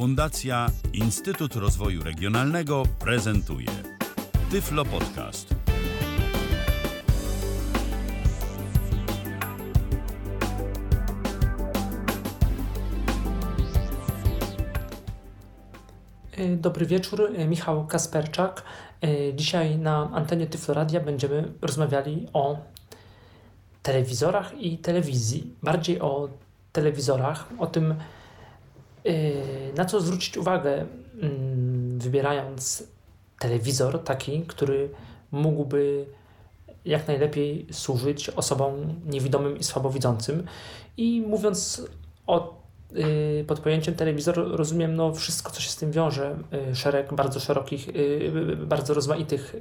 Fundacja Instytut Rozwoju Regionalnego prezentuje Tyflo Podcast. E, dobry wieczór, e, Michał Kasperczak. E, dzisiaj na antenie Tyfloradia będziemy rozmawiali o telewizorach i telewizji. Bardziej o telewizorach, o tym, na co zwrócić uwagę, mm, wybierając telewizor taki, który mógłby jak najlepiej służyć osobom niewidomym i słabowidzącym. I mówiąc o Y, pod pojęciem telewizor rozumiem no, wszystko, co się z tym wiąże. Y, szereg bardzo szerokich, y, bardzo rozmaitych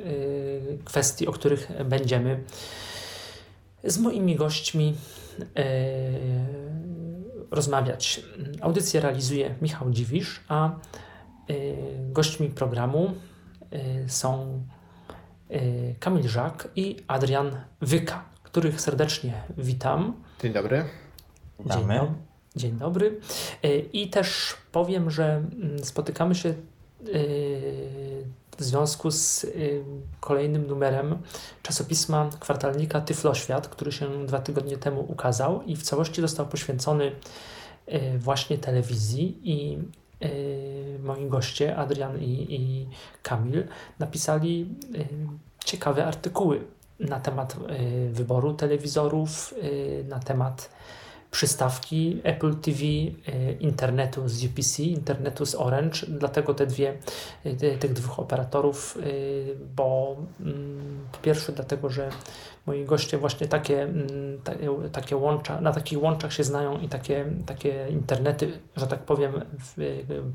kwestii, o których będziemy z moimi gośćmi rozmawiać. Audycję realizuje Michał Dziwisz, a gośćmi programu są Kamil Żak i Adrian Wyka, których serdecznie witam. Dzień dobry. Dzień dobry. Dzień dobry. I też powiem, że mm, spotykamy się w związku z e, kolejnym numerem czasopisma kwartalnika Tyfloświat, który się dwa tygodnie temu ukazał i w całości został poświęcony właśnie telewizji i moi goście, Adrian i, i Kamil, napisali ciekawe artykuły na temat wyboru telewizorów, na temat przystawki Apple TV, e, internetu z UPC, internetu z Orange, dlatego te dwie, e, tych dwóch operatorów, e, bo mm, po pierwsze dlatego, że moi goście właśnie takie, mm, takie łącza, na takich łączach się znają i takie, takie internety, że tak powiem,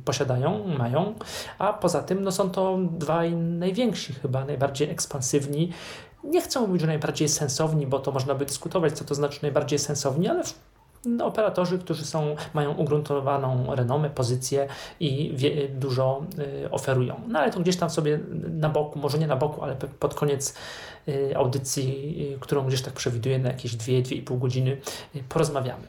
posiadają, mają, a poza tym no są to dwaj najwięksi chyba, najbardziej ekspansywni. Nie chcę mówić, że najbardziej sensowni, bo to można by dyskutować, co to znaczy najbardziej sensowni, ale operatorzy, którzy są, mają ugruntowaną renomę, pozycję i wie, dużo y, oferują. No ale to gdzieś tam sobie na boku, może nie na boku, ale pod koniec y, audycji, y, którą gdzieś tak przewiduję na jakieś 2-2,5 godziny, y, porozmawiamy.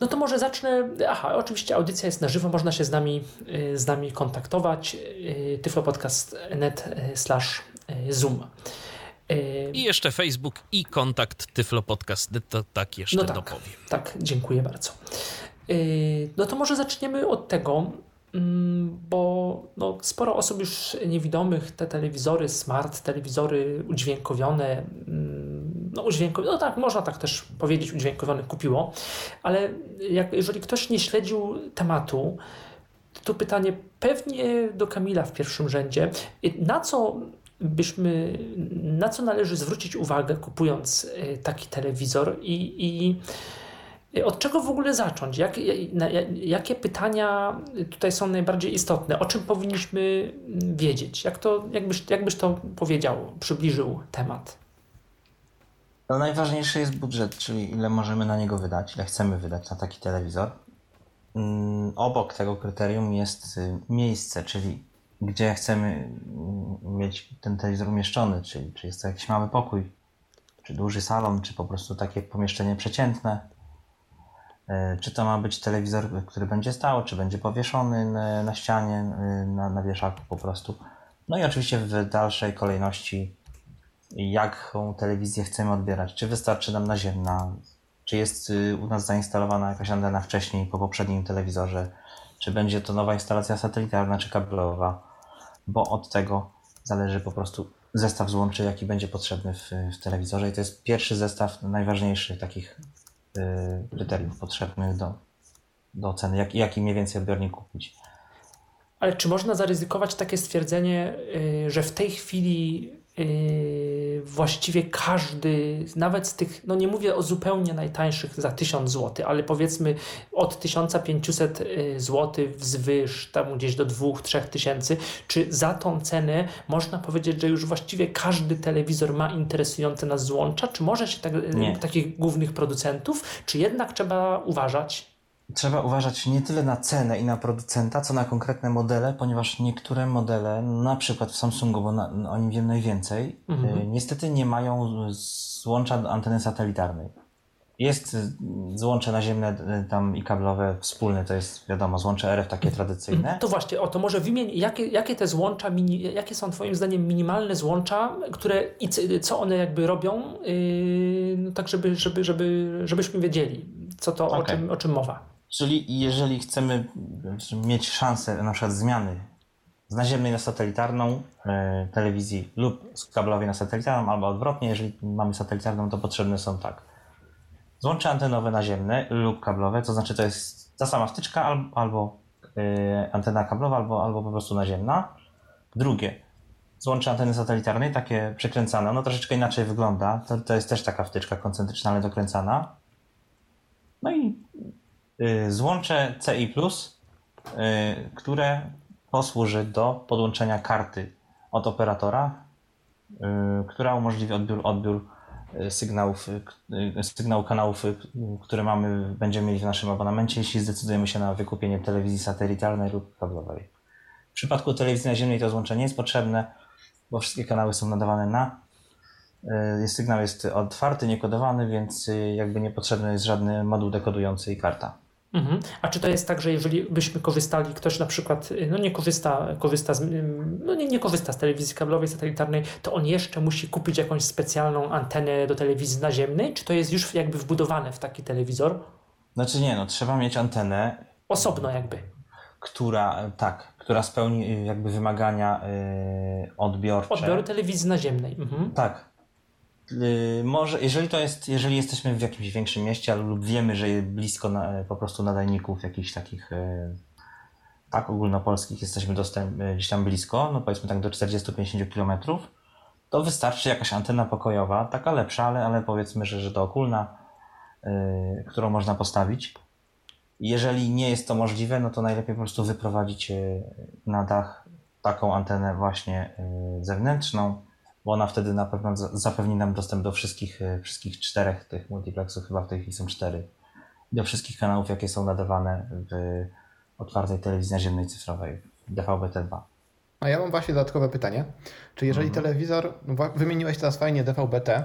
No to może zacznę. Aha, oczywiście audycja jest na żywo, można się z nami, y, z nami kontaktować. Y, tyflopodcast.net slash zoom. I jeszcze Facebook i kontakt Tyflo Podcast, to tak jeszcze no tak, dopowiem. Tak, dziękuję bardzo. No to może zaczniemy od tego, mm, bo no, sporo osób już niewidomych te telewizory smart, telewizory udźwiękowione, mm, no, udźwiękowione, no tak, można tak też powiedzieć, udźwiękowione kupiło, ale jak, jeżeli ktoś nie śledził tematu, to pytanie pewnie do Kamila w pierwszym rzędzie, na co byśmy, na co należy zwrócić uwagę kupując e, taki telewizor i, i od czego w ogóle zacząć? Jak, jakie pytania tutaj są najbardziej istotne? O czym powinniśmy wiedzieć? Jak to, jakbyś, jakbyś to powiedział, przybliżył temat? No najważniejszy jest budżet, czyli ile możemy na niego wydać, ile chcemy wydać na taki telewizor. Mm, obok tego kryterium jest y, miejsce, czyli gdzie chcemy mieć ten telewizor umieszczony, czyli czy jest to jakiś mały pokój, czy duży salon, czy po prostu takie pomieszczenie przeciętne. E, czy to ma być telewizor, który będzie stał, czy będzie powieszony na ścianie, na, na wieszaku po prostu. No i oczywiście w dalszej kolejności, jaką telewizję chcemy odbierać. Czy wystarczy nam naziemna, czy jest y, u nas zainstalowana jakaś antena wcześniej po poprzednim telewizorze, czy będzie to nowa instalacja satelitarna czy kablowa bo od tego zależy po prostu zestaw złączy, jaki będzie potrzebny w, w telewizorze. I to jest pierwszy zestaw najważniejszych takich y, kryteriów potrzebnych do, do oceny, jak, jaki mniej więcej odbiornik kupić. Ale czy można zaryzykować takie stwierdzenie, y, że w tej chwili Yy, właściwie każdy, nawet z tych, no nie mówię o zupełnie najtańszych za 1000 zł, ale powiedzmy od 1500 yy, zł wzwyż, tam gdzieś do 2-3 tysięcy, czy za tą cenę można powiedzieć, że już właściwie każdy telewizor ma interesujące nas złącza, czy może się tak, takich głównych producentów, czy jednak trzeba uważać? Trzeba uważać nie tyle na cenę i na producenta, co na konkretne modele, ponieważ niektóre modele, na przykład w Samsungu, bo na, o nim wiem najwięcej, mhm. y, niestety nie mają złącza anteny satelitarnej. Jest złącze naziemne tam i kablowe wspólne, to jest wiadomo, złącze RF takie tradycyjne. To właśnie, o to może wymień, jakie, jakie te złącza, jakie są twoim zdaniem minimalne złącza, które i co one jakby robią, yy, tak żeby, żeby, żeby, żebyśmy wiedzieli, co to, okay. o, czym, o czym mowa. Czyli jeżeli chcemy mieć szansę na przykład zmiany z naziemnej na satelitarną e, telewizji lub z kablowej na satelitarną, albo odwrotnie, jeżeli mamy satelitarną, to potrzebne są tak. Złącze antenowe naziemne lub kablowe, to znaczy to jest ta sama wtyczka albo, e, antena kablowa, albo, albo po prostu naziemna. Drugie, złącze anteny satelitarnej, takie przekręcane, no troszeczkę inaczej wygląda. To, to jest też taka wtyczka koncentryczna, ale dokręcana. No i złącze CI, y, które posłuży do podłączenia karty od operatora, y, która umożliwi odbiór, odbiór y, sygnałów, y, sygnału kanałów, które mamy, będziemy mieli w naszym abonamencie, jeśli zdecydujemy się na wykupienie telewizji satelitarnej lub kablowej. W przypadku telewizji naziemnej to złączenie jest potrzebne, bo wszystkie kanały są nadawane na. Sygnał jest otwarty, niekodowany, więc jakby niepotrzebny jest żadny moduł dekodujący i karta. Mhm. A czy to jest tak, że jeżeli byśmy korzystali, ktoś na przykład no nie korzysta, korzysta z, no nie, nie korzysta z telewizji kablowej, satelitarnej, to on jeszcze musi kupić jakąś specjalną antenę do telewizji naziemnej? Czy to jest już jakby wbudowane w taki telewizor? Znaczy nie, no trzeba mieć antenę. Osobno jakby. Która, tak, która spełni jakby wymagania yy, odbiorcze. Odbioru telewizji naziemnej. Mhm. Tak, może, jeżeli to jest, jeżeli jesteśmy w jakimś większym mieście lub wiemy, że blisko na, po prostu nadajników jakichś takich y, tak ogólnopolskich jesteśmy dostęp, y, gdzieś tam blisko, no powiedzmy tak do 40-50 km, to wystarczy jakaś antena pokojowa, taka lepsza, ale, ale powiedzmy, że, że dookólna, yy, którą można postawić. Jeżeli nie jest to możliwe, no to najlepiej po prostu wyprowadzić na dach taką antenę właśnie zewnętrzną, bo ona wtedy na pewno zapewni nam dostęp do wszystkich, e, wszystkich czterech tych multiplexów, chyba w tej chwili są cztery, do wszystkich kanałów, jakie są nadawane w otwartej telewizji naziemnej cyfrowej, DVB-T2. A ja mam właśnie dodatkowe pytanie. Czy jeżeli mhm. telewizor, no wymieniłeś teraz fajnie DVB-T,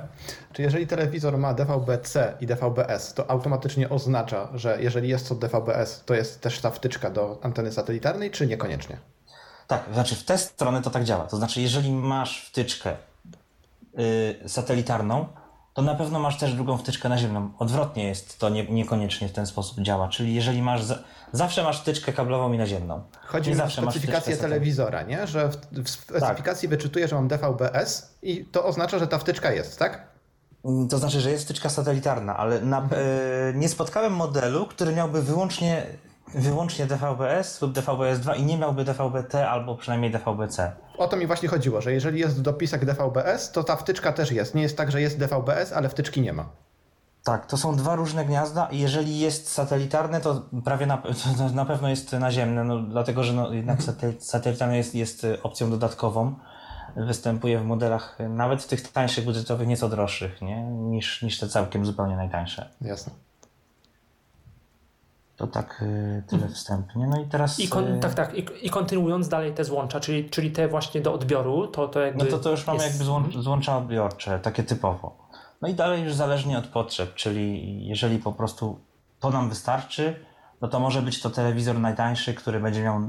czy jeżeli telewizor ma DVB-C i DVB-S, to automatycznie oznacza, że jeżeli jest to DVB-S, to jest też ta wtyczka do anteny satelitarnej, czy niekoniecznie? Tak, znaczy w tę stronę to tak działa. To znaczy, jeżeli masz wtyczkę satelitarną, to na pewno masz też drugą wtyczkę naziemną. Odwrotnie jest to nie, niekoniecznie w ten sposób działa. Czyli jeżeli masz. Za, zawsze masz wtyczkę kablową i naziemną. Chodzi mi o specyfikację telewizora, nie? Że w, w specyfikacji tak. wyczytuje, że mam DVB-S i to oznacza, że ta wtyczka jest, tak? Mm, to znaczy, że jest wtyczka satelitarna, ale na, mhm. yy, nie spotkałem modelu, który miałby wyłącznie wyłącznie DVB-S lub DVB-S2 i nie miałby DVB-T albo przynajmniej DVB-C. O to mi właśnie chodziło, że jeżeli jest dopisek DVB-S, to ta wtyczka też jest. Nie jest tak, że jest DVB-S, ale wtyczki nie ma. Tak, to są dwa różne gniazda i jeżeli jest satelitarne, to prawie na, to na pewno jest naziemne, no, dlatego że no, jednak mhm. satelitarne jest, jest opcją dodatkową. Występuje w modelach nawet tych tańszych budżetowych nieco droższych nie? Niż, niż te całkiem zupełnie najtańsze. Jasne. To tak y, tyle wstępnie. No i teraz. I kon, y, tak, tak. I, I, kontynuując dalej te złącza, czyli, czyli te właśnie do odbioru, to, to jakby. No to, to już mamy jest... jakby złą, mhm. złącza odbiorcze, takie typowo. No i dalej już zależnie od potrzeb, czyli jeżeli po prostu to nam wystarczy, no to może być to telewizor najtańszy, który będzie miał.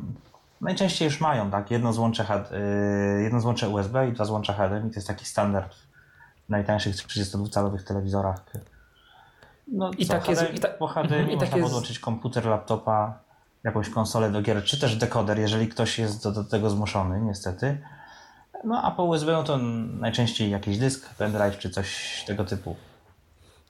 Najczęściej już mają, tak? Jedno złącze, yy, jedno złącze USB i dwa złącza HDMI. To jest taki standard w najtańszych 32-calowych telewizorach no, I tak jest. I ta... Po HDMI mhm, można tak jest... podłączyć komputer, laptopa, jakąś konsolę do gier, czy też dekoder, jeżeli ktoś jest do, do tego zmuszony, niestety. No a po USB no to najczęściej jakiś dysk, pendrive czy coś tego typu.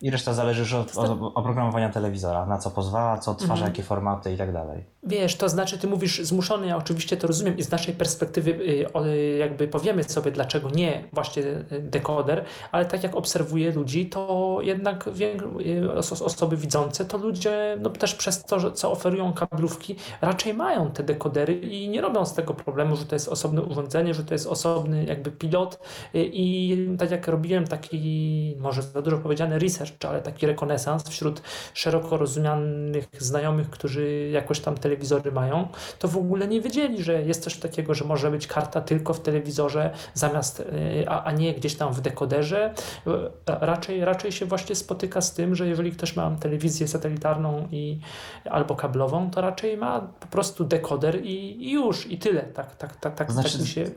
I reszta zależy już od, od oprogramowania telewizora, na co pozwala, co odtwarza, mhm. jakie formaty i tak dalej. Wiesz, to znaczy, ty mówisz zmuszony, ja oczywiście to rozumiem i z naszej perspektywy y, jakby powiemy sobie, dlaczego nie właśnie dekoder, ale tak jak obserwuję ludzi, to jednak y, osoby widzące, to ludzie no też przez to, co oferują kablówki, raczej mają te dekodery i nie robią z tego problemu, że to jest osobne urządzenie, że to jest osobny jakby pilot y, i tak jak robiłem taki, może za dużo powiedziane, research ale taki rekonesans wśród szeroko rozumianych znajomych, którzy jakoś tam telewizory mają, to w ogóle nie wiedzieli, że jest coś takiego, że może być karta tylko w telewizorze zamiast, y, a, a nie gdzieś tam w dekoderze. Raczej, raczej się właśnie spotyka z tym, że jeżeli ktoś ma telewizję satelitarną i, albo kablową, to raczej ma po prostu dekoder i, i już, i tyle. Tak, tak, tak, tak, znaczy, tak się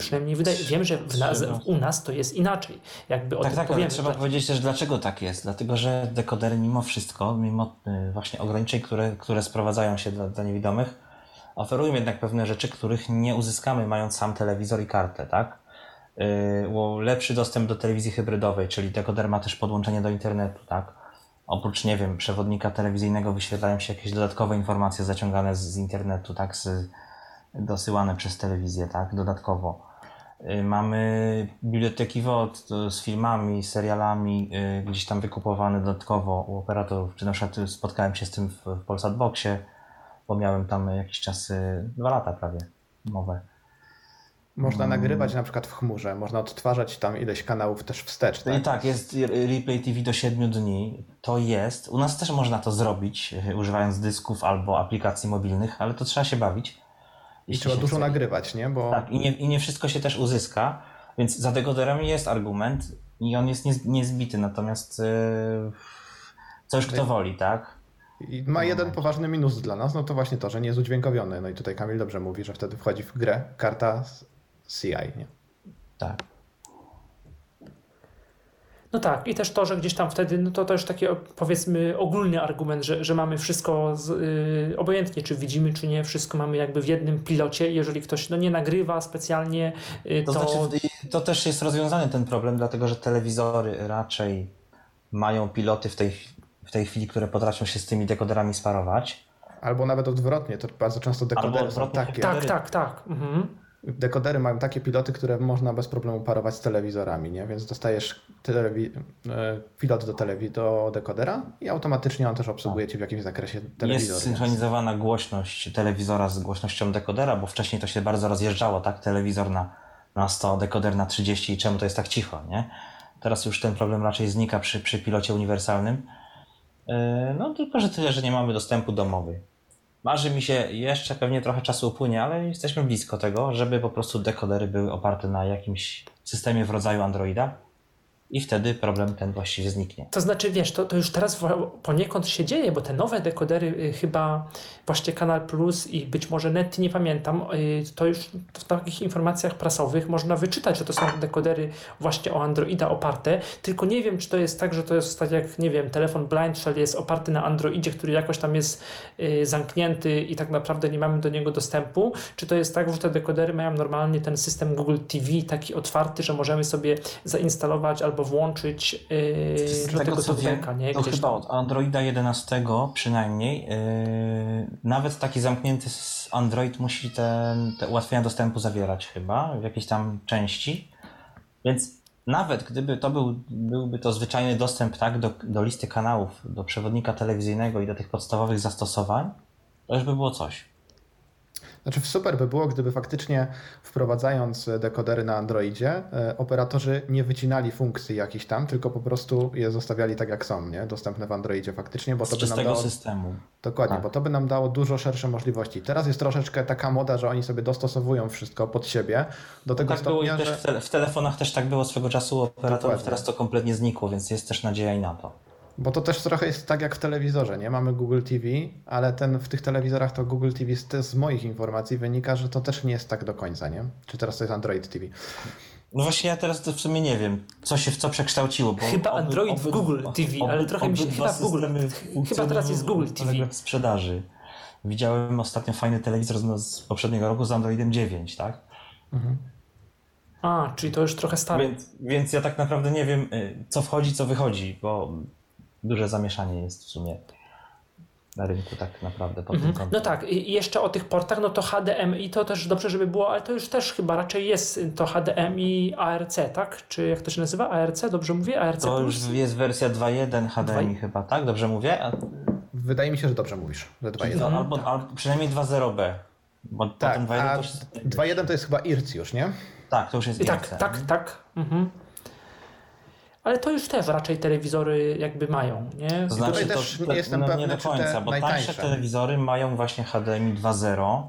przynajmniej wydaje. Wiem, że nas, u nas to jest inaczej. Jakby o tak, tak, powiemy, trzeba powiedzieć też, dlaczego tak jest. Dlatego, że dekodery mimo wszystko, mimo y, właśnie ograniczeń, które, które sprowadzają się dla, dla niewidomych, oferują jednak pewne rzeczy, których nie uzyskamy mając sam telewizor i kartę, tak? Yy, lepszy dostęp do telewizji hybrydowej, czyli dekoder ma też podłączenie do internetu, tak? Oprócz, nie wiem, przewodnika telewizyjnego wyświetlają się jakieś dodatkowe informacje zaciągane z, z internetu, tak? Z, dosyłane przez telewizję, tak? Dodatkowo. Yy, mamy biblioteki WOD z filmami, serialami, yy, gdzieś tam wykupowane dodatkowo u operatorów. Czy na przykład spotkałem się z tym w, Polsat Boxie, bo miałem tam jakiś czas, dwa lata prawie, mowę. Można hmm. nagrywać na przykład w chmurze, można odtwarzać tam ileś kanałów też wstecz. Tak? I tak, jest replay TV do 7 dni. To jest. U nas też można to zrobić, używając dysków albo aplikacji mobilnych, ale to trzeba się bawić. I trzeba dużo chce. nagrywać, nie? Bo... Tak, i nie, i nie wszystko się też uzyska, więc za dekoderami jest argument i on jest niezbity, natomiast yy, co już kto woli, tak? I ma jeden poważny minus dla nas, no to właśnie to, że nie jest udźwiękowiony. No i tutaj Kamil dobrze mówi, że wtedy wchodzi w grę karta CI, nie? Tak. No tak, i też to, że gdzieś tam wtedy, no to też taki powiedzmy ogólny argument, że, że mamy wszystko z, yy, obojętnie, czy widzimy, czy nie, wszystko mamy jakby w jednym pilocie. Jeżeli ktoś no, nie nagrywa specjalnie, yy, to. To, znaczy, to też jest rozwiązany ten problem, dlatego że telewizory raczej mają piloty w tej, w tej chwili, które potrafią się z tymi dekoderami sparować. Albo nawet odwrotnie, to bardzo często dekodery są takie. Tak, tak, tak. Mhm dekodery mają takie piloty, które można bez problemu parować z telewizorami, nie? więc dostajesz telewi- e, pilot do, telewi- do dekodera i automatycznie on też obsługuje Ci w jakimś zakresie telewizor. Jest synchronizowana głośność telewizora z głośnością dekodera, bo wcześniej to się bardzo rozjeżdżało, tak? Telewizor na, na 100, dekoder na 30 i czemu to jest tak cicho, nie? Teraz już ten problem raczej znika przy, przy pilocie uniwersalnym. E, no tylko, że tyle, że nie mamy dostępu domowy. Marzy mi się jeszcze, pewnie trochę czasu upłynie, ale jesteśmy blisko tego, żeby po prostu dekodery były oparte na jakimś systemie w rodzaju Androida i wtedy problem ten właściwie zniknie. To znaczy, wiesz, to, to już teraz poniekąd się dzieje, bo te nowe dekodery y, chyba właśnie Kanal Plus i być może Net, nie pamiętam, y, to już w takich informacjach prasowych można wyczytać, że to są dekodery właśnie o Androida oparte, tylko nie wiem, czy to jest tak, że to jest tak jak, nie wiem, telefon Blind Shell jest oparty na Androidzie, który jakoś tam jest y, zamknięty i tak naprawdę nie mamy do niego dostępu, czy to jest tak, że te dekodery mają normalnie ten system Google TV taki otwarty, że możemy sobie zainstalować albo albo włączyć yy, do tego, tego co wiem, nie? To chyba od Androida 11 przynajmniej yy, nawet taki zamknięty Android musi te, te ułatwienia dostępu zawierać chyba w jakiejś tam części. Więc nawet gdyby to był, byłby to zwyczajny dostęp tak, do, do listy kanałów, do przewodnika telewizyjnego i do tych podstawowych zastosowań, to już by było coś. Znaczy super by było, gdyby faktycznie wprowadzając dekodery na Androidzie, e, operatorzy nie wycinali funkcji jakichś tam, tylko po prostu je zostawiali tak jak są, nie? dostępne w Androidzie faktycznie, bo to Z by nam dało... systemu. Dokładnie, tak. bo to by nam dało dużo szersze możliwości. Teraz jest troszeczkę taka moda, że oni sobie dostosowują wszystko pod siebie. Do tego tak stopnia, było że... w, te w, telefonach też tak było swego czasu operatorów, Dokładnie. teraz to kompletnie znikło, więc jest też nadzieja i na to. Bo to też trochę jest tak jak w telewizorze, nie? Mamy Google TV, ale ten, w tych telewizorach to Google TV z, z moich informacji wynika, że to też nie jest tak do końca, nie? Czy teraz to jest Android TV? No właśnie ja teraz to w sumie nie wiem, co się w co przekształciło. Bo chyba Android w Google TV, ale trochę mi się chyba w Google. Chyba teraz jest Google TV. W sprzedaży. Widziałem ostatnio fajny telewizor z poprzedniego roku z Androidem 9, tak? Mhm. A, czyli to już trochę stare. Więc, więc ja tak naprawdę nie wiem, y, co wchodzi, co wychodzi, bo duże zamieszanie jest w sumie na rynku tak naprawdę pod mhm. tym kątem. No tak, i jeszcze o tych portach, no to HDMI to też dobrze, żeby było, ale to już też chyba raczej jest to HDMI ARC, tak? Czy jak to się nazywa? ARC? Dobrze mówię? ARC To już jest wersja 2.1 HDMI 2... chyba, tak? Dobrze mówię? A... Wydaje mi się, że dobrze mówisz, że 2.1. Albo, tak. albo przynajmniej 2.0B. Bo tak, 2.1 to, jest... 2.1 to jest chyba IRC już, nie? Tak, to już jest IRC. Tak, tak, tak. Mhm. Ale to już też raczej telewizory jakby mają, nie? To znaczy, to, też nie jestem no, pewny, nie do czy końca, te bo najtańsze. tańsze telewizory mają właśnie HDMI 2.0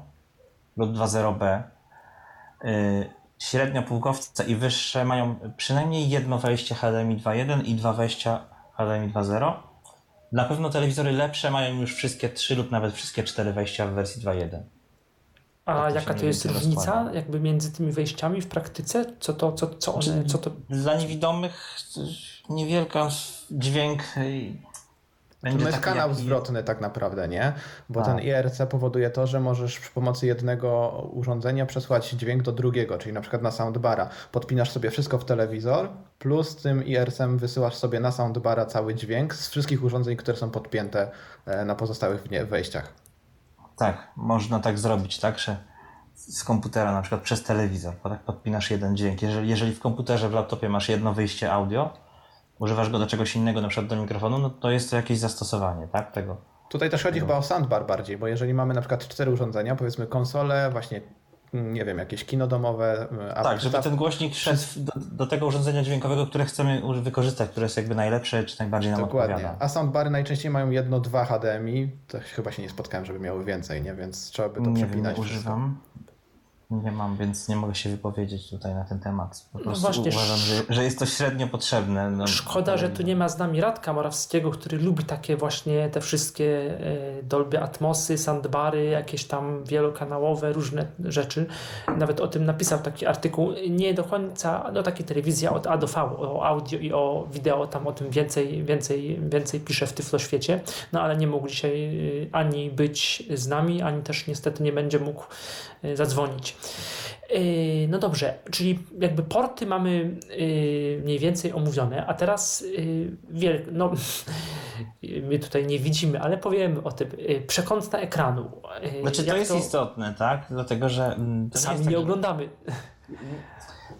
lub 2.0b. Yy, średnio półkowce i wyższe mają przynajmniej jedno wejście HDMI 2.1 i dwa wejścia HDMI 2.0. Na pewno telewizory lepsze mają już wszystkie trzy lub nawet wszystkie cztery wejścia w wersji 2.1. A jaka to jest różnica jakby między tymi wejściami w praktyce? Co to, co, co one, co to... Dla niewidomych niewielka dźwięk będzie To jest taki kanał jaki- zwrotny tak naprawdę, nie? Bo Tak. ten IRC powoduje to, że możesz przy pomocy jednego urządzenia przesłać dźwięk do drugiego, czyli na przykład na soundbara. Podpinasz sobie wszystko w telewizor, plus tym IRC-em wysyłasz sobie na soundbara cały dźwięk z wszystkich urządzeń, które są podpięte e, na pozostałych wejściach. Tak, można tak zrobić, tak, że z komputera na przykład przez telewizor, bo tak podpinasz jeden dźwięk. Jeżeli, jeżeli w komputerze, w laptopie masz jedno wyjście audio, używasz go do czegoś innego, na przykład do mikrofonu, no to jest to jakieś zastosowanie, tak, tego. Tutaj też chodzi chyba o soundbar bardziej, bo jeżeli mamy na przykład cztery urządzenia, powiedzmy konsolę, właśnie nie wiem, jakieś kino domowe, a tak, żeby ten głośnik szedł do, do tego urządzenia dźwiękowego, które chcemy wykorzystać, które jest jakby najlepsze, czy najbardziej nam Dokładnie. odpowiada. A soundbary najczęściej mają jedno, dwa HDMI. To chyba się nie spotkałem, żeby miały więcej, nie? Więc trzeba by to Nie wiem, przepinać. nie wszystko. Nie mam, więc nie mogę się wypowiedzieć tutaj na ten temat. Po prostu właśnie, uważam, że, że jest to średnio potrzebne. No, Szkoda, że tu nie ma z nami Radka Morawskiego, który lubi takie właśnie te wszystkie e, Dolby Atmosy, soundbary, jakieś tam wielokanałowe, różne rzeczy. Nawet o tym napisał taki artykuł, nie do końca, no takie telewizja od A do V, o audio i o wideo, tam o tym więcej, więcej, więcej pisze w Tyfloświecie, no ale nie mógł dzisiaj e, ani być z nami, ani też niestety nie będzie mógł zadzwonić. Yy, No dobrze, czyli jakby porty mamy yy, mniej więcej omówione, a teraz wiel... no, my tutaj nie widzimy, ale powiemy o tym. Przekątna ekranu. Znaczy to jest istotne, tak? Dlatego, że mm, to nie Sami tak, nie że- oglądamy.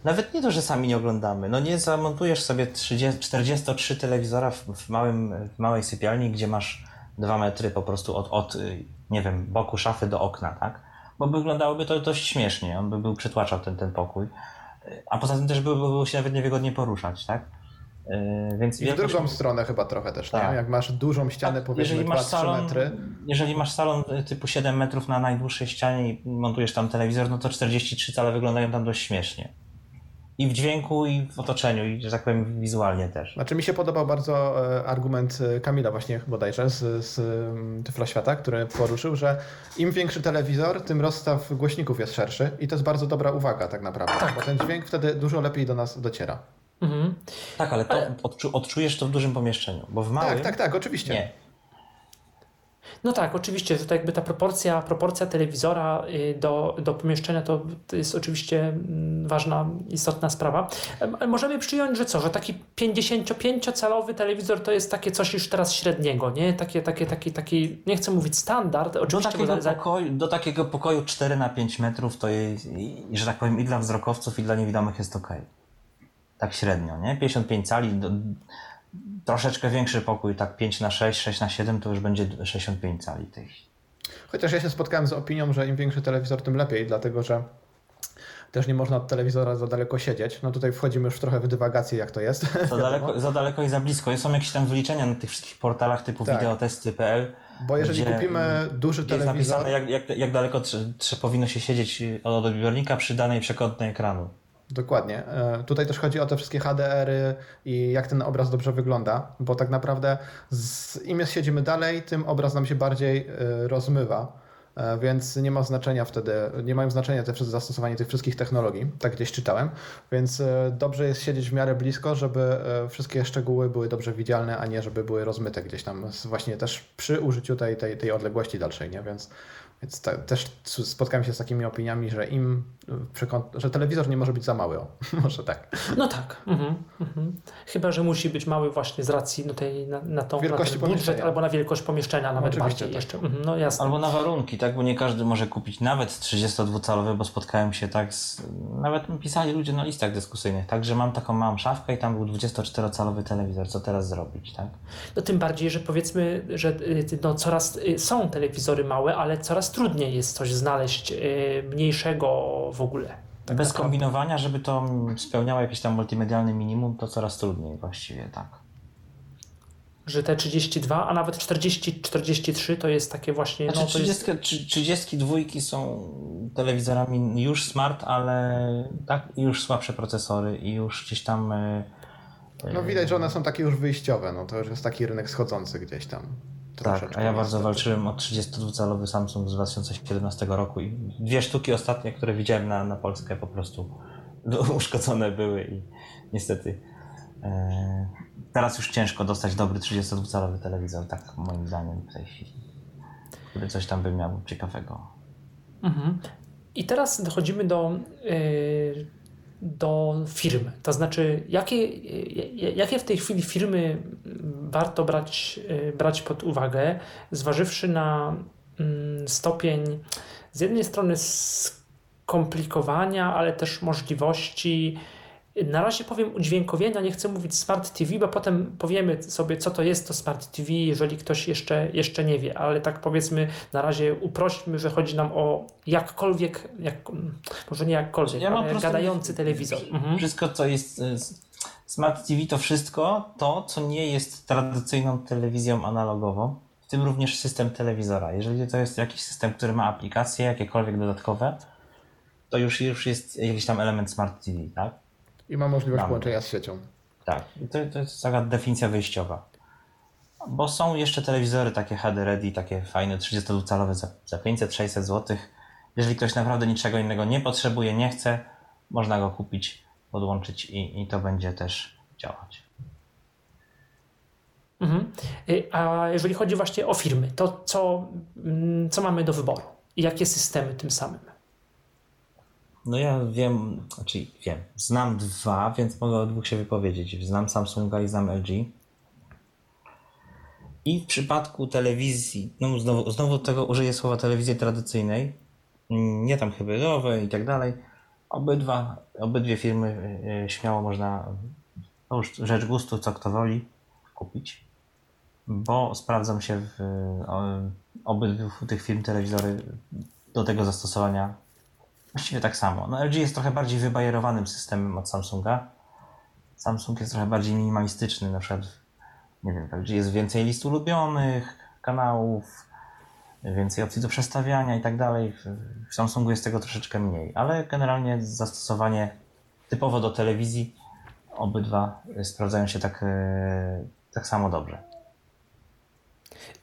Nawet nie to, że sami nie oglądamy. No nie zamontujesz sobie 30, 43 telewizora w, w, małym, w małej sypialni, gdzie masz 2 metry po prostu od, od, y, nie wiem, boku szafy do okna, tak? Bo by wyglądałoby to dość śmiesznie. On by był przytłaczał ten, ten pokój. A poza tym też by było się nawet niewygodnie poruszać, tak? Y, Więc I w drugą stronę chyba trochę też, Tak. nie? Jak masz dużą ścianę, Tak, powiedzmy jeżeli masz 2-3 salon, metry, jeżeli masz salon y, typu 7 metrów na najdłuższej ścianie i montujesz tam telewizor, no to 43 cale wyglądają tam dość śmiesznie. I w dźwięku, i w otoczeniu, i że tak powiem wizualnie też. Znaczy mi się podobał bardzo e, argument e, Kamila właśnie bodajże z, z mm, Tyflo Świata, który poruszył, że im większy telewizor, tym rozstaw głośników jest szerszy i to jest bardzo dobra uwaga tak naprawdę, bo ten dźwięk wtedy dużo lepiej do nas dociera. Mhm. Tak, ale to odczu, odczujesz to w dużym pomieszczeniu, bo w małym Tak, tak, tak, oczywiście. nie. No tak, oczywiście, że to jakby ta proporcja, proporcja telewizora y, do, do pomieszczenia to, to jest oczywiście mm, ważna, istotna sprawa. Możemy przyjąć, że co, że taki 55-calowy telewizor to jest takie coś już teraz średniego, nie? Takie, takie, taki, taki, nie chcę mówić standard, Do oczywiście. bo takiego, za- pokoju, do takiego pokoju 4 na 5 metrów to jest, że tak powiem, i dla wzrokowców, i dla niewidomych jest ok. Tak średnio, nie? 55 cali, do, troszeczkę większy pokój, tak 5 na 6, 6 na 7 to już będzie 65 cali tych. Chociaż ja się spotkałem z opinią, że im większy telewizor, tym lepiej, dlatego że też nie można od telewizora za daleko siedzieć. No tutaj wchodzimy już trochę w dywagację, jak to jest. Za daleko, za daleko i za blisko. Są jakieś tam wyliczenia na tych wszystkich portalach typu Tak. videotesty.pl. Bo jeżeli gdzie, kupimy duży gdzie jest telewizor, napisane, jak, jak, jak daleko trze, trze, powinno się siedzieć od odbiornika przy danej przekątnej ekranu. Dokładnie. E, Tutaj też chodzi o te wszystkie HDR-y i jak ten obraz dobrze wygląda, bo tak naprawdę z, im siedzimy dalej, tym obraz nam się bardziej e, rozmywa. E, Więc nie ma znaczenia wtedy, nie mają znaczenia te zastosowanie tych wszystkich technologii, tak gdzieś czytałem. Więc dobrze jest siedzieć w miarę blisko, żeby wszystkie szczegóły były dobrze widzialne, a nie żeby były rozmyte gdzieś tam, właśnie też przy użyciu tej, tej, tej odległości dalszej, nie? Więc, więc ta, też spotkałem się z takimi opiniami, że im że telewizor nie może być za mały, o, może tak. No tak. Mhm, mhm. Chyba, że musi być mały właśnie z racji no tej, na, na tą Wielkości na budżet pomieszczenia. albo na wielkość pomieszczenia nawet oczywiście, bardziej tak. jeszcze. Mhm, No jasne. Albo na warunki, tak? Bo nie każdy może kupić nawet 32-calowy, bo spotkałem się tak z... Nawet pisali ludzie na listach dyskusyjnych, tak? Że mam taką małą szafkę i tam był 24-calowy telewizor. Co teraz zrobić, tak? No tym bardziej, że powiedzmy, że y, no, coraz y, są telewizory małe, ale coraz trudniej jest coś znaleźć y, mniejszego w ogóle. Tak Bez naprawdę. kombinowania, żeby to spełniało jakieś tam multimedialne minimum, to coraz trudniej właściwie, tak. Że te 32, a nawet 40, 43 to jest takie właśnie. Znaczy, no, 30, jest... 32 są telewizorami już smart, ale tak, już słabsze procesory i już gdzieś tam. E, no widać, że one są takie już wyjściowe, no to już jest taki rynek schodzący gdzieś tam. Tak, a ja bardzo walczyłem o 32-calowy Samsung z 2017 roku i dwie sztuki ostatnie, które widziałem na, na Polskę po prostu uszkodzone były i niestety e, teraz już ciężko dostać dobry 32-calowy telewizor, tak moim zdaniem w tej chwili, który coś tam by miał ciekawego. Mhm. I teraz dochodzimy do yy do firmy. To znaczy, jakie, jakie w tej chwili firmy warto brać, brać pod uwagę, zważywszy na mm, stopień z jednej strony skomplikowania, ale też możliwości na razie powiem udźwiękowienia, nie chcę mówić Smart TV, bo potem powiemy sobie, co to jest to Smart TV, jeżeli ktoś jeszcze, jeszcze nie wie, ale tak powiedzmy, na razie uprośćmy, że chodzi nam o jakkolwiek, jak, może nie jakkolwiek, ja ale gadający telewizor. Mhm. Wszystko, co jest e, Smart TV, to wszystko to, co nie jest tradycyjną telewizją analogową, w tym również system telewizora. Jeżeli to jest jakiś system, który ma aplikacje, jakiekolwiek dodatkowe, to już, już jest jakiś tam element Smart TV, tak? I ma możliwość połączenia z siecią. Tak, to, to jest taka definicja wyjściowa. Bo są jeszcze telewizory takie HD Ready, takie fajne 32-calowe za, za 500-600 zł. Jeżeli ktoś naprawdę niczego innego nie potrzebuje, nie chce, można go kupić, podłączyć i, i to będzie też działać. Mhm. Y, a jeżeli chodzi właśnie o firmy, to co, mm, co mamy do wyboru i jakie systemy tym samym? No ja wiem, znaczy wiem, znam dwa, więc mogę o dwóch się wypowiedzieć. Znam Samsunga i znam LG. I w przypadku telewizji, no znowu, znowu tego użyję słowa telewizji tradycyjnej, nie tam hybrydowej i tak dalej, obydwa, obydwie firmy y, y, śmiało można, to już rzecz gustu, co kto woli, kupić, bo sprawdzą się w obydwu tych firm telewizory do tego zastosowania Właściwie tak samo. No LG jest trochę bardziej wybajerowanym systemem od Samsunga. Samsung jest trochę bardziej minimalistyczny, na przykład nie wiem, LG jest więcej list ulubionych, kanałów, więcej opcji do przestawiania i tak dalej. W Samsungu jest tego troszeczkę mniej, ale generalnie zastosowanie typowo do telewizji obydwa sprawdzają się tak, e, tak samo dobrze.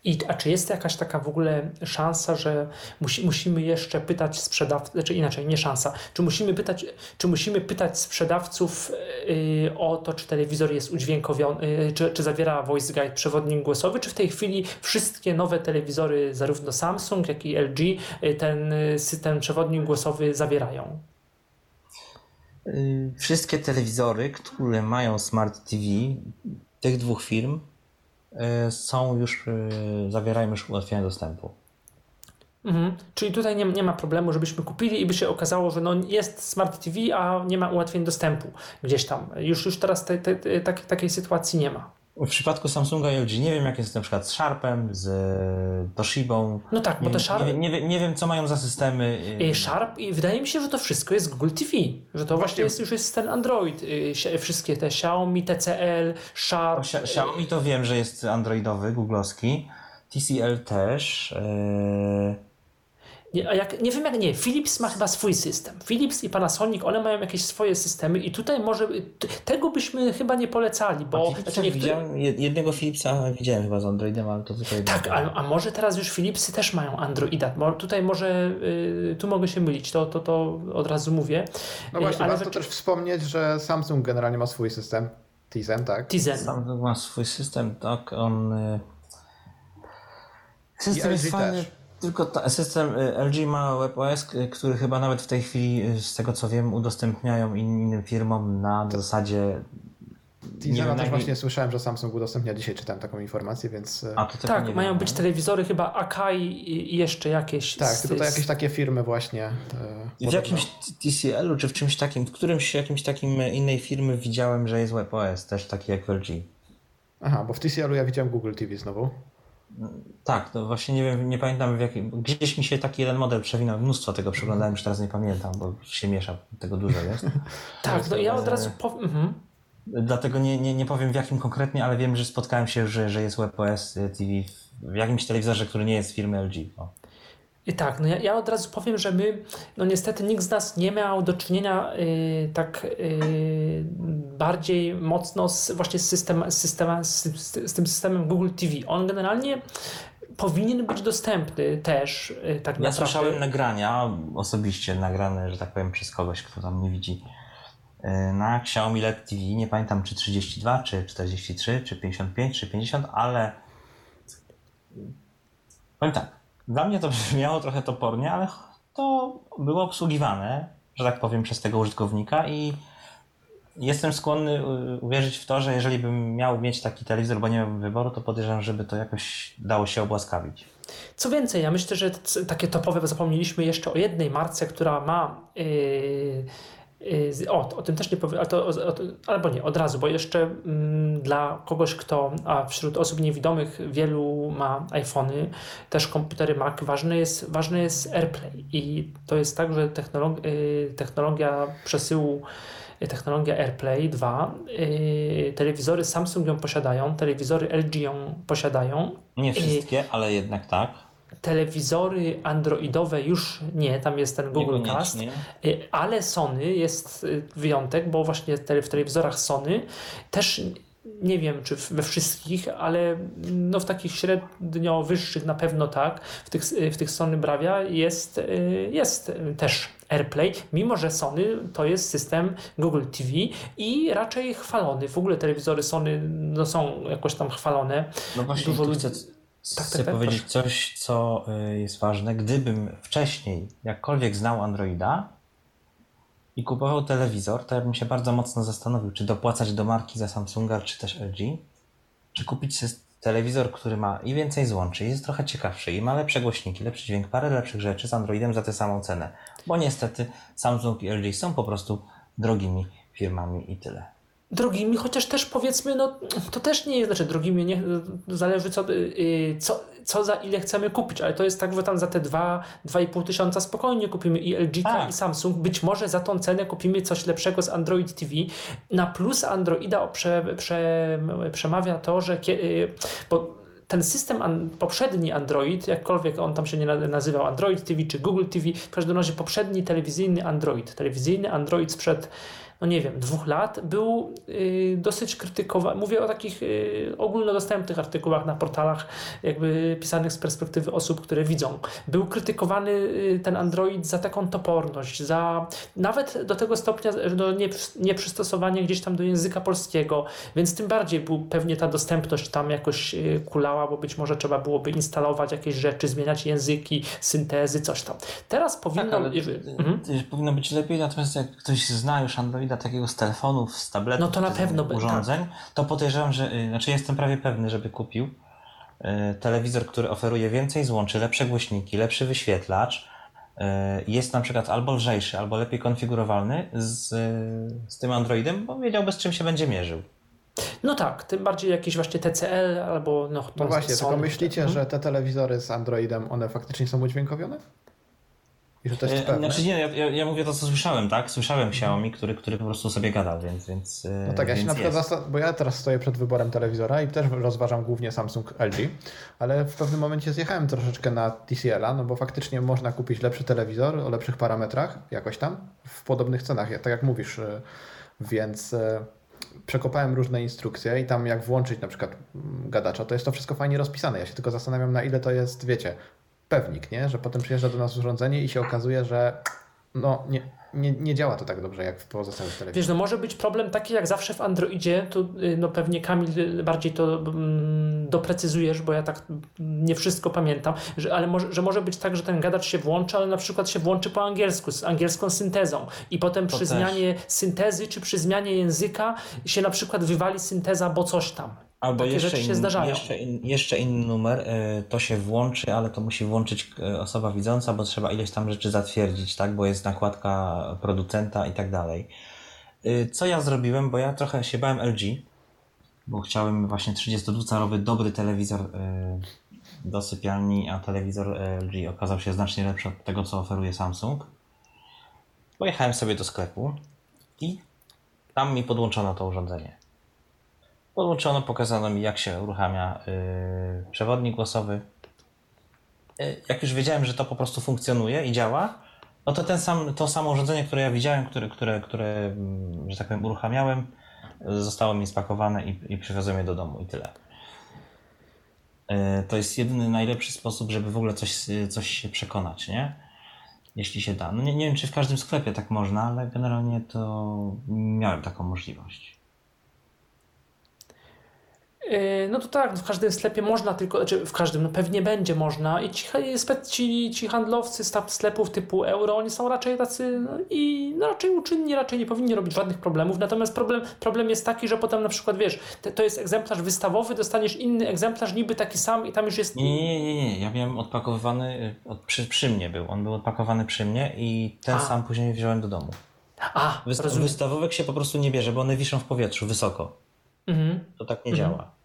I, a czy jest jakaś taka w ogóle szansa, że musi, musimy jeszcze pytać sprzedawców, znaczy inaczej, nie szansa, czy musimy pytać, czy musimy pytać sprzedawców yy, o to, czy telewizor jest udźwiękowiony, yy, czy, czy zawiera voice guide, przewodnik głosowy, czy w tej chwili wszystkie nowe telewizory, zarówno Samsung, jak i LG, yy, ten system przewodnik głosowy zawierają? Y, wszystkie telewizory, które mają Smart TV, tych dwóch firm, są już, e, zawierają już ułatwienia dostępu. Mhm. Czyli tutaj nie, nie ma problemu, żebyśmy kupili i by się okazało, że no jest Smart TV, a nie ma ułatwień dostępu gdzieś tam. Już, już teraz te, te, te, tak, takiej sytuacji nie ma. W przypadku Samsunga i LG nie wiem, jak jest na przykład z Sharpem, z Toshibą. No tak, bo te Sharp... Nie, nie, nie, wiem, co mają za systemy. Y, Sharp i wydaje mi się, że to wszystko jest Google TV. Że to właśnie jest, już jest ten Android. Wszystkie te Xiaomi, TCL, Sharp. Xiaomi to wiem, że jest androidowy, googlowski. TCL też. Yy... Nie, a jak, nie wiem jak nie, Philips ma chyba swój system. Philips i Panasonic, one mają jakieś swoje systemy i tutaj może tego byśmy chyba nie polecali, bo... Znaczy niektóry... widziałem, jednego Philipsa widziałem chyba z Androidem, ale to zupełnie... Tak, a, a, może teraz już Philipsy też mają Androida, bo tutaj może, y, tu mogę się mylić, to, to, to od razu mówię. No właśnie, ale warto rzeczy... też wspomnieć, że Samsung generalnie ma swój system, Tizen, tak? Tizen. Samsung ma swój system, tak, on... Y, system jest fajny. Też. Tylko ta, system y, LG ma WebOS, który chyba nawet w tej chwili, y, z tego co wiem, udostępniają innym firmom na to... zasadzie. Teasera też właśnie słyszałem, że Samsung udostępnia dzisiaj, czytałem taką informację, więc... Y, A, to tak, mają wiem, być telewizory chyba Akai i jeszcze jakieś... Tak, z... tylko to jakieś takie firmy właśnie. w jakimś TCL-u czy w czymś takim, w którymś jakimś takim innej firmy widziałem, że jest WebOS, też taki jak w LG. Aha, bo w TCL-u ja widziałem Google TV znowu. Tak, to właśnie nie wiem, nie pamiętam w jakim. Gdzieś mi się taki jeden model przewinął, mnóstwo tego przeglądałem, już teraz nie pamiętam, bo się miesza, tego dużo jest. tak, no ja od razu powiem. Mhm. Dlatego nie, nie, nie powiem w jakim konkretnie, ale wiem, że spotkałem się, że, że jest WebOS TV w jakimś telewizorze, który nie jest firmy LG. O. Tak, no ja, ja, od razu powiem, że my, no niestety nikt z nas nie miał do czynienia y, tak y, bardziej mocno z, właśnie z, system, z, system, z, z, tym systemem Google TV. On generalnie powinien być dostępny też y, tak ja naprawdę. słyszałem nagrania, osobiście nagrane, że tak powiem, przez kogoś, kto tam nie widzi na Xiaomi LED TV, nie pamiętam czy 32, czy 43, czy 55, czy 50, ale powiem tak, dla mnie to brzmiało trochę topornie, ale to było obsługiwane, że tak powiem, przez tego użytkownika i jestem skłonny y, uwierzyć w to, że jeżeli bym miał mieć taki telewizor, bo nie miałbym wyboru, to podejrzewam, żeby to jakoś dało się obłaskawić. Co więcej, ja myślę, że takie topowe zapomnieliśmy jeszcze o jednej marce, która ma yy o, o tym też nie powiem, albo nie, od razu, bo jeszcze mm, dla kogoś, kto, a wśród osób niewidomych wielu ma iPhony, też komputery Mac, ważny jest, ważny jest AirPlay i to jest tak, że technolog y, technologia przesyłu y, technologia AirPlay 2. Yy, telewizory Samsung ją posiadają, telewizory LG ją posiadają. Nie wszystkie, yy, ale jednak tak telewizory androidowe już nie, tam jest ten Google Cast, y, ale Sony jest y, wyjątek, bo właśnie w telewizorach Sony też nie wiem, czy we wszystkich, ale no w takich średnio wyższych na pewno tak, w tych, w tych Sony Bravia jest, y, jest też AirPlay, mimo że Sony to jest system Google TV i raczej chwalony. W ogóle telewizory Sony no, są jakoś tam chwalone. No właśnie, Dużo ludzi tak, chcę tak, tak, powiedzieć proszę. coś, co y, jest ważne. Gdybym wcześniej jakkolwiek znał Androida i kupował telewizor, to ja bym się bardzo mocno zastanowił, czy dopłacać do marki za Samsunga, czy też LG, czy kupić telewizor, który ma i więcej złączy, jest trochę ciekawszy, i ma lepsze głośniki, lepszy dźwięk, parę lepszych rzeczy z Androidem za tę samą cenę. Bo niestety Samsung i LG są po prostu drogimi firmami i tyle drogimi, chociaż też powiedzmy, no to też nie jest, znaczy drogimi, nie, zależy co, yy, co, co za ile chcemy kupić, ale to jest tak, że tam za te 2-2,5 tysiąca spokojnie kupimy i LG i Samsung, być może za tą cenę kupimy coś lepszego z Android TV. Na plus Androida prze, prze, przemawia to, że yy, bo ten system poprzedni Android, jakkolwiek on tam się nie nazywał Android TV czy Google TV, w każdym razie poprzedni telewizyjny Android, telewizyjny Android sprzed no nie wiem, dwóch lat, był y, dosyć krytykowany. Mówię o takich y, ogólnodostępnych artykułach na portalach, jakby pisanych z perspektywy osób, które widzą. Był krytykowany y, ten Android za taką toporność, za nawet do tego stopnia no, nie, nieprzystosowanie gdzieś tam do języka polskiego, więc tym bardziej był, pewnie ta dostępność tam jakoś kulała, bo być może trzeba byłoby instalować jakieś rzeczy, zmieniać języki, syntezy, coś tam. Teraz powinno... Tak, mhm. powinno być lepiej, natomiast jak ktoś zna już Android Androida takiego z telefonów, z tabletów, no to na pewno urządzeń, tak. to podejrzewam, że, y, znaczy jestem prawie pewny, żeby kupił y, telewizor, który oferuje więcej złączy, lepsze głośniki, lepszy wyświetlacz, y, jest na przykład albo lżejszy, albo lepiej konfigurowalny z, z tym Androidem, bo wiedziałby z czym się będzie mierzył. No tak, tym bardziej jakieś właśnie TCL albo no, no właśnie, tylko myślicie, hmm? że te telewizory z Androidem, one faktycznie są udźwiękowione? I że to jest e, pewne. Znaczy nie, ja, ja, mówię to, co słyszałem, tak? Słyszałem. Xiaomi, który, który po prostu sobie gadał, więc... więc e, no tak, ja się na przykład, zasta- bo ja teraz stoję przed wyborem telewizora i też rozważam głównie Samsung LG, ale w pewnym momencie zjechałem troszeczkę na TCL-a, no bo faktycznie można kupić lepszy telewizor o lepszych parametrach, jakoś tam, w podobnych cenach, tak jak mówisz, e, więc przekopałem różne instrukcje i tam jak włączyć na przykład mm, gadacza, to jest to wszystko fajnie rozpisane. Ja się tylko zastanawiam, na ile to jest, wiecie, pewnik, nie? że potem przyjeżdża do nas urządzenie i się okazuje, że no, nie, nie, nie działa to tak dobrze jak w pozostałych telewizorach. Wiesz, no może być problem taki jak zawsze w Androidzie, tu y, no pewnie Kamil bardziej to mm, doprecyzujesz, bo ja tak nie wszystko pamiętam, że, ale może, że może być tak, że ten gadacz się włączy, ale na przykład się włączy po angielsku, z angielską syntezą i potem to przy też. zmianie syntezy czy przy zmianie języka się na przykład wywali synteza, bo coś tam. Albo Takie jeszcze, in, jeszcze, in, jeszcze inny numer, y, to się włączy, ale to musi włączyć y, osoba widząca, bo trzeba ileś tam rzeczy zatwierdzić, tak? Bo jest nakładka producenta i tak dalej. Y, co ja zrobiłem, bo ja trochę się bałem LG, bo chciałem właśnie 32-calowy dobry telewizor do sypialni, a telewizor LG okazał się znacznie lepszy od tego, co oferuje Samsung. Pojechałem sobie do sklepu i tam mi podłączono to urządzenie. Podłączono, pokazano mi, jak się uruchamia yy, przewodnik głosowy. Yy, jak już wiedziałem, że to po prostu funkcjonuje i działa, no to ten sam, to samo urządzenie, które ja widziałem, które, które, które mm, że tak powiem, uruchamiałem, zostało mi spakowane i, i przywiozłem je do domu i tyle. Yy, to jest jedyny najlepszy sposób, żeby w ogóle coś, coś się przekonać, nie? Jeśli się da. No nie, nie wiem, czy w każdym sklepie tak można, ale generalnie to miałem taką możliwość. Yy, no to tak, w każdym sklepie można tylko, znaczy w każdym, no pewnie będzie można i ci, ci, ci handlowcy sklepów typu euro, oni są raczej tacy no, i no, raczej uczynni, raczej nie powinni robić żadnych problemów, natomiast problem, problem jest taki, że potem na przykład wiesz, to, to jest egzemplarz wystawowy, dostaniesz inny egzemplarz niby taki sam i tam już jest... Nie, nie, nie, nie. ja miałem odpakowywany, od, przy, przy mnie był, on był odpakowany przy mnie i ten A. sam później wziąłem do domu. A, Wyst Wystawowek się po prostu nie bierze, bo one wiszą w powietrzu wysoko. Mhm. To tak nie mhm. działa.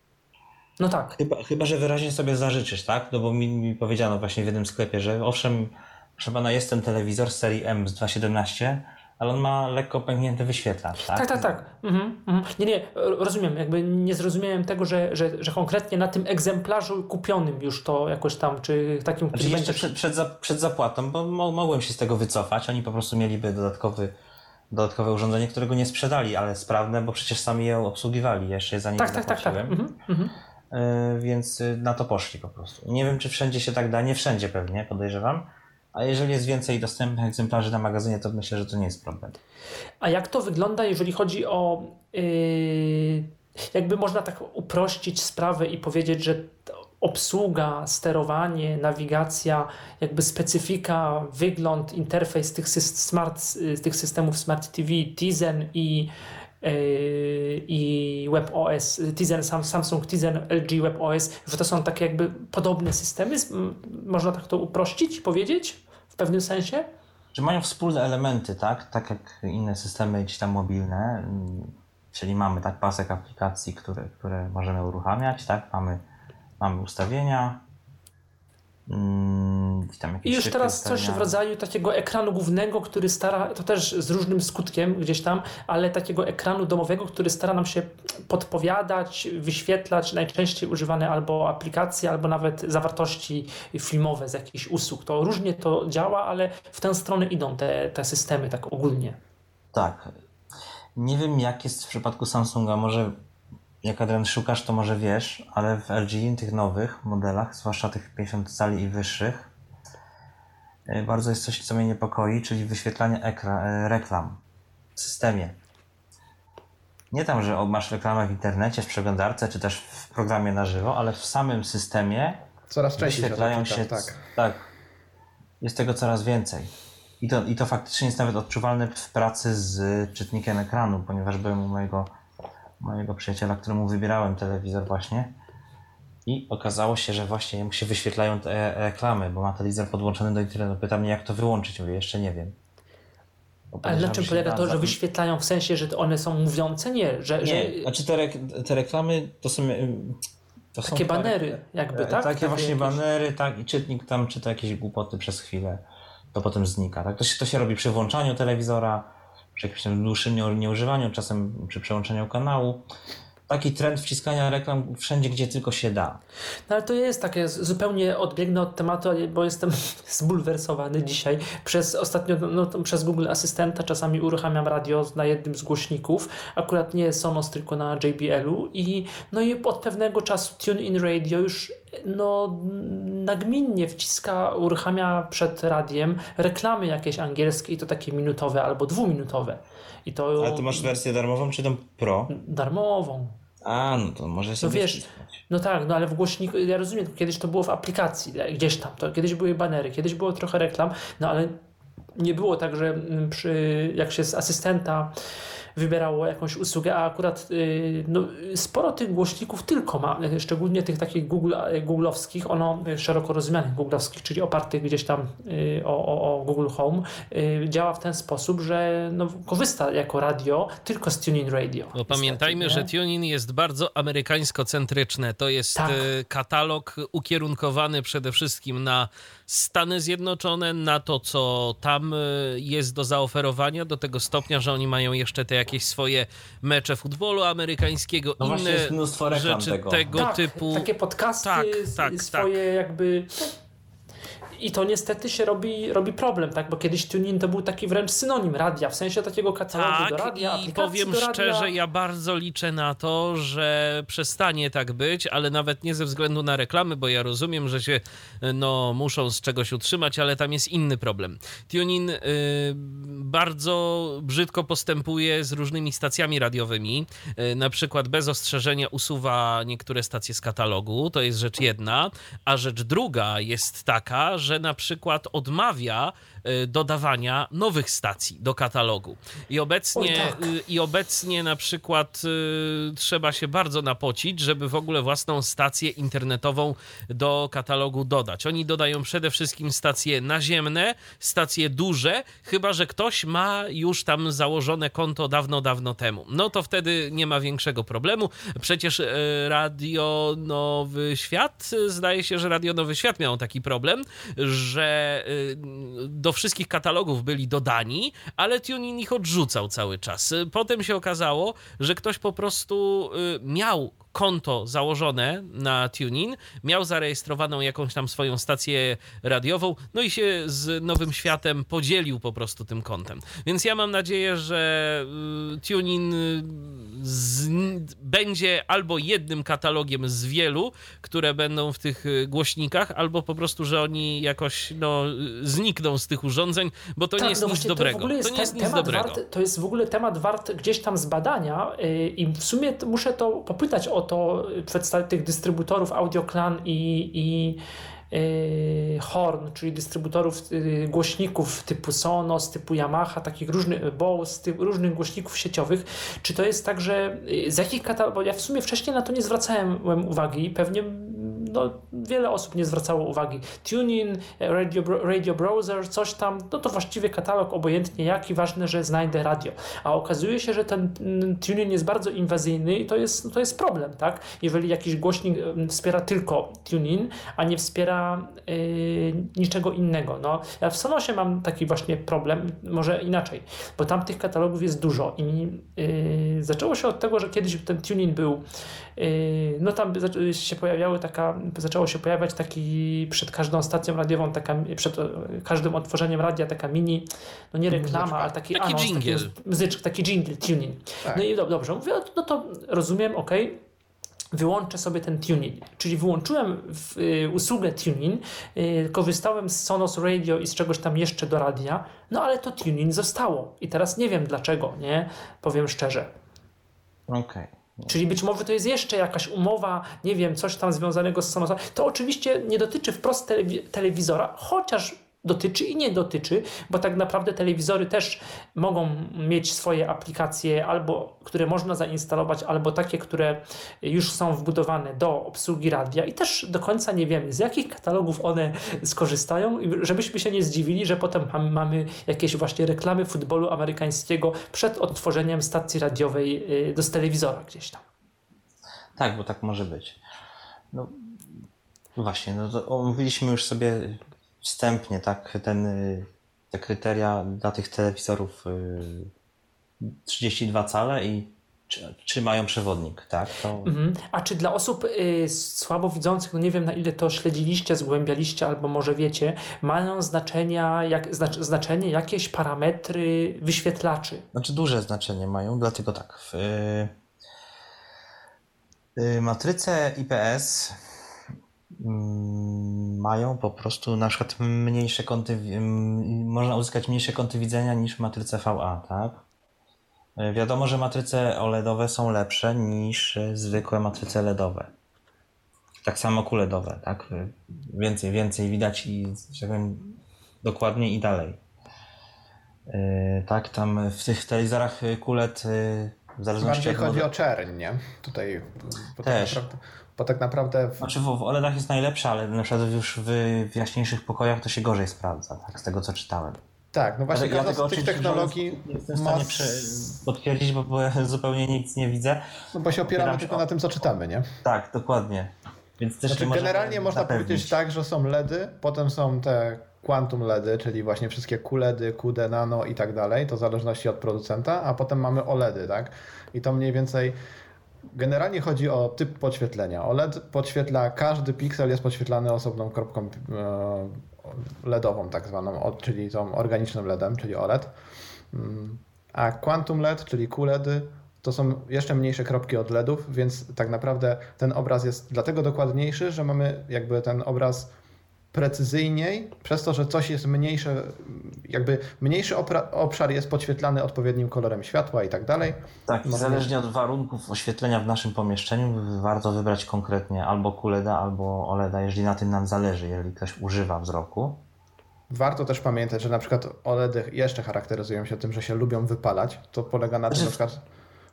No tak. Chyba, chyba, że wyraźnie sobie zażyczysz, tak? No bo mi, mi powiedziano właśnie w jednym sklepie, że owszem, proszę pana, jest ten telewizor z serii M z 2.17, ale on ma lekko pęknięty wyświetlacz, tak? Tak, tak, tak. Mhm, mhm. Nie, nie, rozumiem, jakby nie zrozumiałem tego, że, że, że konkretnie na tym egzemplarzu kupionym już to jakoś tam, czy takim... Znaczy jeszcze będzie... przed, przed, za, przed zapłatą, bo mogłem się z tego wycofać, oni po prostu mieliby dodatkowy dodatkowe urządzenie, którego nie sprzedali, ale sprawne, bo przecież sami je obsługiwali, jeszcze je za nie tak, tak, tak, tak. Mhm, mhm. Więc y, na to poszli po prostu. Nie wiem, czy wszędzie się tak da, nie wszędzie pewnie, podejrzewam. A jeżeli jest więcej dostępnych egzemplarzy na magazynie, to myślę, że to nie jest problem. A jak to wygląda, jeżeli chodzi o. Yy, jakby można tak uprościć sprawę i powiedzieć, że obsługa, sterowanie, nawigacja, jakby specyfika, wygląd, interfejs tych, smart, tych systemów Smart TV, Tizen i i WebOS, Tizen, Samsung Tizen, LG WebOS, że to są takie jakby podobne systemy? Można tak to uprościć, powiedzieć w pewnym sensie? Że mają wspólne elementy, tak? Tak jak inne systemy gdzieś tam mobilne, czyli mamy tak pasek aplikacji, które, które możemy uruchamiać, tak? Mamy, mamy ustawienia, Mm, I już teraz coś w rodzaju takiego ekranu głównego, który stara, to też z różnym skutkiem gdzieś tam, ale takiego ekranu domowego, który stara nam się podpowiadać, wyświetlać najczęściej używane albo aplikacje, albo nawet zawartości filmowe z jakichś usług. To różnie to działa, ale w tę stronę idą te, te systemy tak ogólnie. Tak. Nie wiem jak jest w przypadku Samsunga, może jak Adrian szukasz, to może wiesz, ale w LG, tych nowych modelach, zwłaszcza tych 50 cali i wyższych, y, bardzo jest coś, co mnie niepokoi, czyli wyświetlanie ekra, y, reklam w systemie. Nie tam, że masz reklamę w internecie, w przeglądarce, czy też w programie na żywo, ale w samym systemie coraz częściej wyświetlają się. Tak. tak. Jest tego coraz więcej. I to, I to faktycznie jest nawet odczuwalne w pracy z czytnikiem ekranu, ponieważ byłem u mojego mojego przyjaciela, któremu wybierałem telewizor właśnie i okazało się, że właśnie mu się wyświetlają te reklamy, bo ma telewizor podłączony do internetu. Pyta mnie, jak to wyłączyć. Mówię, jeszcze nie wiem. Ale na czym polega to, że wyświetlają w sensie, że one są mówiące? Nie, że. Nie, że... znaczy te, te reklamy to są. To takie są banery, jakby, tak? Takie, takie właśnie jakieś... banery, tak, i czytnik tam czyta jakieś głupoty przez chwilę, to potem znika. Tak? To, się, to się robi przy włączaniu telewizora, przy jakimś tam dłuższym nieużywaniu, czasem przy przełączeniu kanału. Taki trend wciskania reklam wszędzie, gdzie tylko się da. No ale to jest takie, zupełnie odbiegnę od tematu, bo jestem zbulwersowany dzisiaj. Przez ostatnio, no, przez Google Asystenta czasami uruchamiam radio na jednym z głośników, akurat nie Sonos, tylko na JBL-u i no i od pewnego czasu TuneIn Radio już no, nagminnie wciska, uruchamia przed radiem reklamy jakieś angielskie i to takie minutowe albo dwuminutowe. I to, Ale masz wersję darmową czy tą pro? Darmową. A, no to może sobie no wiesz, No tak, no ale w głośniku, ja rozumiem, kiedyś to było w aplikacji, gdzieś tam, to kiedyś były banery, kiedyś było trochę reklam, no ale nie było tak, że przy, jak się z asystenta wybierało jakąś usługę, a akurat y, no, sporo tych głośników tylko ma, szczególnie tych takich Google, googlowskich, ono szeroko rozumianych googlowskich, czyli opartych gdzieś tam o, o, o Google Home, działa w ten sposób, że no, korzysta jako radio tylko z Tuning Radio. Bo pamiętajmy, że Tuning jest bardzo amerykańsko-centryczne. To jest tak. katalog ukierunkowany przede wszystkim na Stany Zjednoczone, na to, co tam jest do zaoferowania, do tego stopnia, że oni mają jeszcze te jakieś swoje mecze futbolu amerykańskiego, no inne rzeczy tego, tego tak, typu. Takie podcasty, tak, tak, swoje tak. jakby i to niestety się robi, robi problem, tak? Bo kiedyś tuning to był taki wręcz synonim radia, w sensie takiego katalogu tak, do radia, i powiem do radia. szczerze, ja bardzo liczę na to, że przestanie tak być, ale nawet nie ze względu na reklamy, bo ja rozumiem, że się no, muszą z czegoś utrzymać, ale tam jest inny problem. Tunin y, bardzo brzydko postępuje z różnymi stacjami radiowymi, y, na przykład bez ostrzeżenia usuwa niektóre stacje z katalogu, to jest rzecz jedna, a rzecz druga jest taka, że na przykład odmawia dodawania nowych stacji do katalogu. I obecnie, tak. Y, i obecnie na przykład y, trzeba się bardzo napocić, żeby w ogóle własną stację internetową do katalogu dodać. Oni dodają przede wszystkim stacje naziemne, stacje duże, chyba że ktoś ma już tam założone konto dawno, dawno temu. No to wtedy nie ma większego problemu. Przecież Radio Nowy Świat, zdaje się, że Radio Nowy Świat miał taki problem, że do wszystkich katalogów byli dodani, ale tuning ich odrzucał cały czas. Potem się okazało, że ktoś po prostu y, miał konto założone na TuneIn, miał zarejestrowaną jakąś tam swoją stację radiową, no i się z Nowym Światem podzielił po prostu tym kontem. Więc ja mam nadzieję, że y, TuneIn z, będzie albo jednym katalogiem z wielu, które będą w tych y, głośnikach, albo po prostu, że oni jakoś no, znikną z tych urządzeń, bo to tak, nie jest no nic dobrego. To, to nie jest nic dobrego. Wart, to jest w ogóle temat wart gdzieś tam zbadania i w sumie muszę to popytać o to przedstawić tych dystrybutorów AudioClan i, i Horn, czyli dystrybutorów yy, głośników typu Sonos, typu Yamaha, takich różnych Bose, typ, różnych głośników sieciowych. Czy to jest tak, że yy, z jakich katalogów, ja w sumie wcześniej na to nie zwracałem uwagi, pewnie no, wiele osób nie zwracało uwagi. Tuning, radio, radio Browser, coś tam, no to właściwie katalog obojętnie jaki, ważne, że znajdę radio. A okazuje się, że ten tuning jest bardzo inwazyjny i to jest, to jest problem, tak? Jeżeli jakiś głośnik wspiera tylko tuning, a nie wspiera yy, niczego innego. No, ja w Sonosie mam taki właśnie problem, może inaczej, bo tam tych katalogów jest dużo i yy, zaczęło się od tego, że kiedyś ten tuning był, yy, no tam się pojawiały taka zaczęło się pojawiać taki przed każdą stacją radiową, taka, przed każdym otworzeniem radia taka mini, no nie reklama, ale taki, taki anons, jingle. Taki, taki jingle, tuning. Tak. No i dobrze, mówię, no to rozumiem, ok, wyłączę sobie ten tuning. Czyli wyłączyłem w, y, usługę tuning, y, korzystałem z Sonos Radio i z czegoś tam jeszcze do radia, no ale to tuning zostało. I teraz nie wiem dlaczego, nie? Powiem szczerze. Okej. Okay. Czyli być może to jest jeszcze jakaś umowa, nie wiem, coś tam związanego z Sonosem. To oczywiście nie dotyczy wprost telewizora, chociaż dotyczy i nie dotyczy, bo tak naprawdę telewizory też mogą mieć swoje aplikacje, albo które można zainstalować, albo takie, które już są wbudowane do obsługi radia i też do końca nie wiemy, z jakich katalogów one skorzystają, żebyśmy się nie zdziwili, że potem mamy jakieś właśnie reklamy futbolu amerykańskiego przed odtworzeniem stacji radiowej y, do telewizora gdzieś tam. Tak, bo tak może być. No właśnie, no to już sobie wstępnie, tak, ten, y, te kryteria dla tych telewizorów 32 y, cale i czy, czy mają przewodnik, tak? To... Mhm. A czy dla osób y, słabowidzących, no nie wiem na ile to śledziliście, zgłębialiście, albo może wiecie, mają znaczenia, jak, znacz, znaczenie jakieś parametry wyświetlaczy? Znaczy duże znaczenie mają, dlatego tak. W, y, y, matryce IPS mają po prostu na przykład mniejsze kąty, można uzyskać mniejsze kąty widzenia niż matryce VA, tak? E, wiadomo, że matryce OLEDowe są lepsze niż zwykłe matryce LEDowe. Tak samo QLEDowe, tak? Więcej, więcej widać i że powiem, dokładniej i dalej. Tak, tam w tych telewizorach yy, w zależności Bardziej od chodzi o czerń, nie? Tutaj. Też. Naprawdę, bo tak naprawdę w, Znaczy w, w OLEDach jest najlepsze, ale na przykład już w, w jaśniejszych pokojach to się gorzej sprawdza, tak, z tego co czytałem. tak, no właśnie ja każda tego z tych technologii nie jestem w stanie potwierdzić, bo, bo ja zupełnie nic nie widzę. No bo się opieramy Opieram tylko o- na tym, co czytamy, nie? Tak, dokładnie. Więc też Znaczy, generalnie można zapewnić. powiedzieć tak, że są LEDy, potem są te quantum LEDy, czyli właśnie wszystkie QLEDy, QD Nano i tak dalej, to w zależności od producenta, a potem mamy OLEDy, tak? I to mniej więcej generalnie chodzi o typ podświetlenia. OLED podświetla, każdy piksel jest podświetlany osobną kropką e, LEDową tak zwaną, czyli tą organicznym LEDem, czyli OLED. Mm, A Quantum LED, czyli QLEDy, to są jeszcze mniejsze kropki od LEDów, więc tak naprawdę ten obraz jest dlatego dokładniejszy, że mamy jakby ten obraz precyzyjniej, przez to, że coś jest mniejsze, jakby mniejszy obszar jest podświetlany odpowiednim kolorem światła i tak dalej. Tak, i Można- zależnie od warunków oświetlenia w naszym pomieszczeniu warto wybrać konkretnie albo QLEDa, albo OLEDa, jeżeli na tym nam zależy, jeżeli ktoś używa wzroku. Warto też pamiętać, że na przykład OLEDy jeszcze charakteryzują się tym, że się lubią wypalać. To polega na tym, Znaczy, na przykład,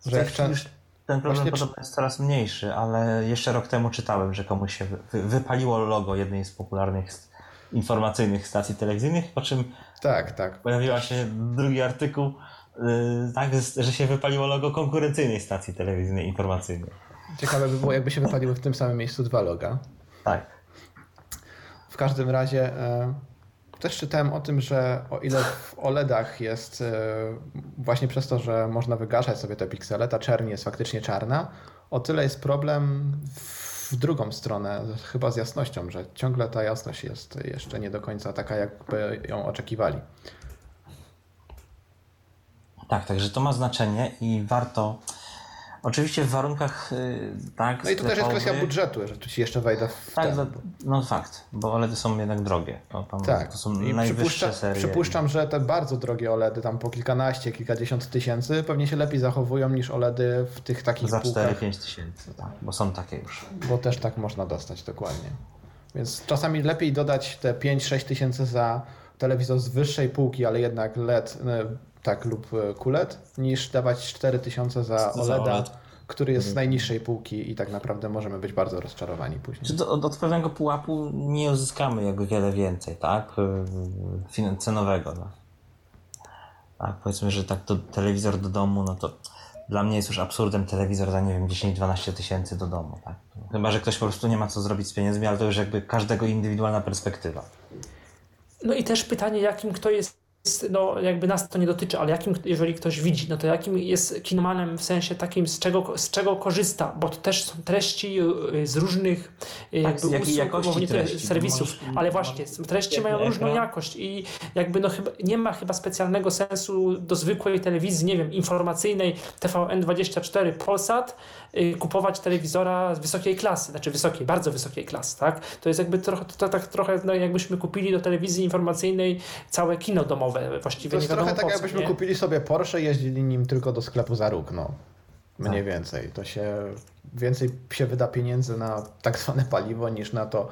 że już ten problem Właśnie podobno jest coraz mniejszy, ale jeszcze rok temu czytałem, że komuś się wy- wypaliło logo jednej z popularnych informacyjnych stacji telewizyjnych, po czym Tak, tak. pojawiła się drugi artykuł, yy, tak, że się wypaliło logo konkurencyjnej stacji telewizyjnej informacyjnej. Ciekawe by było, jakby się wypaliły w tym samym miejscu dwa loga. Tak. W każdym razie e, też czytałem o tym, że o ile w OLEDach jest e, właśnie przez to, że można wygaszać sobie te piksele, ta czerń jest faktycznie czarna, o tyle jest problem w drugą stronę, chyba z jasnością, że ciągle ta jasność jest jeszcze nie do końca taka, jakby ją oczekiwali. Tak, także to ma znaczenie i warto. Oczywiście w warunkach yy, tak. No i to też jest kwestia budżetu, że tu ci jeszcze wejdę w Tak, ten. no, no fakt, bo OLEDy są jednak drogie. No, tam, Tak, To są i najwyższe przypuszcza, serie. przypuszczam, że te bardzo drogie OLEDy, tam po kilkanaście, kilkadziesiąt tysięcy, pewnie się lepiej zachowują niż OLEDy w tych takich Za półkach, 4-5 tysięcy, tak, bo są takie już. bo też tak można dostać dokładnie. Więc czasami lepiej dodać te 5-6 tysięcy za telewizor z wyższej półki, ale jednak LED, e, tak, lub e, QLED, niż dawać 4 tysiące za Za OLEDa, OLED. który jest z najniższej półki i tak naprawdę możemy być bardzo rozczarowani później. Czy do, od, od pewnego pułapu nie uzyskamy jakby wiele więcej, tak? Fin- Cenowego. No. Tak, powiedzmy, że tak to telewizor do domu, no to dla mnie jest już absurdem telewizor za nie wiem 10-12 tysięcy do domu, tak? Chyba, że ktoś po prostu nie ma co zrobić z pieniędzmi, ale to już jakby każdego indywidualna perspektywa. No i też pytanie, jakim kto jest, no jakby nas to nie dotyczy, ale jakim, jeżeli ktoś widzi, no to jakim jest kinomanem w sensie takim, z czego, z czego korzysta, bo to też są treści y, z różnych y, Tak, z jakiej usług, jakości treści? serwisów, Możesz- ale właśnie, treści mają Jaki różną ekran? jakość i jakby no chyba, nie ma chyba specjalnego sensu do zwykłej telewizji, nie wiem, informacyjnej TVN24 Polsat y, kupować telewizora z wysokiej klasy, znaczy wysokiej, bardzo wysokiej klasy, tak? To jest jakby trochę, to, tak trochę no, jakbyśmy kupili do telewizji informacyjnej całe kino domowe, właściwie To nie jest wiadomo trochę tak, jakbyśmy nie? kupili sobie Porsche i jeździli nim tylko do sklepu za róg, no. Mniej Tak. więcej. To się więcej się wyda pieniędzy na tak zwane paliwo niż na to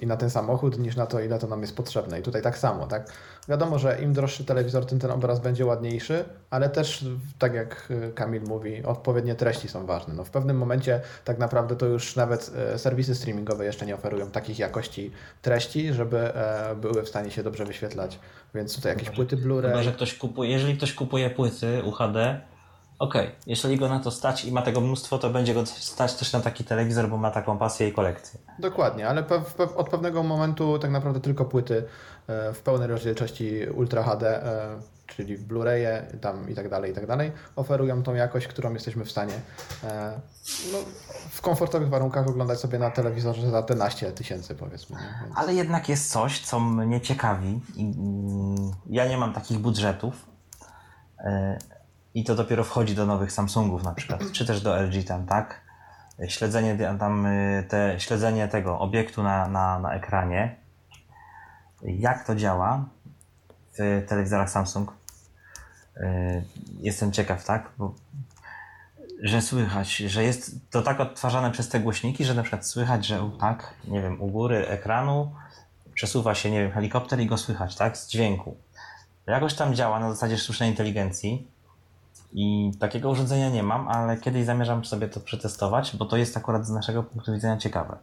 i na ten samochód, niż na to, ile to nam jest potrzebne. I tutaj tak samo, tak? Wiadomo, że im droższy telewizor, tym ten obraz będzie ładniejszy, ale też, tak jak y, Kamil mówi, odpowiednie treści są ważne. No, w pewnym momencie tak naprawdę to już nawet e, serwisy streamingowe jeszcze nie oferują takich jakości treści, żeby e, były w stanie się dobrze wyświetlać. Więc tutaj jakieś płyty Blu-ray. że ktoś kupuje, jeżeli ktoś kupuje płyty UHD, okej, jeżeli go na to stać i ma tego mnóstwo, to będzie go stać też na taki telewizor, bo ma taką pasję i kolekcję. Dokładnie, ale pe pe od pewnego momentu tak naprawdę tylko płyty w pełnej rozdzielczości Ultra HD, e, czyli w Blu-raye tam i tak dalej, i tak dalej, oferują tą jakość, którą jesteśmy w stanie e, no, w komfortowych warunkach oglądać sobie na telewizorze za te naście tysięcy powiedzmy. Więc... Ale jednak jest coś, co mnie ciekawi. Ja nie mam takich budżetów. e, I to dopiero wchodzi do nowych Samsungów na przykład, czy też do LG tam, tak? Śledzenie, tam, te, śledzenie tego obiektu na, na, na ekranie. Jak to działa w telewizorach Samsung? Y, Jestem ciekaw, tak? Bo, że słychać, że jest to tak odtwarzane przez te głośniki, że na przykład słychać, że tak, nie wiem, u góry ekranu przesuwa się, nie wiem, helikopter i go słychać, tak? Z dźwięku. Jakoś tam działa na zasadzie sztucznej inteligencji. I takiego urządzenia nie mam, ale kiedyś zamierzam sobie to przetestować, bo to jest akurat z naszego punktu widzenia ciekawe.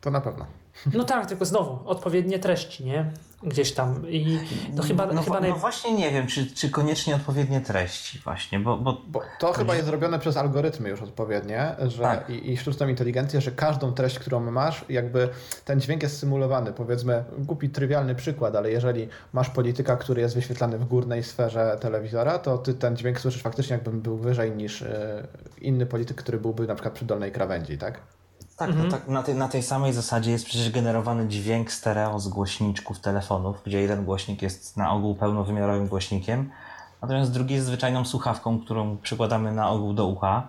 To na pewno. No tak, tylko znowu odpowiednie treści, nie? Gdzieś tam. I to chyba, no, chyba no naj... właśnie nie wiem, czy, czy koniecznie odpowiednie treści właśnie, bo, bo Bo to chyba jest zrobione przez algorytmy już odpowiednie, że Tak. i, i sztuczną inteligencję, że każdą treść, którą masz, jakby ten dźwięk jest symulowany. Powiedzmy, głupi, trywialny przykład, ale jeżeli masz polityka, który jest wyświetlany w górnej sferze telewizora, to ty ten dźwięk słyszysz faktycznie jakby był wyżej niż e, inny polityk, który byłby na przykład przy dolnej krawędzi, tak? Tak, no tak na, tej, na tej samej zasadzie jest przecież generowany dźwięk stereo z głośniczków telefonów, gdzie jeden głośnik jest na ogół pełnowymiarowym głośnikiem, natomiast drugi jest zwyczajną słuchawką, którą przykładamy na ogół do ucha,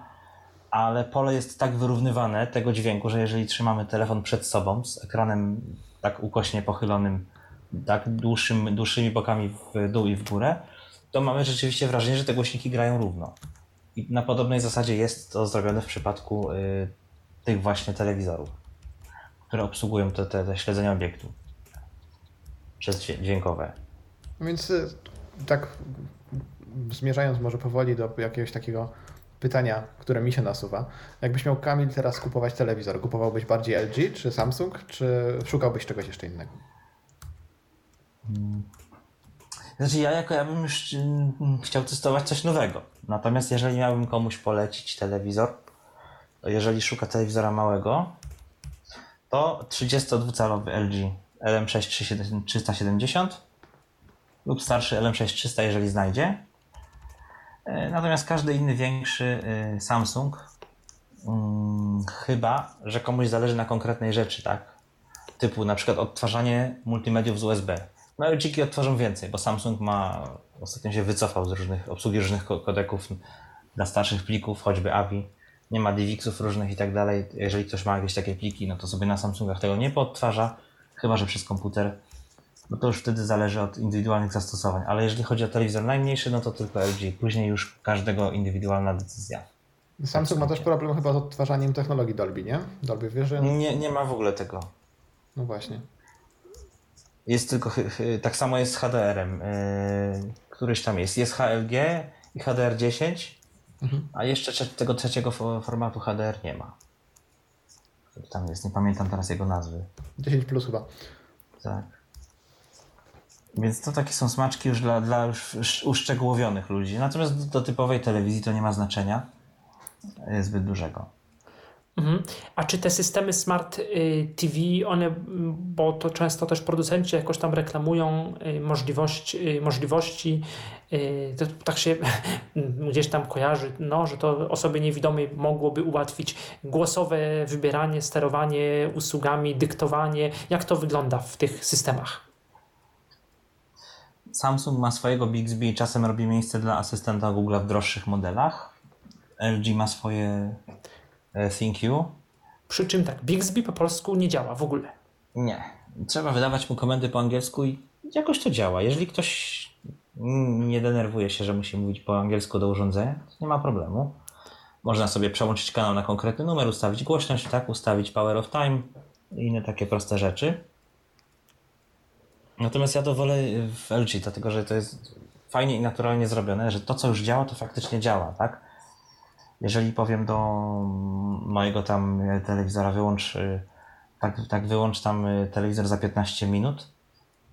ale pole jest tak wyrównywane tego dźwięku, że jeżeli trzymamy telefon przed sobą z ekranem tak ukośnie pochylonym, tak dłuższym, dłuższymi bokami w dół i w górę, to mamy rzeczywiście wrażenie, że te głośniki grają równo. I na podobnej zasadzie jest to zrobione w przypadku y, tych właśnie telewizorów, które obsługują te, te, te śledzenie obiektu przez dźwię- dźwiękowe. Więc y, tak zmierzając może powoli do jakiegoś takiego pytania, które mi się nasuwa. Jakbyś miał Kamil teraz kupować telewizor, kupowałbyś bardziej LG czy Samsung, czy szukałbyś czegoś jeszcze innego? Znaczy ja jako ja bym już mm, chciał testować coś nowego. Natomiast jeżeli miałbym komuś polecić telewizor, jeżeli szuka telewizora małego, to 32-calowy LG LM6 370 lub starszy LM6 300, jeżeli znajdzie. E, Natomiast każdy inny większy e, Samsung, mm, chyba, że komuś zależy na konkretnej rzeczy, tak? Typu na przykład odtwarzanie multimediów z USB. No LG odtworzą więcej, bo Samsung ma, ostatnio się wycofał z różnych obsługi różnych ko- kodeków dla starszych plików, choćby AVI. Nie ma DivXów różnych i tak dalej. Jeżeli ktoś ma jakieś takie pliki, no to sobie na Samsungach tego nie podtwarza, chyba że przez komputer. No to już wtedy zależy od indywidualnych zastosowań. Ale jeżeli chodzi o telewizor najmniejszy, no to tylko LG. Później już każdego indywidualna decyzja. Samsung ma też problem chyba z odtwarzaniem technologii Dolby, nie? Dolby Vision. Nie, nie ma w ogóle tego. No właśnie. Jest tylko, tak samo jest z HDR-em. Yy, któryś tam jest. Jest HLG i HDR10, Mhm. a jeszcze tego trzeciego fo- formatu HDR nie ma. Który Tam jest, nie pamiętam teraz jego nazwy. 10 plus chyba. Tak. Więc to takie są smaczki już dla, dla już sz- uszczegółowionych ludzi. Natomiast do, do typowej telewizji to nie ma znaczenia zbyt dużego. Mhm. A czy te systemy Smart y, TV, one, bo to często też producenci jakoś tam reklamują y, możliwość, y, możliwości, to tak się gdzieś tam kojarzy, no, że to osobie niewidomej mogłoby ułatwić głosowe wybieranie, sterowanie usługami, dyktowanie. Jak to wygląda w tych systemach? Samsung ma swojego Bixby i czasem robi miejsce dla asystenta Google w droższych modelach. LG ma swoje ThinQ. Przy czym tak, Bixby po polsku nie działa w ogóle. Nie. Trzeba wydawać mu komendy po angielsku i jakoś to działa. Jeżeli ktoś nie denerwuje się, że musi mówić po angielsku do urządzenia, to nie ma problemu. Można sobie przełączyć kanał na konkretny numer, ustawić głośność, tak, ustawić power of time i inne takie proste rzeczy. Natomiast ja to wolę w LG, dlatego że to jest fajnie i naturalnie zrobione, że to co już działa, to faktycznie działa, tak? Jeżeli powiem do mojego tam telewizora wyłącz y, tak, tak wyłącz tam y, telewizor za 15 minut,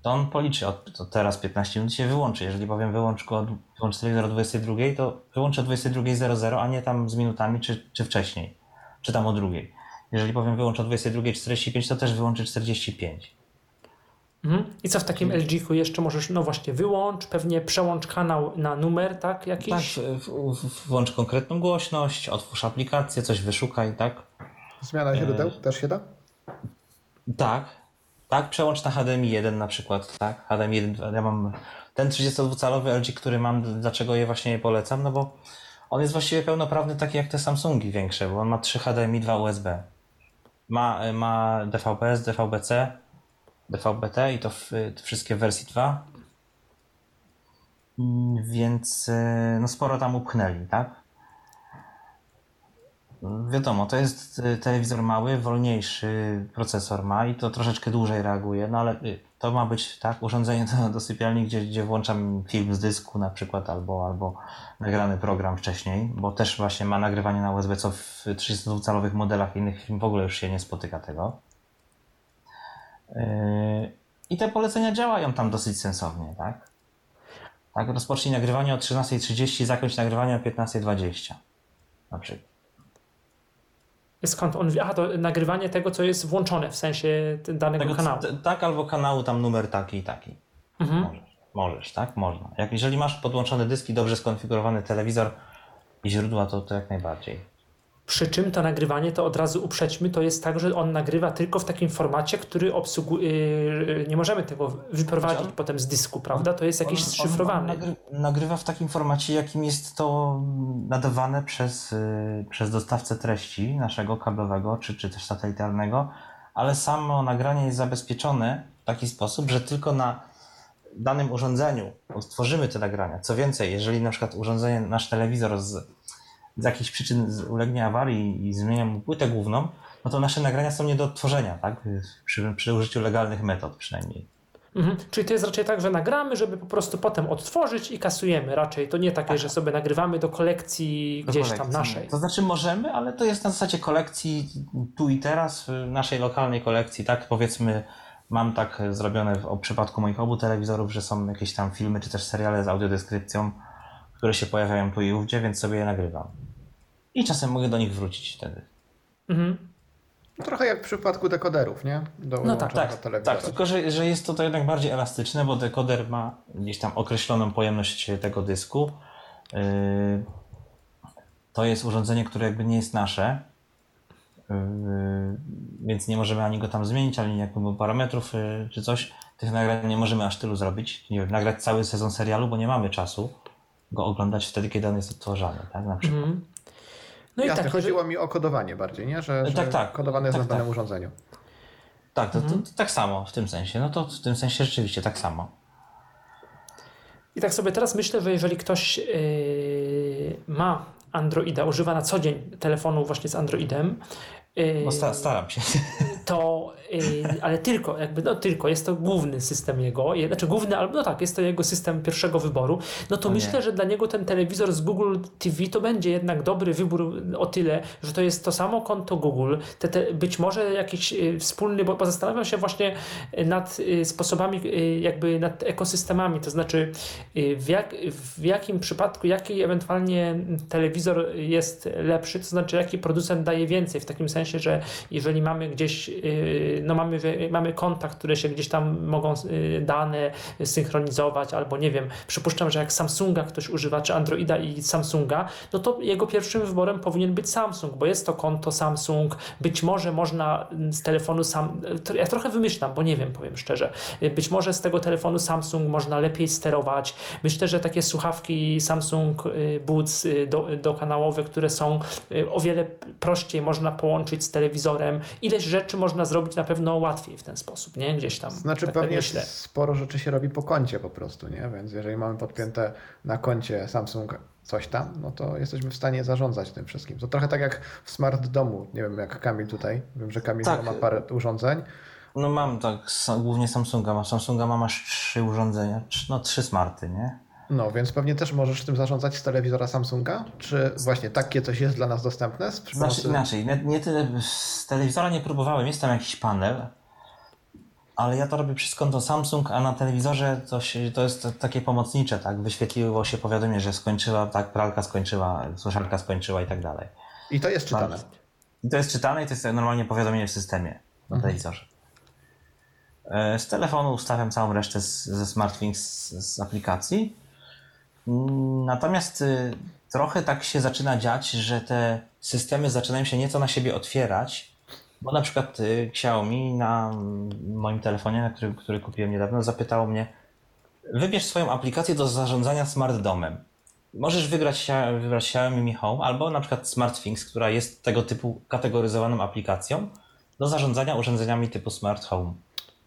to on policzy, od, teraz 15 minut się wyłączy. Jeżeli powiem wyłącz, go, wyłącz telewizor o 22, to wyłączę o 22.00, a nie tam z minutami czy, czy wcześniej, czy tam o drugiej. Jeżeli powiem wyłącz o 22.45, to też wyłączy 45. Mhm. I co w takim LG-ku jeszcze możesz, no właśnie, wyłącz, pewnie przełącz kanał na numer, tak, Tak, jakiś? w, włącz konkretną głośność, otwórz aplikację, coś wyszukaj, tak? Zmiana źródeł też się da? Tak, tak, przełącz na HDMI 1 na przykład, tak, HDMI 1, ja mam ten 32-calowy LG, który mam, dlaczego je właśnie polecam, no bo on jest właściwie pełnoprawny taki jak te Samsungi większe, bo on ma 3 HDMI, 2 USB. Ma, ma DVB-S, DVB-C, DVB-T i to w, wszystkie w wersji 2. Mm, Więc y, no sporo tam upchnęli, tak? Wiadomo, to jest y, telewizor mały, wolniejszy procesor ma i to troszeczkę dłużej reaguje, no ale y, to ma być tak urządzenie do, do sypialni, gdzie, gdzie włączam film z dysku na przykład albo, albo nagrany program wcześniej, bo też właśnie ma nagrywanie na USB, co w 32-calowych modelach innych firm w ogóle już się nie spotyka tego. Yy, I te polecenia działają tam dosyć sensownie, tak? Tak, rozpocznij nagrywanie o 13.30, zakończ nagrywanie o 15.20 na przykład. Skąd on wie? Aha, to nagrywanie tego, co jest włączone w sensie danego Tego, kanału. tak, albo kanału tam numer taki i taki. Mhm. Możesz, możesz, tak? Można. Jak, jeżeli masz podłączony dysk i dobrze skonfigurowany telewizor i źródła, to, to jak najbardziej. Przy czym to nagrywanie, to od razu uprzedźmy, to jest tak, że on nagrywa tylko w takim formacie, który obsługuje. Yy, nie możemy tego wyprowadzić Znaczy potem z dysku, prawda? To jest. On, nagry, nagrywa w takim formacie, jakim jest to nadawane przez, y, przez dostawcę treści naszego kablowego czy, czy też satelitarnego, ale samo nagranie jest zabezpieczone w taki sposób, że tylko na danym urządzeniu stworzymy te nagrania. Co więcej, jeżeli na przykład urządzenie, nasz telewizor z, z jakichś przyczyn ulegnie awarii i zmienia mu płytę główną, no to nasze nagrania są nie do odtworzenia, tak? Przy, przy użyciu legalnych metod przynajmniej. Mhm. Czyli to jest raczej tak, że nagramy, żeby po prostu potem odtworzyć i kasujemy. Raczej to nie takie, że sobie nagrywamy do kolekcji Do gdzieś tam kolekcji. naszej. To znaczy możemy, ale to jest na zasadzie kolekcji tu i teraz, w naszej lokalnej kolekcji, tak? Powiedzmy, mam tak zrobione w, w przypadku moich obu telewizorów, że są jakieś tam filmy czy też seriale z audiodeskrypcją, które się pojawiają tu i ówdzie, więc sobie je nagrywam. I czasem mogę do nich wrócić wtedy. Mhm. Trochę jak w przypadku dekoderów, nie? Do No tak, Tak, tak, tylko że, że jest to, to jednak bardziej elastyczne, bo dekoder ma gdzieś tam określoną pojemność tego dysku. Yy, to jest urządzenie, które jakby nie jest nasze, yy, więc nie możemy ani go tam zmienić, ani jakby parametrów yy, czy coś. Tych nagrań nie możemy aż tylu zrobić. Nie wiem, nagrać cały sezon serialu, bo nie mamy czasu go oglądać wtedy, kiedy on jest odtworzony, tak? Na przykład. Mhm. No i Jasne, tak, chodziło mi o kodowanie bardziej, nie? Że, że Tak, tak. kodowane jest Tak, na danym tak. urządzeniu. Tak, to, to, Mhm. to tak samo w tym sensie. No to w tym sensie rzeczywiście tak samo. I tak sobie teraz myślę, że jeżeli ktoś yy, ma Androida, używa na co dzień telefonu właśnie z Androidem, yy, No, sta, staram się. to, yy, ale tylko, jakby, no tylko, jest to główny system jego, je- znaczy główny, albo no tak, jest to jego system pierwszego wyboru, no to O nie. myślę, że dla niego ten telewizor z Google TV to będzie jednak dobry wybór o tyle, że to jest to samo konto Google, te, te, być może jakiś yy, wspólny, bo, bo zastanawiam się właśnie nad yy, sposobami, jakby nad ekosystemami, to znaczy w, jak, w jakim przypadku, jaki ewentualnie telewizor jest lepszy, to znaczy jaki producent daje więcej, w takim sensie, że jeżeli mamy gdzieś, no mamy, mamy konta, które się gdzieś tam mogą yy, dane synchronizować, albo nie wiem, przypuszczam, że jak Samsunga ktoś używa, czy Androida i Samsunga, no to jego pierwszym wyborem powinien być Samsung, bo jest to konto Samsung, być może można z telefonu sam, ja trochę wymyślam, bo nie wiem, powiem szczerze, być może z tego telefonu Samsung można lepiej sterować, myślę, że takie słuchawki Samsung y, Boots y, do, dokanałowe, które są y, o wiele prościej można połączyć z telewizorem, ileś rzeczy można zrobić na pewno łatwiej w ten sposób, nie? Gdzieś tam. Znaczy tak, pewnie myślę. sporo rzeczy się robi po koncie po prostu, nie? Więc jeżeli mamy podpięte na koncie Samsung coś tam, no to jesteśmy w stanie zarządzać tym wszystkim. To trochę tak jak w smart domu, nie wiem jak Kamil tutaj, wiem, że Kamil Tak. ma parę urządzeń. No mam tak, głównie Samsunga. Mam Samsunga mam aż trzy urządzenia, no trzy smarty, nie? No, więc pewnie też możesz tym zarządzać z telewizora Samsunga? Czy właśnie takie coś jest dla nas dostępne? Z Znaczy inaczej, nie, nie tyle, z telewizora nie próbowałem, jest tam jakiś panel, ale ja to robię przez konto Samsung, a na telewizorze to, się, to jest takie pomocnicze, tak? Wyświetliło się powiadomienie, że skończyła, tak, pralka skończyła, suszarka skończyła i tak dalej. I to jest czytane. I to jest czytane i to jest normalnie powiadomienie w systemie na telewizorze. E, Z telefonu ustawiam całą resztę z, ze SmartThings z, z aplikacji. Mm, Natomiast y, trochę tak się zaczyna dziać, że te systemy zaczynają się nieco na siebie otwierać, bo na przykład y, Xiaomi na mm, moim telefonie, który, który kupiłem niedawno, zapytało mnie wybierz swoją aplikację do zarządzania smart domem. Możesz wybrać, Xia- wybrać Xiaomi Mi Home albo na przykład SmartThings, która jest tego typu kategoryzowaną aplikacją do zarządzania urządzeniami typu Smart Home.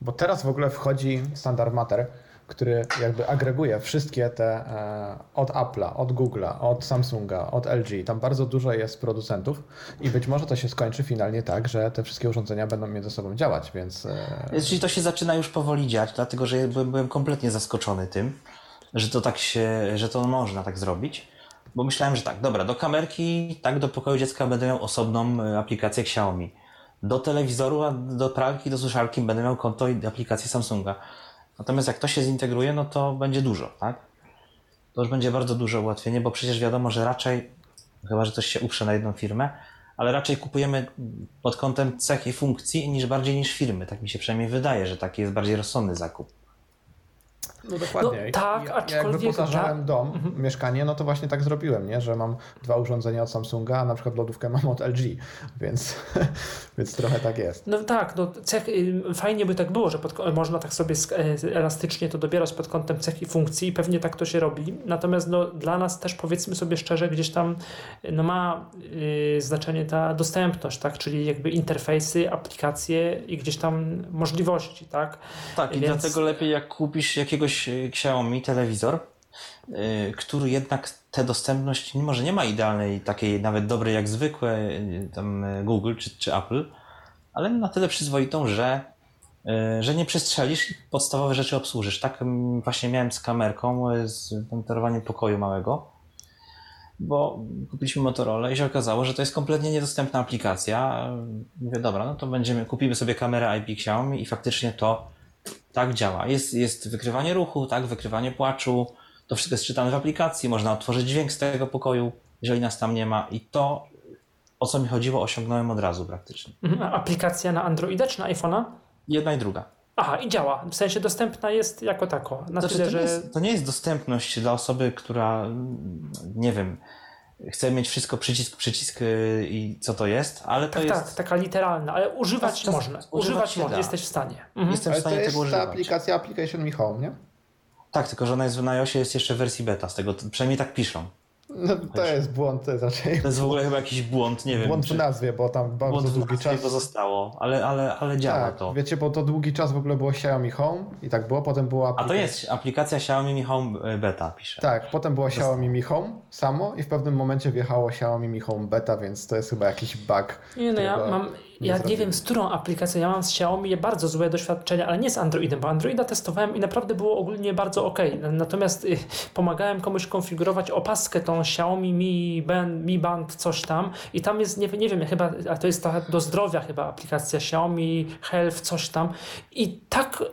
Bo teraz w ogóle wchodzi standard Matter, który jakby agreguje wszystkie te e, od Apple'a, od Google'a, od Samsunga, od LG. Tam bardzo dużo jest producentów i być może to się skończy finalnie tak, że te wszystkie urządzenia będą między sobą działać, więc... E... Czyli to się zaczyna już powoli dziać, dlatego że byłem, byłem kompletnie zaskoczony tym, że to tak się, że to można tak zrobić. Bo myślałem, że tak, dobra, do kamerki, tak, do pokoju dziecka będę miał osobną e, aplikację Xiaomi. Do telewizoru, a do pralki, do suszarki będę miał konto i aplikację Samsunga. Natomiast jak to się zintegruje, no to będzie dużo, tak? To już będzie bardzo duże ułatwienie, bo przecież wiadomo, że raczej, chyba że coś się uprze na jedną firmę, ale raczej kupujemy pod kątem cech i funkcji niż bardziej niż firmy. Tak mi się przynajmniej wydaje, że taki jest bardziej rozsądny zakup. No dokładnie. No, tak, ja, aczkolwiek... Jak wyposażałem dom, mhm. mieszkanie, no to właśnie tak zrobiłem, nie? że mam dwa urządzenia od Samsunga, a na przykład lodówkę mam od LG, więc, więc trochę tak jest. No tak, no cech, y, fajnie by tak było, że pod, można tak sobie e, elastycznie to dobierać pod kątem cech i funkcji i pewnie tak to się robi. Natomiast no, dla nas też powiedzmy sobie szczerze, gdzieś tam no, ma y, znaczenie ta dostępność, tak? czyli jakby interfejsy, aplikacje i gdzieś tam możliwości. Tak, tak i Więc... dlatego lepiej jak kupisz jakiegoś jakiegoś y, Xiaomi telewizor, y, który jednak tę dostępność, mimo że nie ma idealnej, takiej nawet dobrej jak zwykłe y, tam Google czy, czy Apple, ale na tyle przyzwoitą, że, że nie przestrzelisz i podstawowe rzeczy obsłużysz. Tak mm, właśnie miałem z kamerką, z monitorowaniem pokoju małego, bo kupiliśmy Motorola i się okazało, że to jest kompletnie niedostępna aplikacja. Mówię, dobra, no to będziemy, kupimy sobie kamerę IP Xiaomi i faktycznie to tak działa. Jest, jest wykrywanie ruchu, tak, wykrywanie płaczu. To wszystko jest czytane w aplikacji. Można otworzyć dźwięk z tego pokoju, jeżeli nas tam nie ma. I to, o co mi chodziło, osiągnąłem od razu praktycznie. Mhm. Aplikacja na Androida czy na iPhone'a? Jedna i druga. Aha, i działa. W sensie dostępna jest jako tako. Na znaczy, tyle, to, nie że... jest, to nie jest dostępność dla osoby, która, nie wiem, chce mieć wszystko przycisk, przycisk y, i co to jest, ale to tak, jest... Tak, taka literalna, ale używać to, można. Używać, używać można, jesteś w stanie. Mhm. Jestem w stanie to tego jest używać. ta aplikacja Application Me Home, nie? Tak, tylko że ona jest w iOSie jest jeszcze w wersji beta, z tego przynajmniej tak piszą. No, to jest błąd to jest raczej. To jest w ogóle chyba jakiś błąd, nie wiem. Błąd w nazwie, bo tam bardzo błąd długi czas. to zostało, ale, ale, ale działa tak, to. Wiecie, bo to długi czas w ogóle było Xiaomi Home i tak było, potem była aplikacja. A to jest aplikacja Xiaomi Mi Home e, Beta, pisze. Tak, potem była Xiaomi Mi Home samo i w pewnym momencie wjechało Xiaomi Mi Home Beta, więc to jest chyba jakiś bug. Nie, no ja mam nie ja nie wiem z którą aplikacją, ja mam z Xiaomi bardzo złe doświadczenia, ale nie z Androidem, bo Androida testowałem i naprawdę było ogólnie bardzo ok. Natomiast y, pomagałem komuś konfigurować opaskę tą Xiaomi Mi Band, Mi Band coś tam i tam jest, nie, nie wiem, chyba, a to jest ta do zdrowia chyba aplikacja Xiaomi Health coś tam. I tak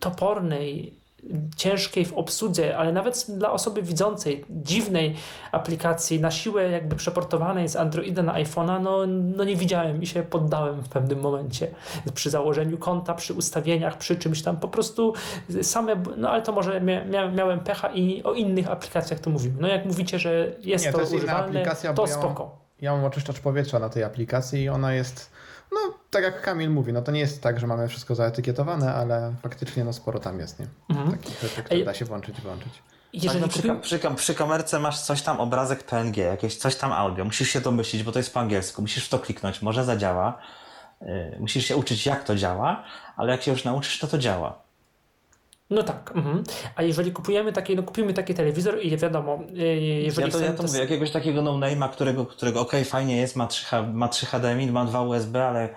topornej ciężkiej w obsłudze, ale nawet dla osoby widzącej, dziwnej aplikacji, na siłę jakby przeportowanej z Androida na iPhone'a, no, no nie widziałem i się poddałem w pewnym momencie. Przy założeniu konta, przy ustawieniach, przy czymś tam po prostu same, no ale to może mia, miałem pecha i o innych aplikacjach to mówimy. No jak mówicie, że jest nie, to, to jest używalne, aplikacja, to spoko. Ja mam, ja mam oczyszczacz powietrza na tej aplikacji i ona jest no, tak jak Kamil mówi, no to nie jest tak, że mamy wszystko zaetykietowane, ale faktycznie no sporo tam jest, nie? Mhm. Takich rzeczy, które da się włączyć i wyłączyć. Jeżeli tak, no przy, przy, przy, kamerce masz coś tam, obrazek PNG, jakieś coś tam audio, musisz się domyślić, bo to jest po angielsku, musisz w to kliknąć, może zadziała, yy, musisz się uczyć jak to działa, ale jak się już nauczysz, to to działa. No tak. Mhm. A jeżeli kupujemy taki, no kupimy taki telewizor i wiadomo, y, jeżeli Ja to, ja to mówię, jakiegoś takiego no-name'a, którego, którego ok, fajnie jest, ma 3, ma 3 HDMI, ma 2 USB, ale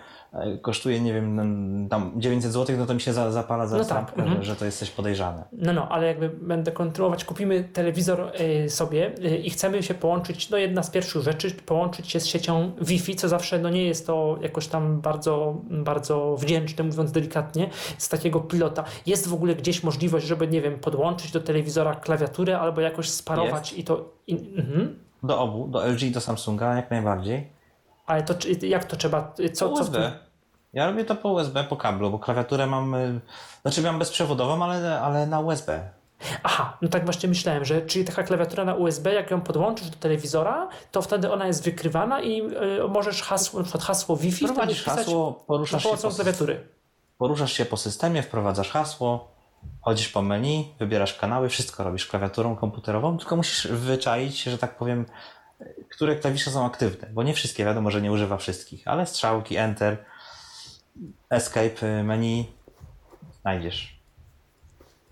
kosztuje, nie wiem, tam 900 zł, no to mi się zapala za no tak. Mhm. że to jest coś podejrzane. No, no, ale jakby będę kontrolować, kupimy telewizor e, sobie e, i chcemy się połączyć, no jedna z pierwszych rzeczy, połączyć się z siecią Wi-Fi, co zawsze no nie jest to jakoś tam bardzo, bardzo wdzięczne, mówiąc delikatnie, z takiego pilota. Jest w ogóle gdzieś możliwość, żeby, nie wiem, podłączyć do telewizora klawiaturę albo jakoś sparować jest. i to... I, mhm. Do obu, do LG i do Samsunga jak najbardziej. Ale to jak to trzeba? Co, USB. Co ja robię to po USB, po kablu, bo klawiaturę mam, y, znaczy mam bezprzewodową, ale, ale na USB. Aha, no tak właśnie myślałem, że czyli taka klawiatura na USB, jak ją podłączysz do telewizora, to wtedy ona jest wykrywana i y, możesz hasło, na przykład hasło Wi-Fi Prowadzisz hasło, poruszasz się po, klawiatury. Poruszasz się po systemie, wprowadzasz hasło, chodzisz po menu, wybierasz kanały, wszystko robisz klawiaturą komputerową, tylko musisz wyczaić, że tak powiem, które klawisze są aktywne, bo nie wszystkie, wiadomo, że nie używa wszystkich, ale strzałki, enter, escape, menu znajdziesz.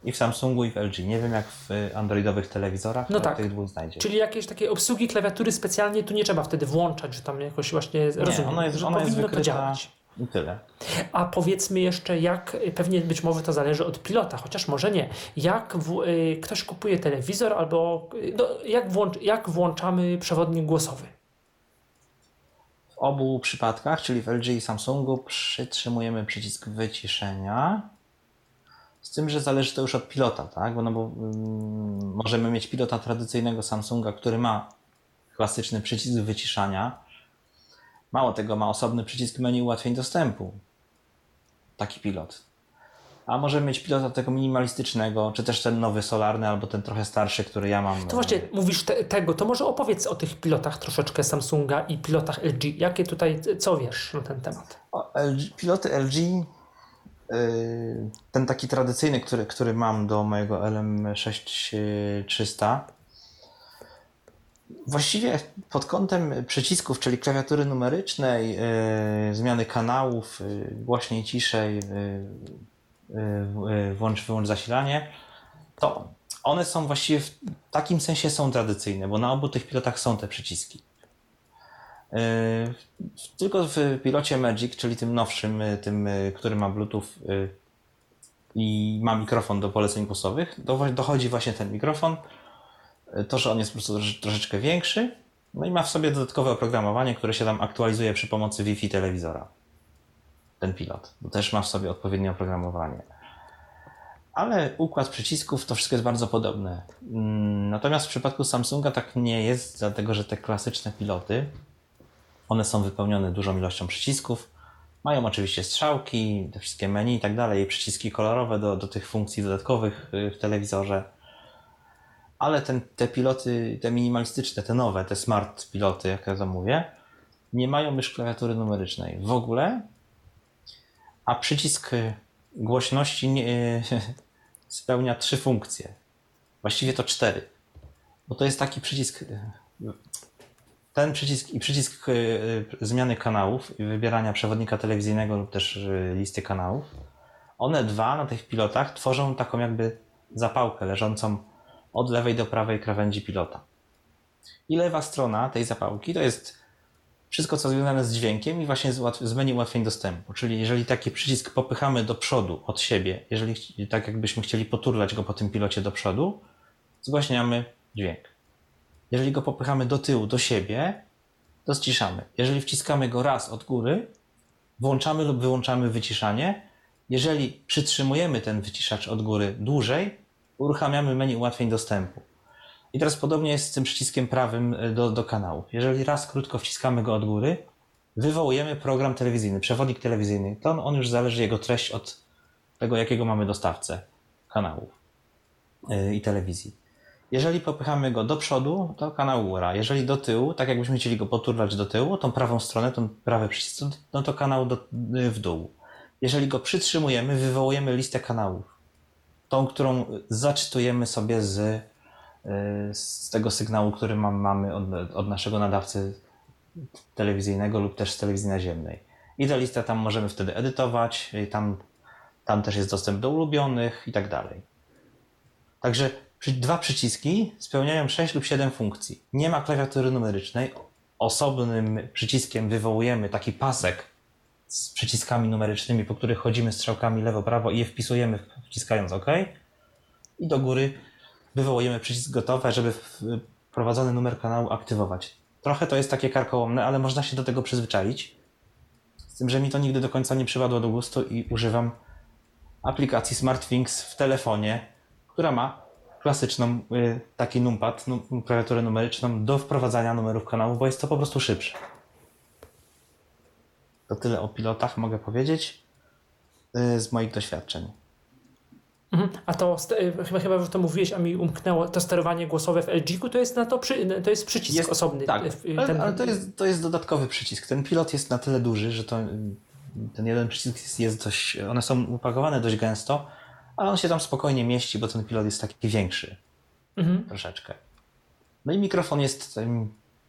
I w Samsungu, i w LG. Nie wiem jak w androidowych telewizorach, no ale tak. tych dwóch znajdzie. Czyli jakieś takie obsługi klawiatury specjalnie tu nie trzeba wtedy włączać, że tam jakoś właśnie rozumiem, ona jest, że ona powinno jest to działać. I tyle. A powiedzmy jeszcze, jak pewnie być może to zależy od pilota, chociaż może nie. Jak w, y, ktoś kupuje telewizor, albo y, no, jak, włącz, jak włączamy przewodnik głosowy? W obu przypadkach, czyli w LG i Samsungu, przytrzymujemy przycisk wyciszenia. Z tym, że zależy to już od pilota, tak? Bo, no bo mm, możemy mieć pilota tradycyjnego Samsunga, który ma klasyczny przycisk wyciszania. Mało tego, ma osobny przycisk menu ułatwień dostępu. Taki pilot. A możemy mieć pilota tego minimalistycznego, czy też ten nowy solarny, albo ten trochę starszy, który ja mam. To właśnie mówisz te, tego, to może opowiedz o tych pilotach troszeczkę Samsunga i pilotach LG. Jakie tutaj, co wiesz na ten temat? O, LG, piloty LG, yy, ten taki tradycyjny, który, który mam do mojego LM6300, właściwie pod kątem przycisków, czyli klawiatury numerycznej, yy, zmiany kanałów, yy, głośniej, ciszej, włącz, wyłącz zasilanie, to one są właściwie w takim sensie są tradycyjne, bo na obu tych pilotach są te przyciski. Tylko w pilocie Magic, czyli tym nowszym, tym, który ma Bluetooth i ma mikrofon do poleceń głosowych, dochodzi właśnie ten mikrofon. To, że on jest po prostu troszeczkę większy, no i ma w sobie dodatkowe oprogramowanie, które się tam aktualizuje przy pomocy Wi-Fi telewizora. Ten pilot. To też ma w sobie odpowiednie oprogramowanie. Ale układ przycisków to wszystko jest bardzo podobne. Natomiast w przypadku Samsunga tak nie jest, dlatego że te klasyczne piloty one są wypełnione dużą ilością przycisków. Mają oczywiście strzałki, te wszystkie menu i tak dalej, przyciski kolorowe do, do tych funkcji dodatkowych w telewizorze. Ale ten, te piloty, te minimalistyczne, te nowe, te smart piloty, jak ja to mówię, nie mają już klawiatury numerycznej w ogóle, a przycisk głośności nie, spełnia trzy funkcje. Właściwie to cztery. Bo to jest taki przycisk ten przycisk i przycisk zmiany kanałów i wybierania przewodnika telewizyjnego lub też listy kanałów, one dwa na tych pilotach tworzą taką jakby zapałkę leżącą od lewej do prawej krawędzi pilota. I lewa strona tej zapałki to jest wszystko, co związane z dźwiękiem i właśnie z menu ułatwień dostępu. Czyli jeżeli taki przycisk popychamy do przodu od siebie, jeżeli tak jakbyśmy chcieli poturlać go po tym pilocie do przodu, zgłaśniamy dźwięk. Jeżeli go popychamy do tyłu, do siebie, to ściszamy. Jeżeli wciskamy go raz od góry, włączamy lub wyłączamy wyciszanie. Jeżeli przytrzymujemy ten wyciszacz od góry dłużej, uruchamiamy menu ułatwień dostępu. I teraz podobnie jest z tym przyciskiem prawym do, do kanału. Jeżeli raz krótko wciskamy go od góry, wywołujemy program telewizyjny, przewodnik telewizyjny. To on, on już zależy jego treść od tego, jakiego mamy dostawcę kanałów yy, i telewizji. Jeżeli popychamy go do przodu, to kanał góra. Jeżeli do tyłu, tak jakbyśmy chcieli go poturlać do tyłu, tą prawą stronę, tą prawy przycisk, no to kanał do, w dół. Jeżeli go przytrzymujemy, wywołujemy listę kanałów. Tą, którą zaczytujemy sobie z, z tego sygnału, który mamy od, od naszego nadawcy telewizyjnego lub też z telewizji naziemnej. I tę listę tam możemy wtedy edytować, tam, tam też jest dostęp do ulubionych i tak dalej. Także dwa przyciski spełniają 6 lub 7 funkcji. Nie ma klawiatury numerycznej. Osobnym przyciskiem wywołujemy taki pasek z przyciskami numerycznymi, po których chodzimy strzałkami lewo-prawo i je wpisujemy wciskając OK. I do góry wywołujemy przycisk gotowe, żeby wprowadzony numer kanału aktywować. Trochę to jest takie karkołomne, ale można się do tego przyzwyczaić. Z tym, że mi to nigdy do końca nie przypadło do gustu i używam aplikacji SmartThings w telefonie, która ma klasyczną, taki numpad, klawiaturę numeryczną do wprowadzania numerów kanałów, bo jest to po prostu szybsze. To tyle o pilotach mogę powiedzieć z moich doświadczeń. Mhm. A to chyba, chyba już to mówiłeś, a mi umknęło, to sterowanie głosowe w LG to jest na to, przy, to jest przycisk jest, osobny. Tak, ale, ale, to, jest, to jest dodatkowy przycisk. Ten pilot jest na tyle duży, że to, ten jeden przycisk jest, jest dość, one są upakowane dość gęsto, ale on się tam spokojnie mieści, bo ten pilot jest taki większy. Mhm. Troszeczkę. No i mikrofon jest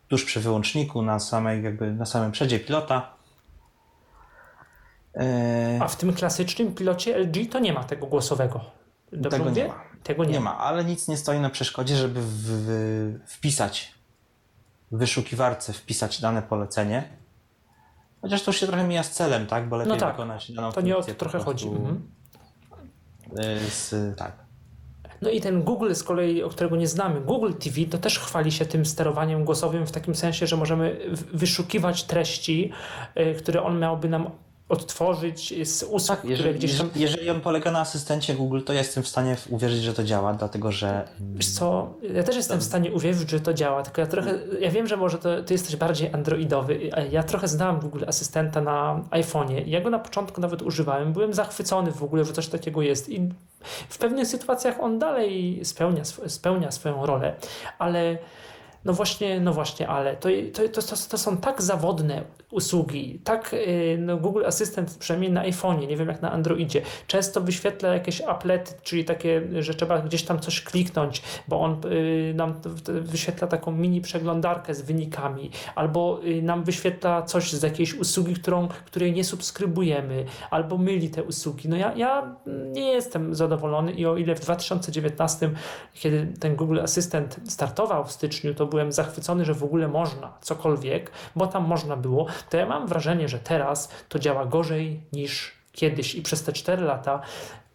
tuż przy wyłączniku, na, samej, jakby na samym przedzie pilota. A w tym klasycznym pilocie LG to nie ma tego głosowego. Dobrze Tego mówię? nie ma. Tego nie, Nie ma. ma, ale nic nie stoi na przeszkodzie, żeby w, w, wpisać w wyszukiwarce, wpisać dane polecenie. Chociaż to już się trochę mija z celem, tak? Bo lepiej No tak. wykonać daną To nie o to trochę chodzi. Mhm. y, Z, tak. No i ten Google z kolei, o którego nie znamy, Google TV, to też chwali się tym sterowaniem głosowym w takim sensie, że możemy wyszukiwać treści, y, które on miałby nam odtworzyć z usług, które Jeżeli, gdzieś tam... jeżeli, on polega na asystencie Google, to ja jestem w stanie uwierzyć, że to działa, dlatego że Wiesz co, ja też jestem w stanie uwierzyć, że to działa, tylko ja trochę, ja wiem, że może to, ty jesteś bardziej androidowy, ja trochę znałem Google Asystenta na iPhone'ie ja go na początku nawet używałem, byłem zachwycony w ogóle, że coś takiego jest i w pewnych sytuacjach on dalej spełnia, spełnia swoją rolę, ale no właśnie, no właśnie, ale to, to, to, to, są tak zawodne usługi, tak yy, no Google Assistant przynajmniej na iPhone'ie, nie wiem jak na Androidzie, często wyświetla jakieś applety, czyli takie, że trzeba gdzieś tam coś kliknąć, bo on yy, nam wyświetla taką mini przeglądarkę z wynikami, albo yy, nam wyświetla coś z jakiejś usługi, którą, której nie subskrybujemy, albo myli te usługi. No ja, ja nie jestem zadowolony i o ile w 2019, kiedy ten Google Assistant startował w styczniu, to byłem zachwycony, że w ogóle można cokolwiek, bo tam można było, to ja mam wrażenie, że teraz to działa gorzej niż kiedyś i przez te 4 lata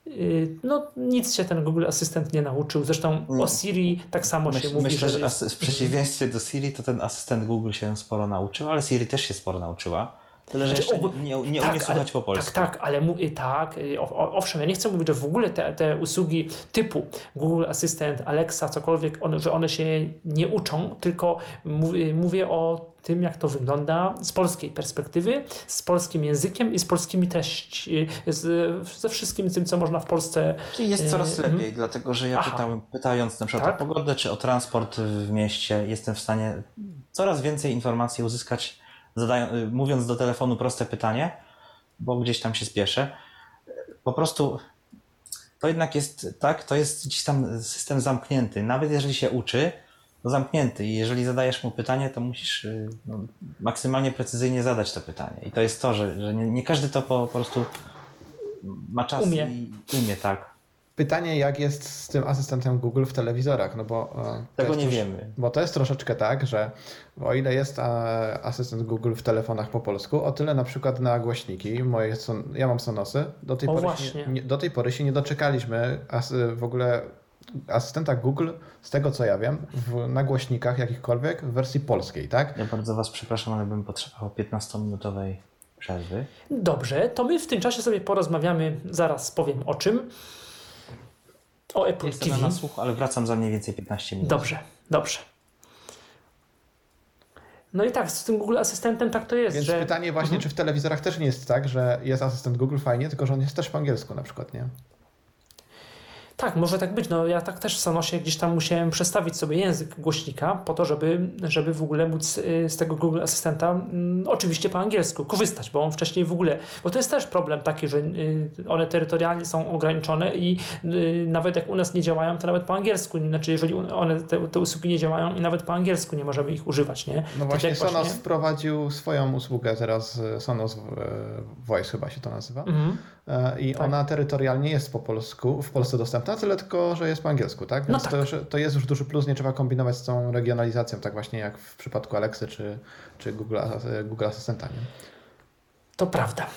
yy, no nic się ten Google Asystent nie nauczył. Zresztą o Siri tak samo się mówi, myślę, że że jest... w przeciwieństwie do Siri, to ten asystent Google się sporo nauczył, ale Siri też się sporo nauczyła. Tyle, że Znaczy, nie, nie, tak, umie słuchać ale, po polsku. Tak, tak, ale mówię tak, y, owszem, ja nie chcę mówić, że w ogóle te, te usługi typu Google Assistant, Alexa, cokolwiek, one, że one się nie uczą, tylko mówię, mówię o tym, jak to wygląda z polskiej perspektywy, z polskim językiem i z polskimi treści, z, ze wszystkim tym, co można w Polsce. Czyli jest coraz Yy, lepiej, dlatego że ja pytałem, pytając na przykład Tak? o pogodę czy o transport w mieście, jestem w stanie coraz więcej informacji uzyskać, zadają, y, mówiąc do telefonu proste pytanie, bo gdzieś tam się spieszę. Po prostu to jednak jest tak, to jest gdzieś tam system zamknięty. Nawet jeżeli się uczy, to zamknięty i jeżeli zadajesz mu pytanie, to musisz y, no, maksymalnie precyzyjnie zadać to pytanie. I to jest to, że, że nie, nie każdy to po, po prostu ma czas Umie. i umie, tak. Pytanie, jak jest z tym asystentem Google w telewizorach, no bo... e, Tego nie trosz- wiemy. Bo to jest troszeczkę tak, że o ile jest e, asystent Google w telefonach po polsku, o tyle na przykład na głośniki, moje son, ja mam Sonosy, do tej, O, pory właśnie. się, nie, do tej pory się nie doczekaliśmy as, w ogóle asystenta Google, z tego co ja wiem, w, na głośnikach jakichkolwiek w wersji polskiej, tak? Ja bardzo Was przepraszam, ale bym potrzebował 15-minutowej przerwy. Dobrze, to my w tym czasie sobie porozmawiamy, zaraz powiem o czym. O Apple Jestem TV. na nasłuchu, ale wracam za mniej więcej 15 minut. Dobrze, dobrze. No i tak, z tym Google Asystentem tak to jest, Więc że... pytanie właśnie, czy w telewizorach też nie jest tak, że jest asystent Google fajnie, tylko że on jest też po angielsku na przykład, nie? Tak, może tak być. No ja tak też w Sonosie gdzieś tam musiałem przestawić sobie język głośnika po to, żeby, żeby w ogóle móc y, z tego Google Asystenta mm, oczywiście po angielsku korzystać, bo on wcześniej w ogóle, bo to jest też problem taki, że y, one terytorialnie są ograniczone i y, nawet jak u nas nie działają, to nawet po angielsku, znaczy jeżeli one, te, te usługi nie działają i nawet po angielsku nie możemy ich używać, nie? No Tak właśnie jak Sonos właśnie- wprowadził swoją usługę teraz, Sonos Voice chyba się to nazywa. Mhm. E, I Tak. ona terytorialnie jest po polsku, w Polsce dostępna, tyle tylko, że jest po angielsku, tak? No Więc tak. To, już, to jest już duży plus, nie trzeba kombinować z tą regionalizacją, tak właśnie jak w przypadku Alexy czy, czy Google, As- Google Asystenta, nie? To prawda.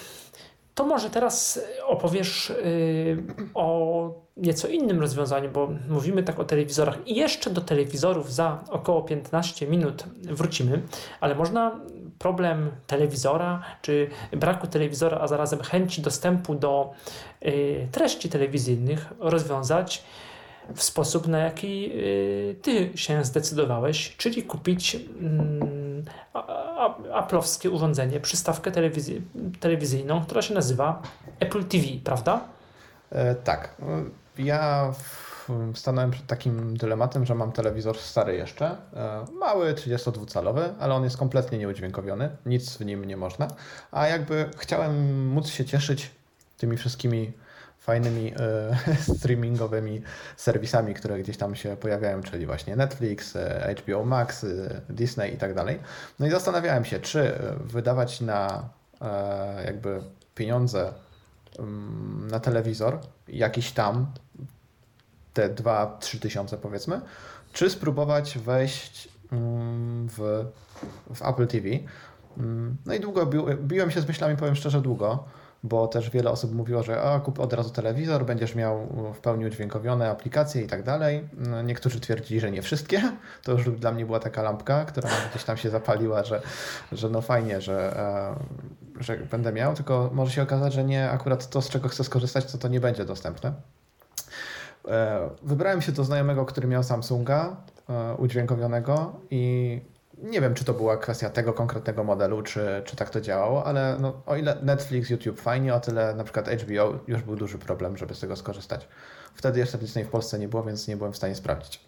To może teraz opowiesz y, o nieco innym rozwiązaniu, bo mówimy tak o telewizorach i jeszcze do telewizorów za około 15 minut wrócimy, ale można problem telewizora, czy braku telewizora, a zarazem chęci dostępu do y, treści telewizyjnych rozwiązać w sposób, na jaki y, ty się zdecydowałeś, czyli kupić mm, aplowskie urządzenie, przystawkę telewizy- telewizyjną, która się nazywa Apple TV, prawda? E, tak. E, Ja stanąłem przed takim dylematem, że mam telewizor stary jeszcze, e, mały, 32-calowy, ale on jest kompletnie nieudźwiękowiony, nic w nim nie można, a jakby chciałem móc się cieszyć tymi wszystkimi fajnymi e, streamingowymi serwisami, które gdzieś tam się pojawiają, czyli właśnie Netflix, e, HBO Max, Disney i tak dalej. No i zastanawiałem się, czy wydawać na e, jakby pieniądze mm, na telewizor, jakiś tam, te 2-3 tysiące powiedzmy, czy spróbować wejść mm, w, w Apple TV. Mm, no i długo bi biłem się z myślami, powiem szczerze, długo, bo też wiele osób mówiło, że a, kup od razu telewizor, będziesz miał w pełni udźwiękowione aplikacje i tak dalej. No, niektórzy twierdzili, że nie wszystkie. To już dla mnie była taka lampka, która gdzieś tam się zapaliła, że, że no fajnie, że, e, że będę miał, tylko może się okazać, że nie akurat to, z czego chcę skorzystać, to to nie będzie dostępne. E, wybrałem się do znajomego, który miał Samsunga e, udźwiękowionego i nie wiem, czy to była kwestia tego konkretnego modelu, czy, czy tak to działało, ale no, o ile Netflix, YouTube fajnie, o tyle na przykład HBO już był duży problem, żeby z tego skorzystać. Wtedy jeszcze Disney w Polsce nie było, więc nie byłem w stanie sprawdzić.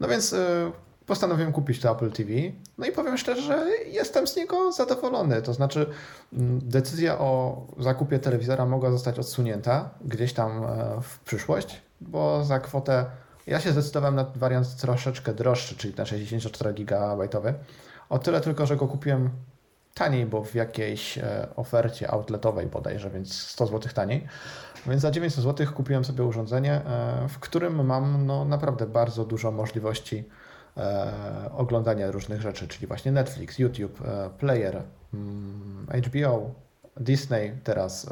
No więc y, postanowiłem kupić to Apple TV. No i powiem szczerze, że jestem z niego zadowolony. To znaczy, mm, decyzja o zakupie telewizora mogła zostać odsunięta gdzieś tam w przyszłość, bo za kwotę ja się zdecydowałem na wariant troszeczkę droższy, czyli na 64 GB. O tyle tylko, że go kupiłem taniej, bo w jakiejś e, ofercie outletowej bodajże, więc 100 zł taniej. Więc za 900 zł kupiłem sobie urządzenie, e, w którym mam no, naprawdę bardzo dużo możliwości e, oglądania różnych rzeczy, czyli właśnie Netflix, YouTube, Player, HBO, mm, Disney teraz.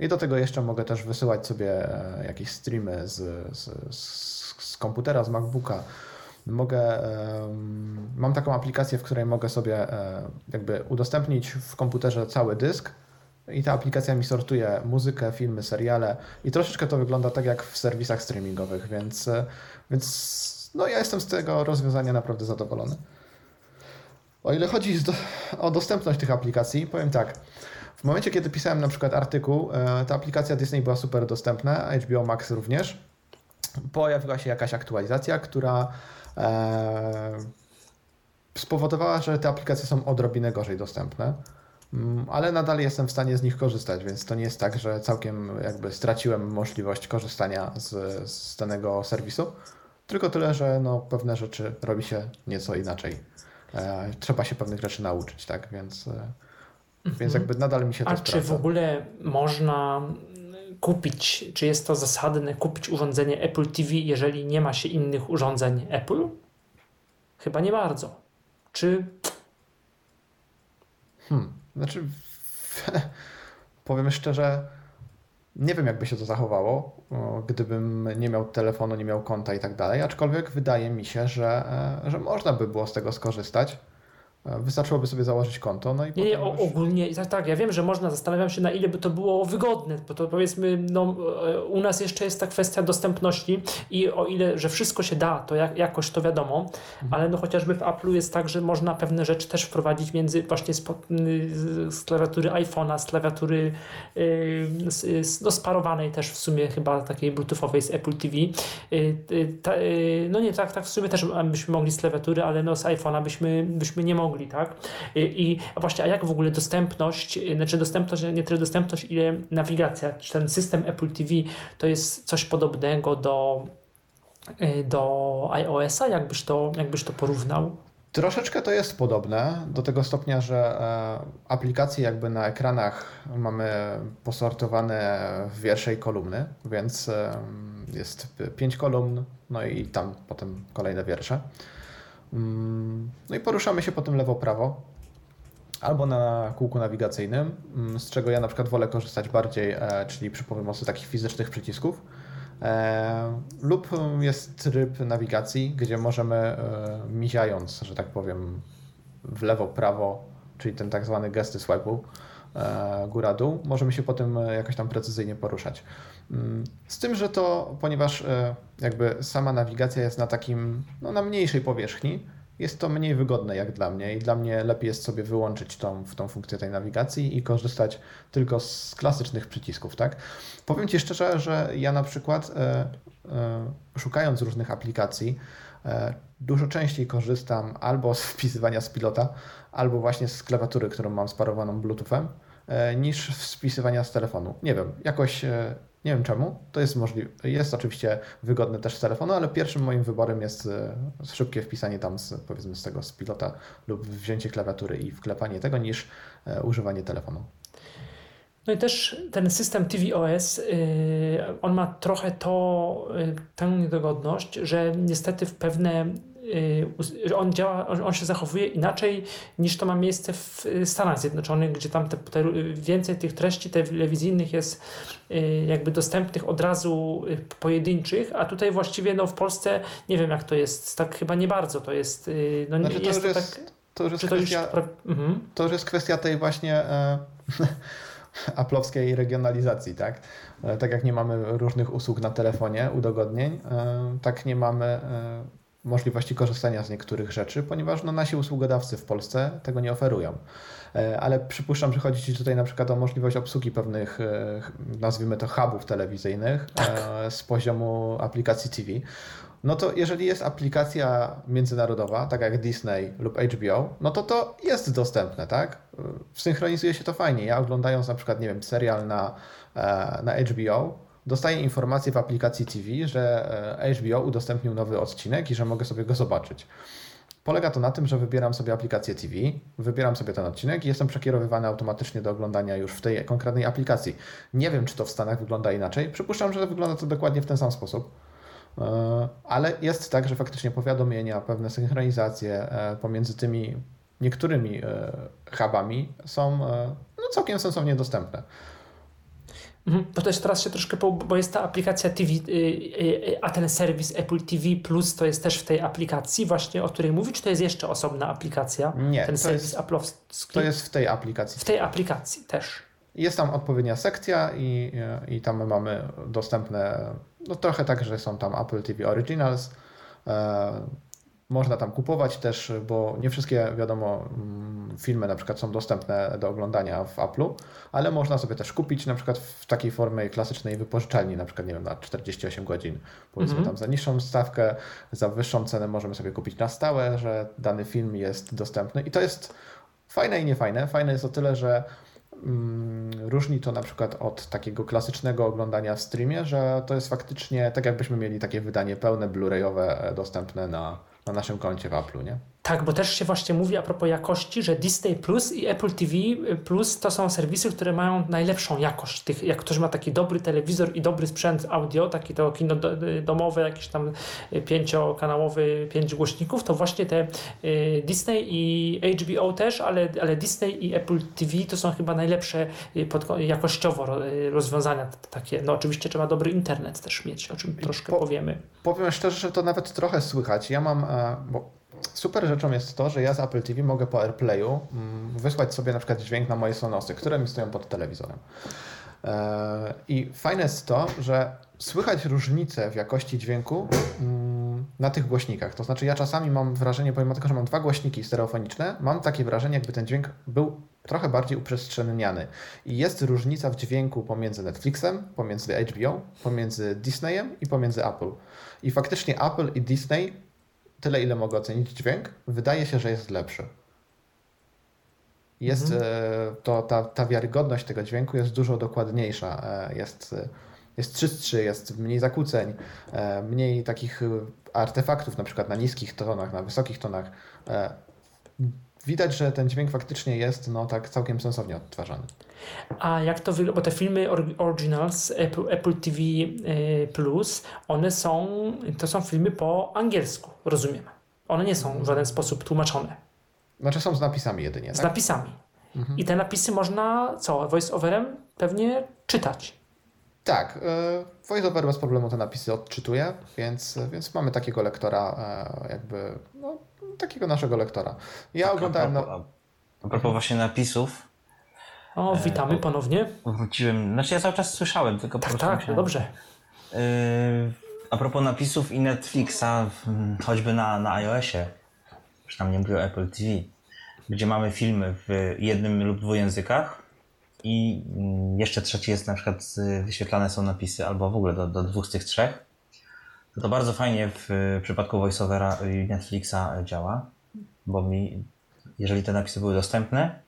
I do tego jeszcze mogę też wysyłać sobie jakieś streamy z, z, z komputera, z MacBooka mogę, mam taką aplikację, w której mogę sobie e, jakby udostępnić w komputerze cały dysk i ta aplikacja mi sortuje muzykę, filmy, seriale i troszeczkę to wygląda tak jak w serwisach streamingowych, więc, e, więc no ja jestem z tego rozwiązania naprawdę zadowolony. O ile chodzi o dostępność tych aplikacji, powiem tak. W momencie, kiedy pisałem na przykład artykuł, e, ta aplikacja Disney była super dostępna, HBO Max również pojawiła się jakaś aktualizacja, która e, spowodowała, że te aplikacje są odrobinę gorzej dostępne. Mm, ale nadal jestem w stanie z nich korzystać, więc to nie jest tak, że całkiem jakby straciłem możliwość korzystania z, z danego serwisu. Tylko tyle, że no, pewne rzeczy robi się nieco inaczej. E, trzeba się pewnych rzeczy nauczyć, tak? Więc, e, mhm. więc jakby nadal mi się to A sprawdza. czy w ogóle można kupić, czy jest to zasadne kupić urządzenie Apple TV, jeżeli nie ma się innych urządzeń Apple? Chyba nie bardzo. Czy. Hmm, znaczy, powiem szczerze, nie wiem, jakby się to zachowało, gdybym nie miał telefonu, nie miał konta i tak dalej, aczkolwiek wydaje mi się, że, e, że można by było z tego skorzystać. Wystarczyłoby sobie założyć konto. No i nie, nie, już... ogólnie, tak, tak, ja wiem, że można, zastanawiam się na ile by to było wygodne, bo to powiedzmy, no, e, u nas jeszcze jest ta kwestia dostępności i o ile, że wszystko się da, to jak, jakoś to wiadomo, mhm. ale no chociażby w Apple'u jest tak, że można pewne rzeczy też wprowadzić między właśnie z, z klawiatury iPhone'a, z klawiatury yy, z, no, sparowanej też w sumie chyba takiej bluetoothowej z Apple TV. Yy, yy, ta, no nie, tak, tak w sumie też byśmy mogli z klawiatury, ale no z iPhone'a byśmy, byśmy nie mogli mogli, tak? I, i właśnie, a jak w ogóle dostępność, znaczy dostępność, nie tyle dostępność, ile nawigacja, czy ten system Apple TV to jest coś podobnego do, y, do iOS-a, jakbyś to, jakbyś to porównał? Troszeczkę to jest podobne, do tego stopnia, że e, aplikacje jakby na ekranach mamy posortowane w wierszej kolumny, więc e, jest pięć kolumn, no i tam potem kolejne wiersze. Mm, no i poruszamy się potem lewo-prawo albo na kółku nawigacyjnym, mm, z czego ja na przykład wolę korzystać bardziej, e, czyli przy pomocy takich fizycznych przycisków. E, lub jest tryb nawigacji, gdzie możemy e, miziając, że tak powiem, w lewo, prawo, czyli ten tak zwany gesty swipe'u, góra-dół, możemy się potem jakoś tam precyzyjnie poruszać. Z tym, że to, ponieważ e, jakby sama nawigacja jest na takim, no na mniejszej powierzchni, jest to mniej wygodne jak dla mnie i dla mnie lepiej jest sobie wyłączyć tą, tą funkcję tej nawigacji i korzystać tylko z klasycznych przycisków, tak? Powiem Ci szczerze, że ja na przykład e, e, szukając różnych aplikacji, dużo częściej korzystam albo z wpisywania z pilota, albo właśnie z klawiatury, którą mam sparowaną Bluetoothem, niż z wpisywania z telefonu. Nie wiem, jakoś nie wiem czemu. To jest możliwe. Jest oczywiście wygodne też z telefonu, ale pierwszym moim wyborem jest e, szybkie wpisanie tam z, powiedzmy z tego z pilota lub wzięcie klawiatury i wklepanie tego niż e, używanie telefonu. No i też ten system tvOS, yy, on ma trochę to, yy, tę niedogodność, że niestety w pewne yy, on działa, on się zachowuje inaczej niż to ma miejsce w Stanach Zjednoczonych, gdzie tam te, te więcej tych treści telewizyjnych jest yy, jakby dostępnych od razu pojedynczych, a tutaj właściwie no w Polsce nie wiem jak to jest, tak chyba nie bardzo to jest, no znaczy, nie jest to, jest, tak... To już jest, kwestia, to już, mhm. to już jest kwestia tej właśnie e, aplowskiej regionalizacji, tak? E, tak jak nie mamy różnych usług na telefonie, udogodnień, e, tak nie mamy możliwości korzystania z niektórych rzeczy, ponieważ no, nasi usługodawcy w Polsce tego nie oferują. Ale przypuszczam, że chodzi Ci tutaj na przykład o możliwość obsługi pewnych, nazwijmy to, hubów telewizyjnych tak. z poziomu aplikacji TV no to jeżeli jest aplikacja międzynarodowa, tak jak Disney lub HBO, no to to jest dostępne, tak? Synchronizuje się to fajnie. Ja oglądając na przykład, nie wiem, serial na, e, na HBO, dostaję informację w aplikacji TV, że e, HBO udostępnił nowy odcinek i że mogę sobie go zobaczyć. Polega to na tym, że wybieram sobie aplikację TV, wybieram sobie ten odcinek i jestem przekierowywany automatycznie do oglądania już w tej konkretnej aplikacji. Nie wiem, czy to w Stanach wygląda inaczej. Przypuszczam, że wygląda to dokładnie w ten sam sposób. E, ale jest tak, że faktycznie powiadomienia, pewne synchronizacje e, pomiędzy tymi niektórymi hubami są no, całkiem sensownie dostępne. Mhm. To też teraz się troszkę, bo jest ta aplikacja TV, y, y, a ten serwis Apple TV Plus to jest też w tej aplikacji właśnie, o której mówi, czy to jest jeszcze osobna aplikacja? Nie, ten serwis jest, Apple'owski? To jest w tej aplikacji. W tej aplikacji też. Jest tam odpowiednia sekcja i, i tam mamy dostępne, no trochę tak, że są tam Apple TV Originals. Można tam kupować też, bo nie wszystkie, wiadomo, mm, filmy na przykład są dostępne do oglądania w Apple'u, ale można sobie też kupić na przykład w takiej formie klasycznej wypożyczalni, na przykład, nie wiem, na 48 godzin, powiedzmy mm -hmm. tam za niższą stawkę, za wyższą cenę możemy sobie kupić na stałe, że dany film jest dostępny i to jest fajne i niefajne. Fajne jest o tyle, że Mm, różni to na przykład od takiego klasycznego oglądania w streamie, że to jest faktycznie tak, jakbyśmy mieli takie wydanie pełne Blu-rayowe e, dostępne na, na naszym koncie w Apple, nie? Tak, bo też się właśnie mówi a propos jakości, że Disney Plus i Apple TV Plus to są serwisy, które mają najlepszą jakość. Tych, jak ktoś ma taki dobry telewizor i dobry sprzęt audio, taki to kino domowe, jakiś tam pięciokanałowy, pięć głośników, to właśnie te y, Disney i HBO też, ale, ale Disney i Apple TV to są chyba najlepsze y, pod, jakościowo y, rozwiązania takie. No oczywiście trzeba dobry internet też mieć, o czym troszkę po, powiemy. Powiem szczerze, że to nawet trochę słychać. Ja mam, e, bo super rzeczą jest to, że ja z Apple TV mogę po AirPlayu mm, wysłać sobie na przykład dźwięk na moje Sonosy, które mi stoją pod telewizorem. E, I fajne jest to, że słychać różnicę w jakości dźwięku mm, na tych głośnikach. To znaczy ja czasami mam wrażenie, pomimo tego, że mam dwa głośniki stereofoniczne, mam takie wrażenie, jakby ten dźwięk był trochę bardziej uprzestrzenniany. I jest różnica w dźwięku pomiędzy Netflixem, pomiędzy HBO, pomiędzy Disneyem i pomiędzy Apple. I faktycznie Apple i Disney tyle, ile mogę ocenić dźwięk, wydaje się, że jest lepszy. Jest mhm. E, to, ta, ta wiarygodność tego dźwięku jest dużo dokładniejsza. E, jest, jest czystszy, jest mniej zakłóceń, e, mniej takich artefaktów, na przykład na niskich tonach, na wysokich tonach. Widać, że ten dźwięk faktycznie jest no, tak całkiem sensownie odtwarzany. A jak to wygląda? Bo te filmy originals Apple, Apple TV Plus, one są, to są filmy po angielsku, rozumiem. One nie są w żaden sposób tłumaczone. Znaczy są z napisami jedynie, Z tak? napisami. Mhm. I te napisy można, co, voice-overem pewnie czytać. Tak, e, VoiceOver bez problemu te napisy odczytuje, więc, więc mamy takiego lektora, e, jakby, no, takiego naszego lektora. Ja tak, oglądałem... A propos, a propos właśnie napisów. O, witamy e, ponownie. Wróciłem, znaczy ja cały czas słyszałem, tylko tak, po prostu... Tak, musiałem... dobrze. E, a propos napisów i Netflixa, choćby na, na iOSie, przynajmniej nie mówię o Apple TV, gdzie mamy filmy w jednym lub dwóch językach i mm, jeszcze trzeci jest na przykład wyświetlane są napisy albo w ogóle do, do dwóch z tych trzech, to bardzo fajnie w przypadku VoiceOvera i Netflixa działa, bo mi, jeżeli te napisy były dostępne,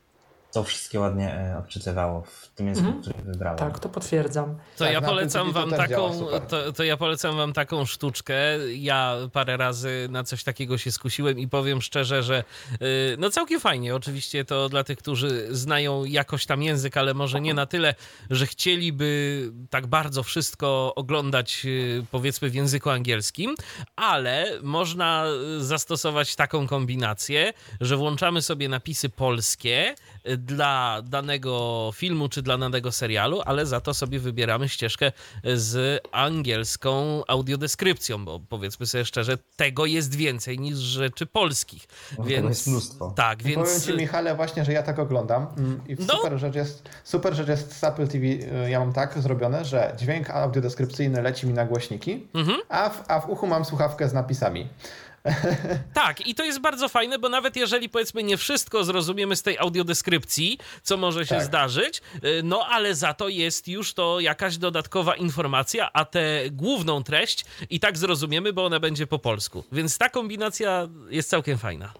to wszystkie ładnie e, odczytywało w tym języku, Mhm. który wybrałem. Tak, to potwierdzam. To Tak, ja polecam wam taką, to, to ja polecam wam taką sztuczkę. Ja parę razy na coś takiego się skusiłem i powiem szczerze, że y, no całkiem fajnie. Oczywiście to dla tych, którzy znają jakoś tam język, ale może nie na tyle, że chcieliby tak bardzo wszystko oglądać y, powiedzmy w języku angielskim, ale można zastosować taką kombinację, że włączamy sobie napisy polskie dla danego filmu czy dla danego serialu, ale za to sobie wybieramy ścieżkę z angielską audiodeskrypcją, bo powiedzmy sobie szczerze, tego jest więcej niż rzeczy polskich. No, więc jest mnóstwo. Tak, Powiem więc Ci, Michale, właśnie, że ja tak oglądam mm, i No. super, rzecz jest, super rzecz jest z Apple TV, y, ja mam tak zrobione, że dźwięk audiodeskrypcyjny leci mi na głośniki, Mhm. a, w, a w uchu mam słuchawkę z napisami. Tak, i to jest bardzo fajne, bo nawet jeżeli powiedzmy nie wszystko zrozumiemy z tej audiodeskrypcji, co może się Tak. zdarzyć, y, no ale za to jest już to jakaś dodatkowa informacja, a tę główną treść i tak zrozumiemy, bo ona będzie po polsku. Więc ta kombinacja jest całkiem fajna.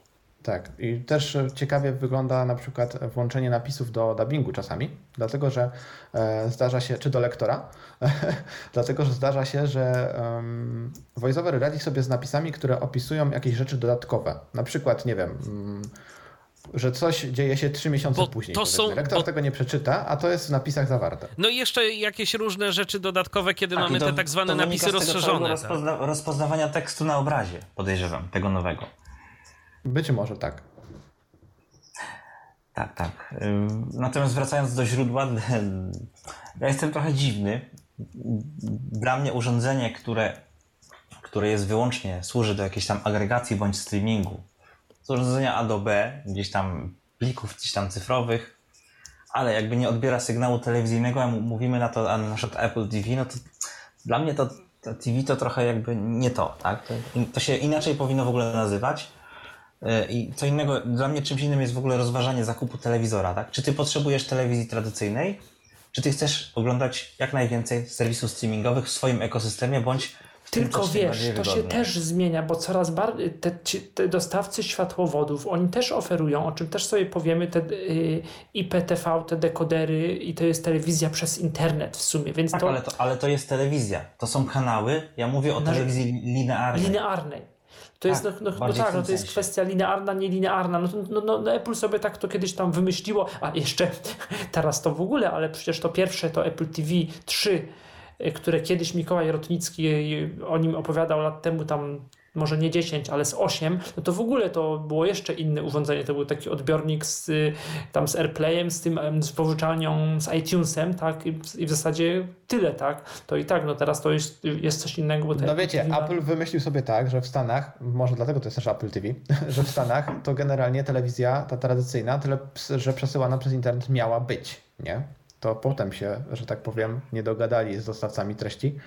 Tak, i też e, ciekawie wygląda na przykład włączenie napisów do dubbingu czasami, dlatego że e, zdarza się, czy do lektora, dlatego że zdarza się, że um, voiceover radzi sobie z napisami, które opisują jakieś rzeczy dodatkowe. Na przykład, nie wiem, mm, że coś dzieje się trzy miesiące Bo później. to są- Lektor bo- tego nie przeczyta, a to jest w napisach zawarte. No i jeszcze jakieś różne rzeczy dodatkowe, kiedy Tak, mamy to- te tak zwane napisy rozszerzone. Tak? Rozpozna- rozpoznawania tekstu na obrazie, podejrzewam, tego nowego. Być może tak. Tak, tak. Natomiast wracając do źródła, ja jestem trochę dziwny. Dla mnie urządzenie, które, które jest wyłącznie, służy do jakiejś tam agregacji bądź streamingu, z urządzenia A do B, gdzieś tam plików gdzieś tam cyfrowych, ale jakby nie odbiera sygnału telewizyjnego, a mówimy na to, a na przykład Apple TV, no to dla mnie to, to TV to trochę jakby nie to, tak? To, to się inaczej powinno w ogóle nazywać. Yy, I co innego, dla mnie czymś innym jest w ogóle rozważanie zakupu telewizora, tak? Czy ty potrzebujesz telewizji tradycyjnej, czy ty chcesz oglądać jak najwięcej serwisów streamingowych w swoim ekosystemie, bądź Tylko wiesz, to się wygodnie? też zmienia, bo coraz bardziej te, te dostawcy światłowodów, oni też oferują, o czym też sobie powiemy, te y, IPTV, te dekodery i to jest telewizja przez internet w sumie, więc Tak, to ale to, ale to jest telewizja. To są kanały. Ja mówię o telewizji linearnej. linearnej. To jest, no, Tak, no, no w tak, no to jest sensie. kwestia linearna, nielinearna. No, no, no, no Apple sobie tak to kiedyś tam wymyśliło, a jeszcze teraz to w ogóle, ale przecież to pierwsze to Apple TV 3, y, które kiedyś Mikołaj Rotnicki y, o nim opowiadał lat temu tam może nie 10, ale z 8, no to w ogóle to było jeszcze inne urządzenie. To był taki odbiornik z, tam z AirPlayem, z tym z pożyczalnią, z iTunesem, tak? I w, I w zasadzie tyle, tak? To i tak, no teraz to jest, jest coś innego. Bo No wiecie, TV Apple wymyślił sobie tak, że w Stanach, może dlatego to jest też Apple TV, że w Stanach to generalnie telewizja, ta tradycyjna, tyle, że przesyłana przez internet miała być, nie? To potem się, że tak powiem, nie dogadali z dostawcami treści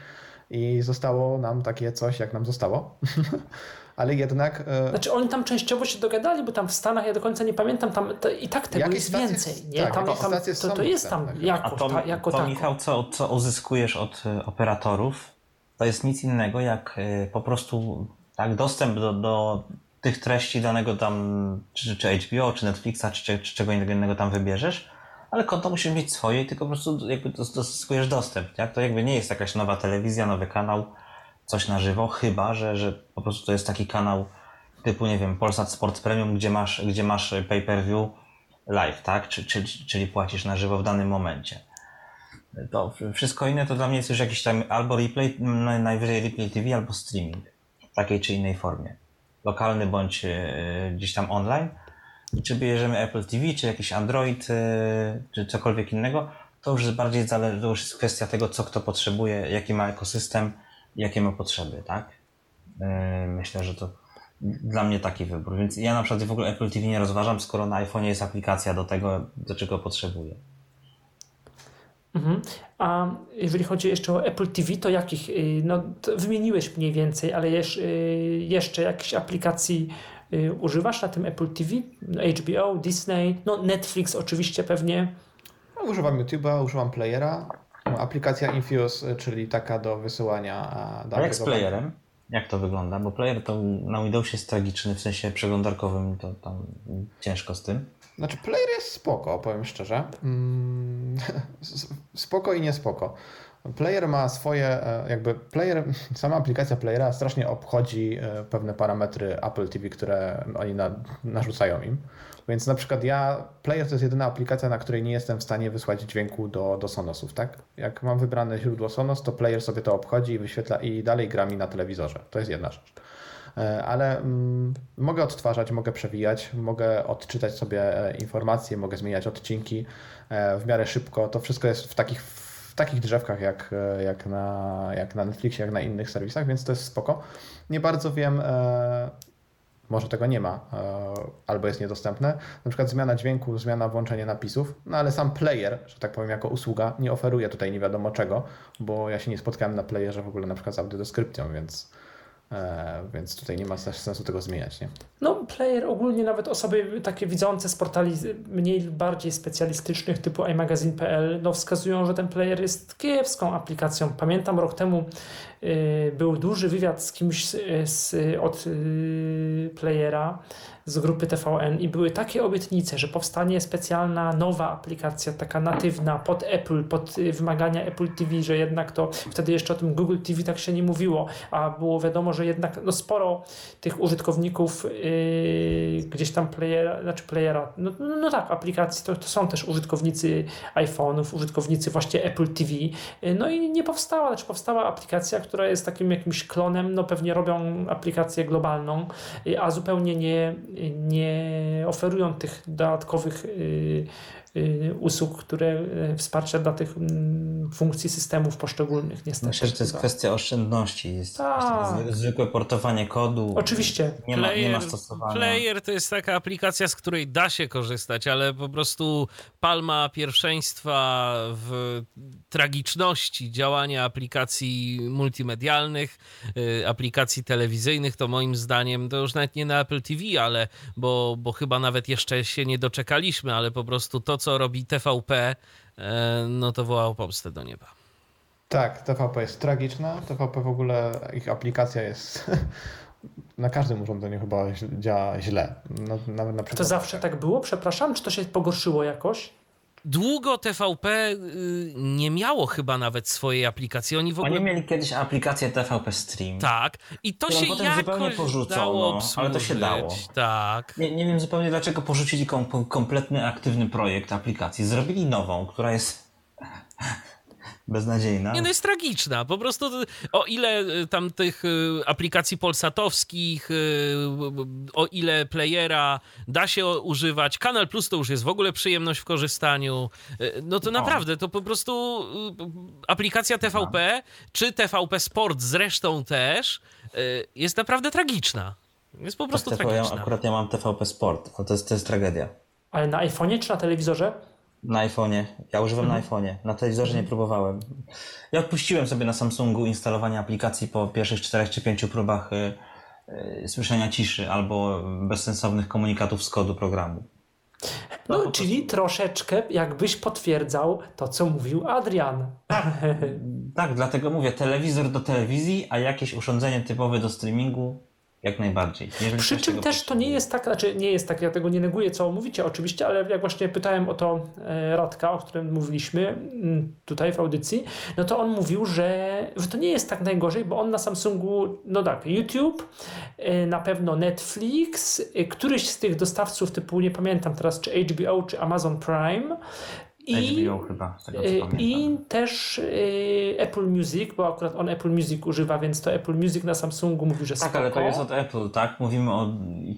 i zostało nam takie coś, jak nam zostało. Ale jednak e, Znaczy oni tam częściowo się dogadali, bo tam w Stanach, ja do końca nie pamiętam, tam to, i tak tego Jakieś jest stacje- więcej, nie? tak, tam, tam, to, to jest tam dostępne. A jakoś, to, ta, jako to tako. Michał, co, co uzyskujesz od y, operatorów, to jest nic innego jak y, po prostu tak, dostęp do, do tych treści danego tam, czy, czy HBO, czy Netflixa, czy, czy, czy czego innego tam wybierzesz, ale konto musisz mieć swoje tylko po prostu jakby dos- uzyskujesz dostęp, tak? To jakby nie jest jakaś nowa telewizja, nowy kanał, coś na żywo, chyba, że, że po prostu to jest taki kanał typu, nie wiem, Polsat Sport Premium, gdzie masz, gdzie masz pay-per-view live, tak? Czy, czy, czyli płacisz na żywo w danym momencie. To wszystko inne to dla mnie jest już jakiś tam albo replay, najwyżej replay TV, albo streaming w takiej czy innej formie. Lokalny bądź e, gdzieś tam online. Czy bierzemy Apple TV, czy jakiś Android, e, czy cokolwiek innego, to już jest bardziej zale- to już jest kwestia tego, co kto potrzebuje, jaki ma ekosystem, jakie ma potrzeby, tak? E, Myślę, że to dla mnie taki wybór. Więc ja na przykład w ogóle Apple TV nie rozważam, skoro na iPhone'ie jest aplikacja do tego, do czego potrzebuję. Mhm. A jeżeli chodzi jeszcze o Apple TV, to jakich, y, no to wymieniłeś mniej więcej, ale jesz, y, jeszcze jakichś aplikacji y, używasz na tym Apple TV? No, HBO, Disney, no Netflix oczywiście pewnie. no, używam YouTube'a, używam Playera, no, aplikacja Infuse, czyli taka do wysyłania A jak z playerem? Jak to wygląda? Bo player to na Windowsie jest tragiczny, w sensie przeglądarkowym to tam ciężko z tym. Znaczy, player jest spoko, powiem szczerze. Mm, spoko i nie spoko. Player ma swoje, e, jakby player, sama aplikacja playera strasznie obchodzi e, pewne parametry Apple TV, które oni na, narzucają im. Więc na przykład ja, player to jest jedyna aplikacja, na której nie jestem w stanie wysłać dźwięku do, do Sonosów, tak? Jak mam wybrane źródło Sonos, to player sobie to obchodzi i wyświetla i dalej gra mi na telewizorze. To jest jedna rzecz. E, ale mm, mogę odtwarzać, mogę przewijać, mogę odczytać sobie informacje, mogę zmieniać odcinki w miarę szybko. To wszystko jest w takich takich drzewkach jak, jak, na, jak na Netflixie, jak na innych serwisach, więc to jest spoko. Nie bardzo wiem, e, może tego nie ma, e, albo jest niedostępne. Na przykład zmiana dźwięku, zmiana włączenie napisów, no ale sam player, że tak powiem, jako usługa nie oferuje tutaj nie wiadomo czego, bo ja się nie spotkałem na playerze w ogóle na przykład z audiodeskrypcją, więc E, więc tutaj nie ma sensu tego zmieniać. Nie? No, player ogólnie nawet osoby takie widzące z portali mniej lub bardziej specjalistycznych typu iMagazine.pl no, wskazują, że ten player jest kiepską aplikacją. Pamiętam rok temu y, był duży wywiad z kimś z, z, od y, playera z grupy TVN i były takie obietnice, że powstanie specjalna nowa aplikacja, taka natywna pod Apple, pod y, wymagania Apple TV, że jednak to wtedy jeszcze o tym Google TV tak się nie mówiło, a było wiadomo, że jednak no sporo tych użytkowników yy, gdzieś tam playera, znaczy playera, no, no, no tak, aplikacji to, to, są też użytkownicy iPhone'ów, użytkownicy właśnie Apple TV, yy, no i nie powstała, znaczy powstała aplikacja, która jest takim jakimś klonem, no pewnie robią aplikację globalną, yy, a zupełnie nie nie oferują tych dodatkowych y, usług, które y, wsparcia dla tych mm, funkcji systemów poszczególnych niestety. Myślę, że to jest kwestia oszczędności. Jest tak. zwykłe portowanie kodu. Oczywiście. Nie ma, player, nie ma stosowania. Player to jest taka aplikacja, z której da się korzystać, ale po prostu palma pierwszeństwa w tragiczności działania aplikacji multimedialnych, aplikacji telewizyjnych, to moim zdaniem to już nawet nie na Apple TV, ale bo, bo chyba nawet jeszcze się nie doczekaliśmy, ale po prostu to, co robi TVP, e, no to woła o pomstę do nieba. Tak, TVP jest tragiczna. TVP w ogóle, ich aplikacja jest na każdym urządzeniu chyba działa źle. No, nawet na to zawsze tak było? Przepraszam, czy to się pogorszyło jakoś? Długo TVP y, nie miało chyba nawet swojej aplikacji. Oni w ogóle... Oni mieli kiedyś aplikację TVP Stream. Tak. I to się jakoś porzucono, dało ale to się dało. Tak. Nie, nie wiem zupełnie dlaczego porzucili kom kompletny, aktywny projekt aplikacji. Zrobili nową, która jest beznadziejna. Nie, no jest tragiczna. Po prostu o ile y, tam tych y, aplikacji polsatowskich, y, o ile playera da się używać, Kanal Plus to już jest w ogóle przyjemność w korzystaniu. No to naprawdę, to po prostu aplikacja TVP, czy TVP Sport zresztą też, jest naprawdę tragiczna. Jest po prostu tak, tragiczna. Ja, akurat ja mam TVP Sport, ale to jest, to jest tragedia. Ale na iPhone'ie czy na telewizorze? Na iPhone'ie. Ja używam mhm. na iPhone'ie. Na telewizorze nie próbowałem. Ja odpuściłem sobie na Samsungu instalowanie aplikacji po pierwszych czterech czy pięciu próbach y, y, słyszenia ciszy albo bezsensownych komunikatów z kodu programu. No, no czyli prostu... troszeczkę jakbyś potwierdzał to, co mówił Adrian. Tak, tak, dlatego mówię telewizor do telewizji, a jakieś urządzenie typowe do streamingu jak najbardziej. Jeżeli Przy czym też to nie jest tak, znaczy nie jest tak, ja tego nie neguję, co mówicie oczywiście, ale jak właśnie pytałem o to e, Radka, o którym mówiliśmy mm, tutaj w audycji, no to on mówił, że, że to nie jest tak najgorzej, bo on na Samsungu, no tak, YouTube, e, na pewno Netflix, e, któryś z tych dostawców typu, nie pamiętam teraz, czy HBO, czy Amazon Prime, i, HBO chyba, tego, y, I też y, Apple Music, bo akurat on Apple Music używa, więc to Apple Music na Samsungu mówi, że Tak, spoko. ale to jest od Apple, tak? Mówimy o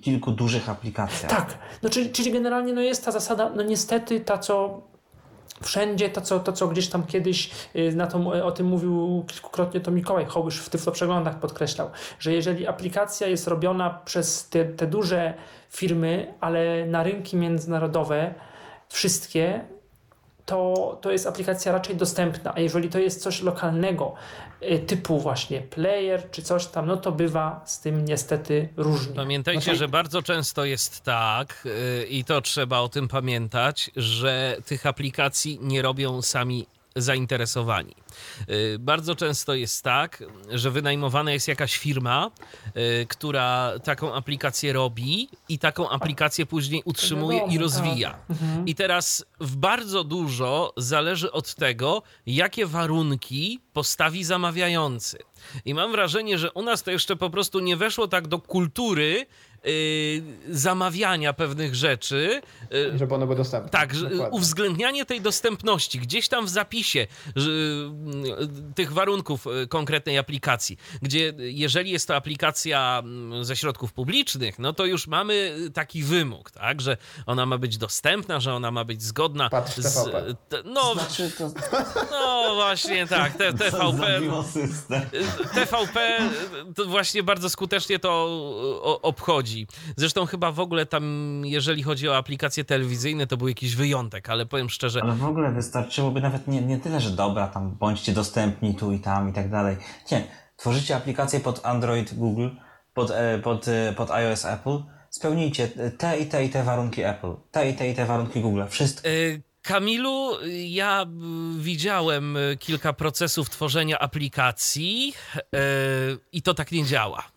kilku dużych aplikacjach. Tak, no, czyli, czyli generalnie no jest ta zasada, no niestety ta, co wszędzie, to co, to co gdzieś tam kiedyś y, na to, o tym mówił kilkukrotnie to Mikołaj Hołysz w Tyflo Przeglądach podkreślał, że jeżeli aplikacja jest robiona przez te, te duże firmy, ale na rynki międzynarodowe, wszystkie, to, to jest aplikacja raczej dostępna, a jeżeli to jest coś lokalnego, y, typu właśnie player czy coś tam, no to bywa z tym niestety różnie. Pamiętajcie, no że bardzo często jest tak yy, i to trzeba o tym pamiętać, że tych aplikacji nie robią sami zainteresowani. Y, bardzo często jest tak, że wynajmowana jest jakaś firma, y, która taką aplikację robi i taką aplikację później utrzymuje i tak. rozwija. I teraz w bardzo dużo zależy od tego, jakie warunki postawi zamawiający. I mam wrażenie, że u nas to jeszcze po prostu nie weszło tak do kultury zamawiania pewnych rzeczy, y, Żeby one były dostępne. tak, że Dokładnie. uwzględnianie tej dostępności gdzieś tam w zapisie że, mm, tych warunków y, konkretnej aplikacji, gdzie jeżeli jest to aplikacja mm, ze środków publicznych, no to już mamy taki wymóg, tak, że ona ma być dostępna, że ona ma być zgodna Patrz z... TVP. No, Znaczy to no właśnie, tak, te, TVP... TVP to właśnie bardzo skutecznie to o- obchodzi. Zresztą chyba w ogóle tam, jeżeli chodzi o aplikacje telewizyjne, to był jakiś wyjątek, ale powiem szczerze, Ale w ogóle wystarczyłoby nawet nie, nie tyle, że dobra, tam bądźcie dostępni tu i tam i tak dalej. Nie, tworzycie aplikację pod Android Google, pod, e, pod, e, pod iOS Apple, spełnijcie te i te i te warunki Apple, te i te i te warunki Google, wszystko. Y, Kamilu, ja widziałem kilka procesów tworzenia aplikacji y, i to tak nie działa.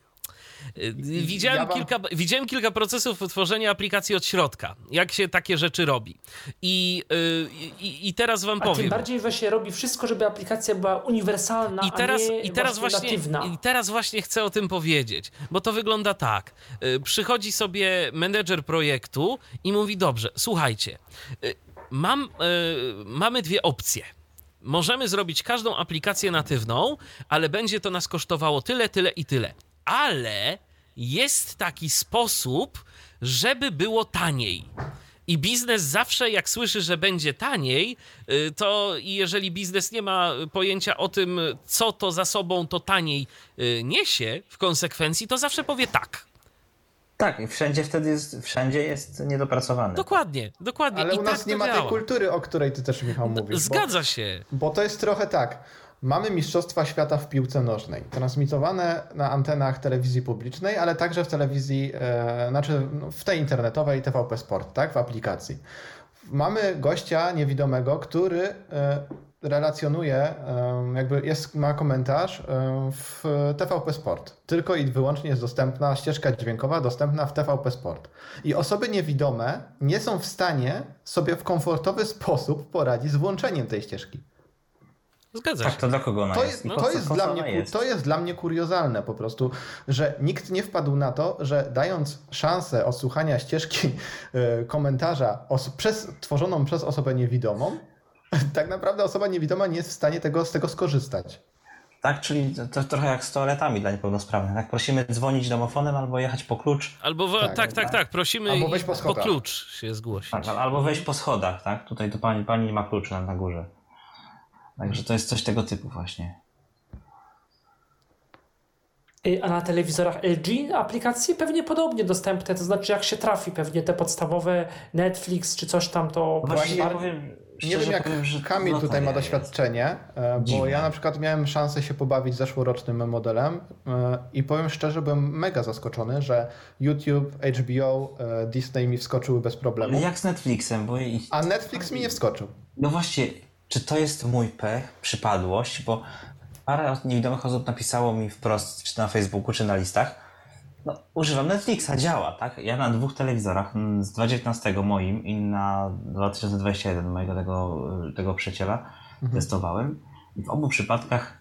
Widziałem, Ja wam- kilka, widziałem kilka procesów tworzenia aplikacji od środka, jak się takie rzeczy robi. I, y, i, i teraz wam A powiem. tym bardziej we się robi wszystko, żeby aplikacja była uniwersalna, I teraz, a nie i, teraz właśnie natywna. I teraz właśnie chcę o tym powiedzieć, bo to wygląda tak. Y, Przychodzi sobie menedżer projektu i mówi: Dobrze, słuchajcie, y, mam, mamy dwie opcje. Możemy zrobić każdą aplikację natywną, ale będzie to nas kosztowało tyle, tyle i tyle. Ale jest taki sposób, żeby było taniej. I biznes zawsze, jak słyszy, że będzie taniej, y, to i jeżeli biznes nie ma pojęcia o tym, co to za sobą to taniej y, niesie w konsekwencji, to zawsze powie tak. Tak, i wszędzie wtedy jest, wszędzie jest niedopracowany. Dokładnie, dokładnie. Ale I u tak nas nie ma tej kultury, o której ty też, Michał, mówisz. bo- Zgadza się. Bo to jest trochę tak. Mamy Mistrzostwa Świata w piłce nożnej, transmitowane na antenach telewizji publicznej, ale także w telewizji, e, znaczy no, w tej internetowej TVP Sport, tak, w aplikacji. Mamy gościa niewidomego, który e, relacjonuje, e, jakby jest, ma komentarz w TVP Sport. Tylko i wyłącznie jest dostępna ścieżka dźwiękowa, dostępna w TVP Sport. I osoby niewidome nie są w stanie sobie w komfortowy sposób poradzić z włączeniem tej ścieżki. Zgadza Tak, się. to dla kogo ona To jest? to, co- jest dla mnie, ona ku- jest? to jest dla mnie kuriozalne po prostu, że nikt nie wpadł na to, że dając szansę odsłuchania ścieżki e, komentarza os- przez, tworzoną przez osobę niewidomą, tak naprawdę osoba niewidoma nie jest w stanie tego, z tego skorzystać. Tak, czyli to, trochę jak z toaletami dla niepełnosprawnych. Tak, prosimy dzwonić domofonem albo jechać po klucz, Albo w, tak, Tak, tak, tak, prosimy Albo weź po po schodach. klucz się zgłosić. tak, albo wejść po schodach, tak? Tutaj to pani, pani nie ma klucz na, na górze. Także to jest coś tego typu właśnie. Y, A na telewizorach LG aplikacje pewnie podobnie dostępne, to znaczy jak się trafi pewnie te podstawowe Netflix czy coś tam, to Właśnie ja powiem, Nie wiem, jak powiem, że Kamil tutaj ma doświadczenie, e, bo Dziwne. ja na przykład miałem szansę się pobawić zeszłorocznym modelem e, i powiem szczerze, byłem mega zaskoczony, że YouTube, HBO, e, Disney mi wskoczyły bez problemu, Jak z Netflixem, bo a Netflix mi nie wskoczył. no właśnie, czy to jest mój pech, przypadłość, bo parę niewidomych osób napisało mi wprost, czy na Facebooku, czy na listach, no, używam Netflixa, działa, tak? Ja na dwóch telewizorach, mm, z 2019 moim i na 2021 mojego tego, tego przyjaciela testowałem i w obu przypadkach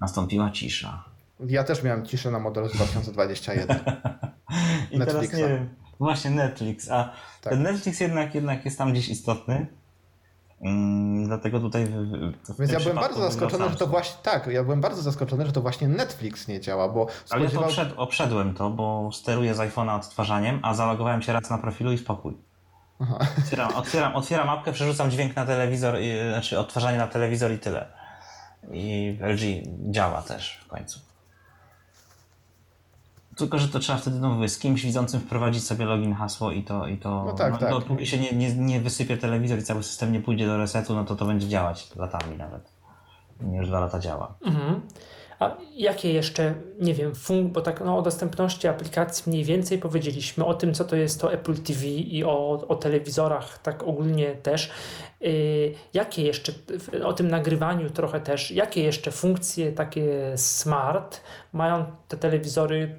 nastąpiła cisza. Ja też miałem ciszę na modelu z 2021. I Netflixa. teraz nie wiem, właśnie Netflix, a Tak. ten Netflix jednak, jednak jest tam gdzieś istotny. Mm, dlatego tutaj. W, Więc ja byłem bardzo zaskoczony, że to właśnie tak, ja byłem bardzo zaskoczony, że to właśnie Netflix nie działa, bo Ale ja to obszed, obszedłem to, bo steruję z iPhone'a odtwarzaniem, a zalogowałem się raz na profilu i spokój. Aha. Otwieram, otwieram, otwieram apkę, przerzucam dźwięk na telewizor, i, znaczy odtwarzanie na telewizor i tyle. I LG działa też w końcu. Tylko, że to trzeba wtedy no, z kimś widzącym wprowadzić sobie login, hasło i to. I to No tak, tak. Dopóki się nie, nie, nie wysypie telewizor i cały system nie pójdzie do resetu, no to to będzie działać latami nawet. Nie już dwa lata działa. Mhm. A jakie jeszcze, nie wiem, fun- bo tak no, o dostępności aplikacji mniej więcej powiedzieliśmy, o tym, co to jest to Apple TV i o, o telewizorach tak ogólnie też. Yy, jakie jeszcze, o tym nagrywaniu trochę też, jakie jeszcze funkcje takie smart mają te telewizory,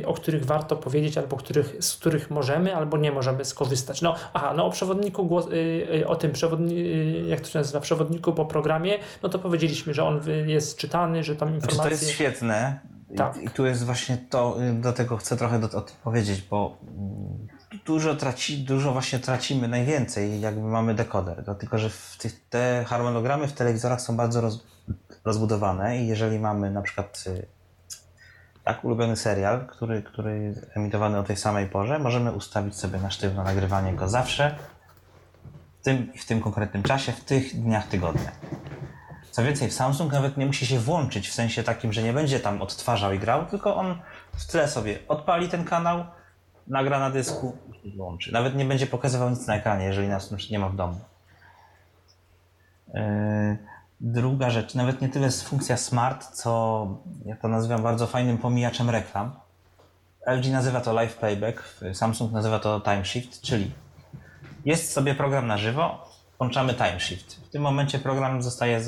yy, o których warto powiedzieć, albo których, z których możemy, albo nie możemy skorzystać. No, aha, no o przewodniku, głos, yy, o tym przewodni, jak to się nazywa, przewodniku po programie, no to powiedzieliśmy, że on jest czytany, że tam informacje... Znaczy to jest świetne. Tak. I tu jest właśnie to, do tego chcę trochę do, o tym powiedzieć, bo dużo, traci, dużo właśnie tracimy, najwięcej jakby mamy dekoder, dlatego że w tych, te harmonogramy w telewizorach są bardzo roz, rozbudowane i jeżeli mamy na przykład y, tak ulubiony serial, który, który emitowany o tej samej porze, możemy ustawić sobie na sztywno nagrywanie go zawsze w tym, w tym konkretnym czasie, w tych dniach tygodnia. Co więcej, w Samsung nawet nie musi się włączyć w sensie takim, że nie będzie tam odtwarzał i grał, tylko on w tle sobie odpali ten kanał, nagra na dysku i włączy. Nawet nie będzie pokazywał nic na ekranie, jeżeli nas nie ma w domu. Yy, druga rzecz, nawet nie tyle jest funkcja smart, co ja to nazywam bardzo fajnym pomijaczem reklam. LG nazywa to live playback, Samsung nazywa to time shift, czyli jest sobie program na żywo, włączamy time shift. W tym momencie program zostaje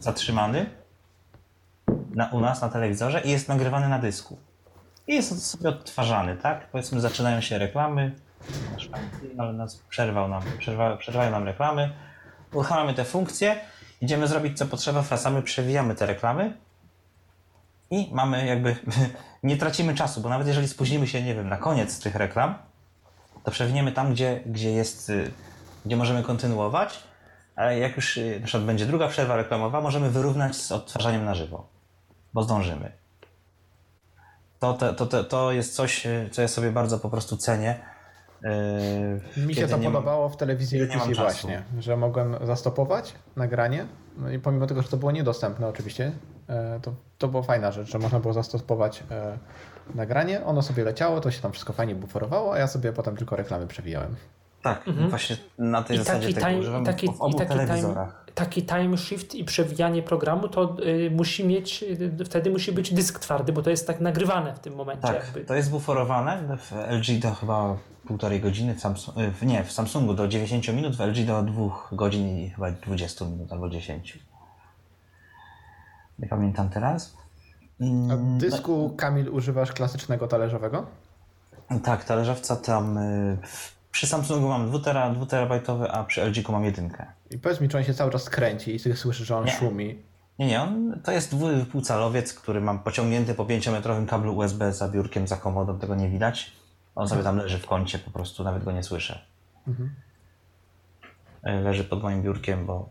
zatrzymany na, u nas na telewizorze i jest nagrywany na dysku. I jest sobie odtwarzany, tak? Powiedzmy, zaczynają się reklamy, ale nas przerwał nam, przerwa, przerwają nam reklamy, uruchamiamy te funkcje, idziemy zrobić co potrzeba, wracamy, przewijamy te reklamy. I mamy jakby, nie tracimy czasu, bo nawet jeżeli spóźnimy się, nie wiem, na koniec tych reklam, to przewiniemy tam, gdzie, gdzie jest, y, gdzie możemy kontynuować, ale jak już y, na przykład będzie druga przerwa reklamowa, możemy wyrównać z odtwarzaniem na żywo, bo zdążymy to, to, to, to jest coś, co ja sobie bardzo po prostu cenię. Yy, Mi się to podobało w telewizji UPC właśnie, że mogłem zastopować nagranie no i pomimo tego, że to było niedostępne oczywiście, e, to, to była fajna rzecz, że można było zastopować e, nagranie, ono sobie leciało, to się tam wszystko fajnie buforowało, a ja sobie potem tylko reklamy przewijałem. Tak, mhm. właśnie na tej I zasadzie taki tego używam taki, w obu taki telewizorach. Time, taki time shift i przewijanie programu to y, musi mieć, y, wtedy musi być dysk twardy, bo to jest tak nagrywane w tym momencie. Tak, jakby. to jest buforowane, w LG to chyba półtorej godziny, w, Samsung, y, nie, w Samsungu do 90 minut, w LG do 2 godzin i chyba 20 minut albo 10. Nie pamiętam teraz. A mm, dysku, Kamil, używasz klasycznego talerzowego? Tak, talerzowca tam przy Samsungu mam 2, 2 terabajtowy, a przy LG mam jedynkę. I powiedz mi, czy on się cały czas kręci i ty słyszysz, że on nie. szumi? Nie, nie, on, to jest dwupółcalowiec, który mam pociągnięty po 5-metrowym kablu USB za biurkiem, za komodą, tego nie widać. On sobie tam leży w kącie, po prostu nawet go nie słyszę. Mhm. E, leży pod moim biurkiem, bo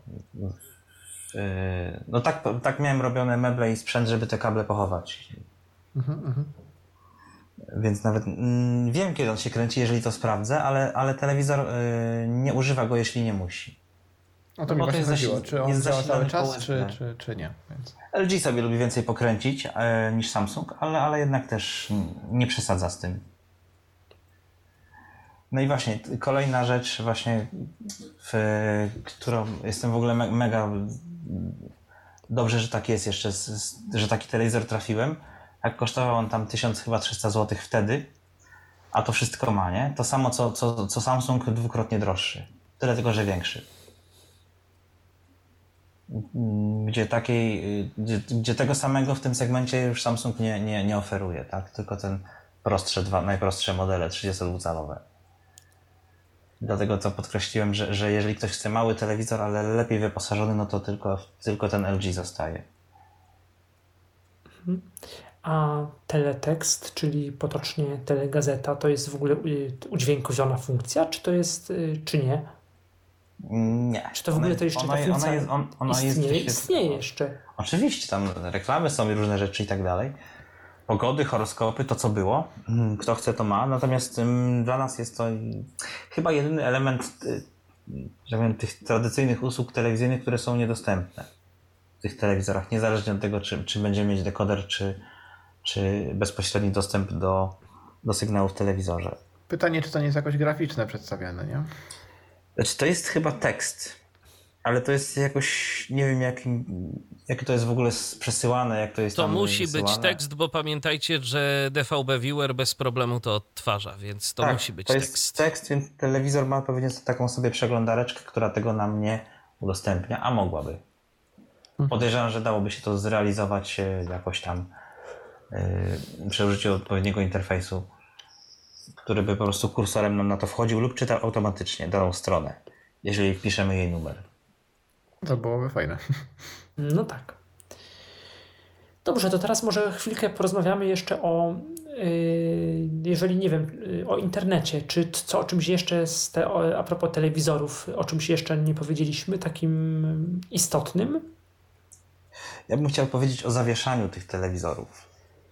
e, no tak, tak miałem robione meble i sprzęt, żeby te kable pochować. Mhm, mhm. Więc nawet mm, wiem, kiedy on się kręci, jeżeli to sprawdzę, ale, ale telewizor y, nie używa go, jeśli nie musi. No to no mi właśnie chodziło, czy on działa cały czas, czy, czy, czy nie. Więc... LG sobie lubi więcej pokręcić e, niż Samsung, ale, ale jednak też nie przesadza z tym. No i właśnie, kolejna rzecz właśnie, w, którą jestem w ogóle me, mega dobrze, że tak jest jeszcze, że taki telewizor trafiłem, jak kosztował on tam 1300 zł wtedy, a to wszystko ma, nie? To samo co, co, co Samsung dwukrotnie droższy. Tyle tylko, że większy. Gdzie takiej, gdzie, gdzie tego samego w tym segmencie już Samsung nie, nie, nie oferuje, tak? Tylko ten prostsze, dwa, najprostsze modele 32-calowe. Dlatego to podkreśliłem, że, że jeżeli ktoś chce mały telewizor, ale lepiej wyposażony, no to tylko, tylko ten LG zostaje. A teletekst, czyli potocznie telegazeta, to jest w ogóle y, udźwiękowiona funkcja, czy to jest, y, czy nie? Nie. Czy to w ogóle to jeszcze ona, ta funkcja ona jest, on, ona istnieje, jest istnieje jeszcze? Oczywiście, tam reklamy są i różne rzeczy i tak dalej. Pogody, horoskopy, to co było. Mm, kto chce, to ma. Natomiast um, dla nas jest to chyba jedyny element y, że powiem, tych tradycyjnych usług telewizyjnych, które są niedostępne w tych telewizorach, niezależnie od tego, czy, czy będziemy mieć dekoder, czy, czy bezpośredni dostęp do, do sygnału w telewizorze. Pytanie, czy to nie jest jakoś graficzne przedstawiane, nie? Znaczy, to jest chyba tekst. ale to jest jakoś, nie wiem jakim, jak to jest w ogóle przesyłane, jak to jest To tam musi wysyłane. być tekst, bo pamiętajcie, że DVB Viewer bez problemu to odtwarza, więc to tak, musi być to tekst. jest tekst, więc telewizor ma pewnie taką sobie przeglądareczkę, która tego nam nie udostępnia, a mogłaby. Mhm. Podejrzewam, że dałoby się to zrealizować e, jakoś tam przy użyciu odpowiedniego interfejsu, który by po prostu kursorem nam na to wchodził lub czytał automatycznie daną stronę, jeżeli wpiszemy jej numer. To byłoby fajne. No tak. Dobrze, to teraz może chwilkę porozmawiamy jeszcze o, yy, jeżeli nie wiem, yy, o internecie, czy co o czymś jeszcze z te, a propos telewizorów, o czymś jeszcze nie powiedzieliśmy, takim istotnym, Ja bym chciał powiedzieć o zawieszaniu tych telewizorów.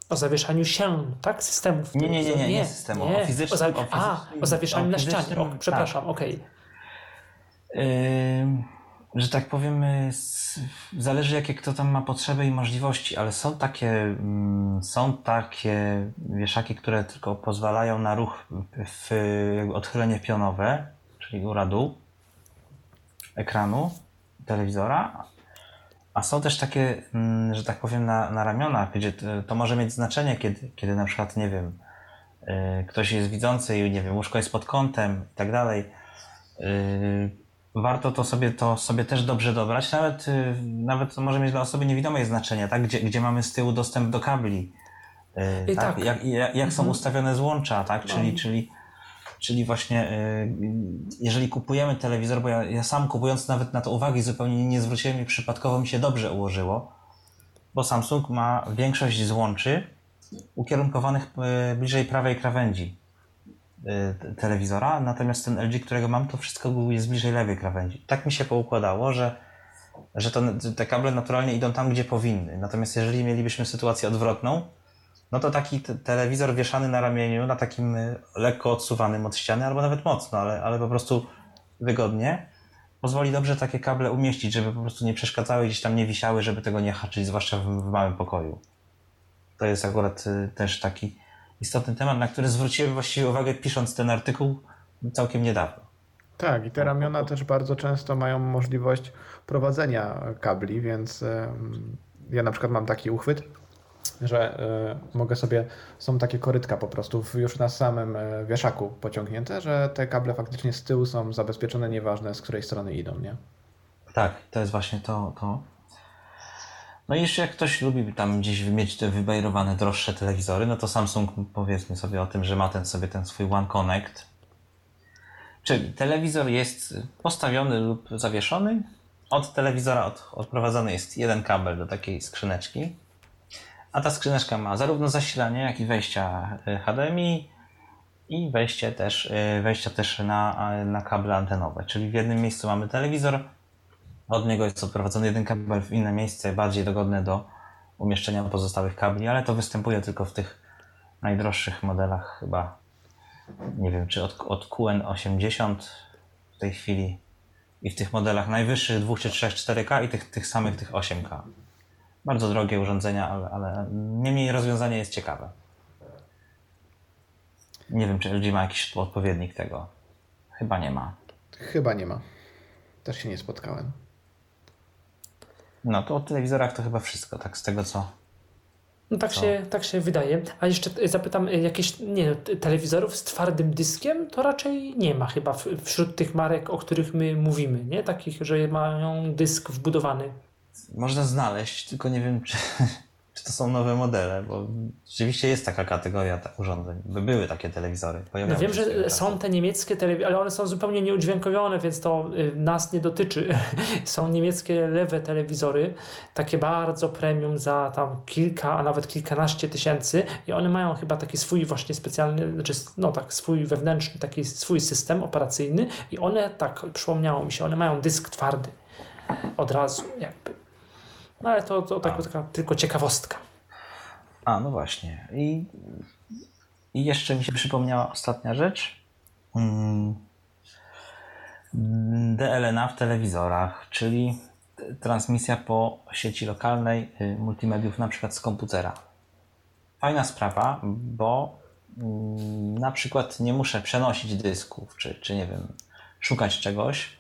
O zawieszaniu się, tak, systemów. Nie, nie, nie, nie, nie systemu, o fizycznym- o za... o A, o zawieszaniu na ścianie, o, przepraszam, okej. Ym, że tak powiem, y, zależy jakie kto tam ma potrzeby i możliwości, ale są takie, mm, są takie wieszaki, które tylko pozwalają na ruch w odchylenie pionowe, czyli góra-dół ekranu telewizora, a są też takie, mm, że tak powiem, na, na ramionach, gdzie to, może mieć znaczenie, kiedy, kiedy na przykład, nie wiem, y, ktoś jest widzący i nie wiem, łóżko jest pod kątem i tak dalej. Y, warto to sobie, to sobie też dobrze dobrać. Nawet, y, nawet to może mieć dla osoby niewidomej znaczenie, tak? gdzie, gdzie mamy z tyłu dostęp do kabli. I tak. Jak, jak, jak są Mhm. ustawione złącza, tak? Czyli, No. czyli, czyli właśnie y, jeżeli kupujemy telewizor, bo ja, ja sam kupując nawet na to uwagi zupełnie nie zwróciłem i przypadkowo mi się dobrze ułożyło, bo Samsung ma większość złączy ukierunkowanych y, bliżej prawej krawędzi y, te- telewizora, natomiast ten LG, którego mam, to wszystko jest bliżej lewej krawędzi. Tak mi się poukładało, że, że to, te kable naturalnie idą tam, gdzie powinny. Natomiast jeżeli mielibyśmy sytuację odwrotną, no to taki te- telewizor wieszany na ramieniu, na takim y, lekko odsuwanym od ściany, albo nawet mocno, ale, ale po prostu wygodnie, pozwoli dobrze takie kable umieścić, żeby po prostu nie przeszkadzały, gdzieś tam nie wisiały, żeby tego nie haczyć, zwłaszcza w, w małym pokoju. To jest akurat y, też taki istotny temat, na który zwróciłem właściwie uwagę pisząc ten artykuł całkiem niedawno. Tak, i te ramiona też bardzo często mają możliwość prowadzenia kabli, więc em, ja na przykład mam taki uchwyt, że e, mogę sobie, są takie korytka po prostu w- już na samym e, wieszaku pociągnięte, że te kable faktycznie z tyłu są zabezpieczone, nieważne z której strony idą, nie? Tak, to jest właśnie to. to. No i jeszcze jak ktoś lubi tam gdzieś mieć te wybajrowane droższe telewizory, no to Samsung powiedzmy sobie o tym, że ma ten sobie ten swój One Connect. Czyli telewizor jest postawiony lub zawieszony. Od telewizora od, odprowadzony jest jeden kabel do takiej skrzyneczki. A ta skrzyneczka ma zarówno zasilanie, jak i wejścia y, HDMI i wejście też, y, wejścia też na, na kable antenowe. Czyli w jednym miejscu mamy telewizor, od niego jest odprowadzony jeden kabel w inne miejsce, bardziej dogodne do umieszczenia pozostałych kabli, ale to występuje tylko w tych najdroższych modelach chyba. Nie wiem, czy od, od QN80 w tej chwili i w tych modelach najwyższych 2 czy 3, 4K i tych, tych samych tych 8K. Bardzo drogie urządzenia, ale, ale niemniej rozwiązanie jest ciekawe. Nie wiem, czy LG ma jakiś odpowiednik tego. Chyba nie ma. Chyba nie ma. Też się nie spotkałem. No to o telewizorach to chyba wszystko, tak z tego co. No tak Co? się, tak się wydaje. A jeszcze zapytam, y, jakieś nie, no, telewizorów z twardym dyskiem to raczej nie ma chyba wśród tych marek, o których my mówimy, nie? Takich, że mają dysk wbudowany. Można znaleźć, tylko nie wiem, czy, czy to są nowe modele, bo rzeczywiście jest taka kategoria ta- urządzeń. By były takie telewizory. No wiem, że są te niemieckie telewizory, ale one są zupełnie nieudźwiękowione, więc to y, nas nie dotyczy. są niemieckie lewe telewizory, takie bardzo premium za tam kilka, a nawet kilkanaście tysięcy i one mają chyba taki swój właśnie specjalny, znaczy no tak, swój wewnętrzny, taki swój system operacyjny i one, tak przypomniało mi się, one mają dysk twardy od razu jakby. No ale to, to tak, taka tylko ciekawostka. A, no właśnie. I, I jeszcze mi się przypomniała ostatnia rzecz. Mm. DLNA w telewizorach, czyli transmisja po sieci lokalnej y, multimediów, na przykład z komputera. Fajna sprawa, bo mm, na przykład nie muszę przenosić dysków, czy, czy nie wiem, szukać czegoś,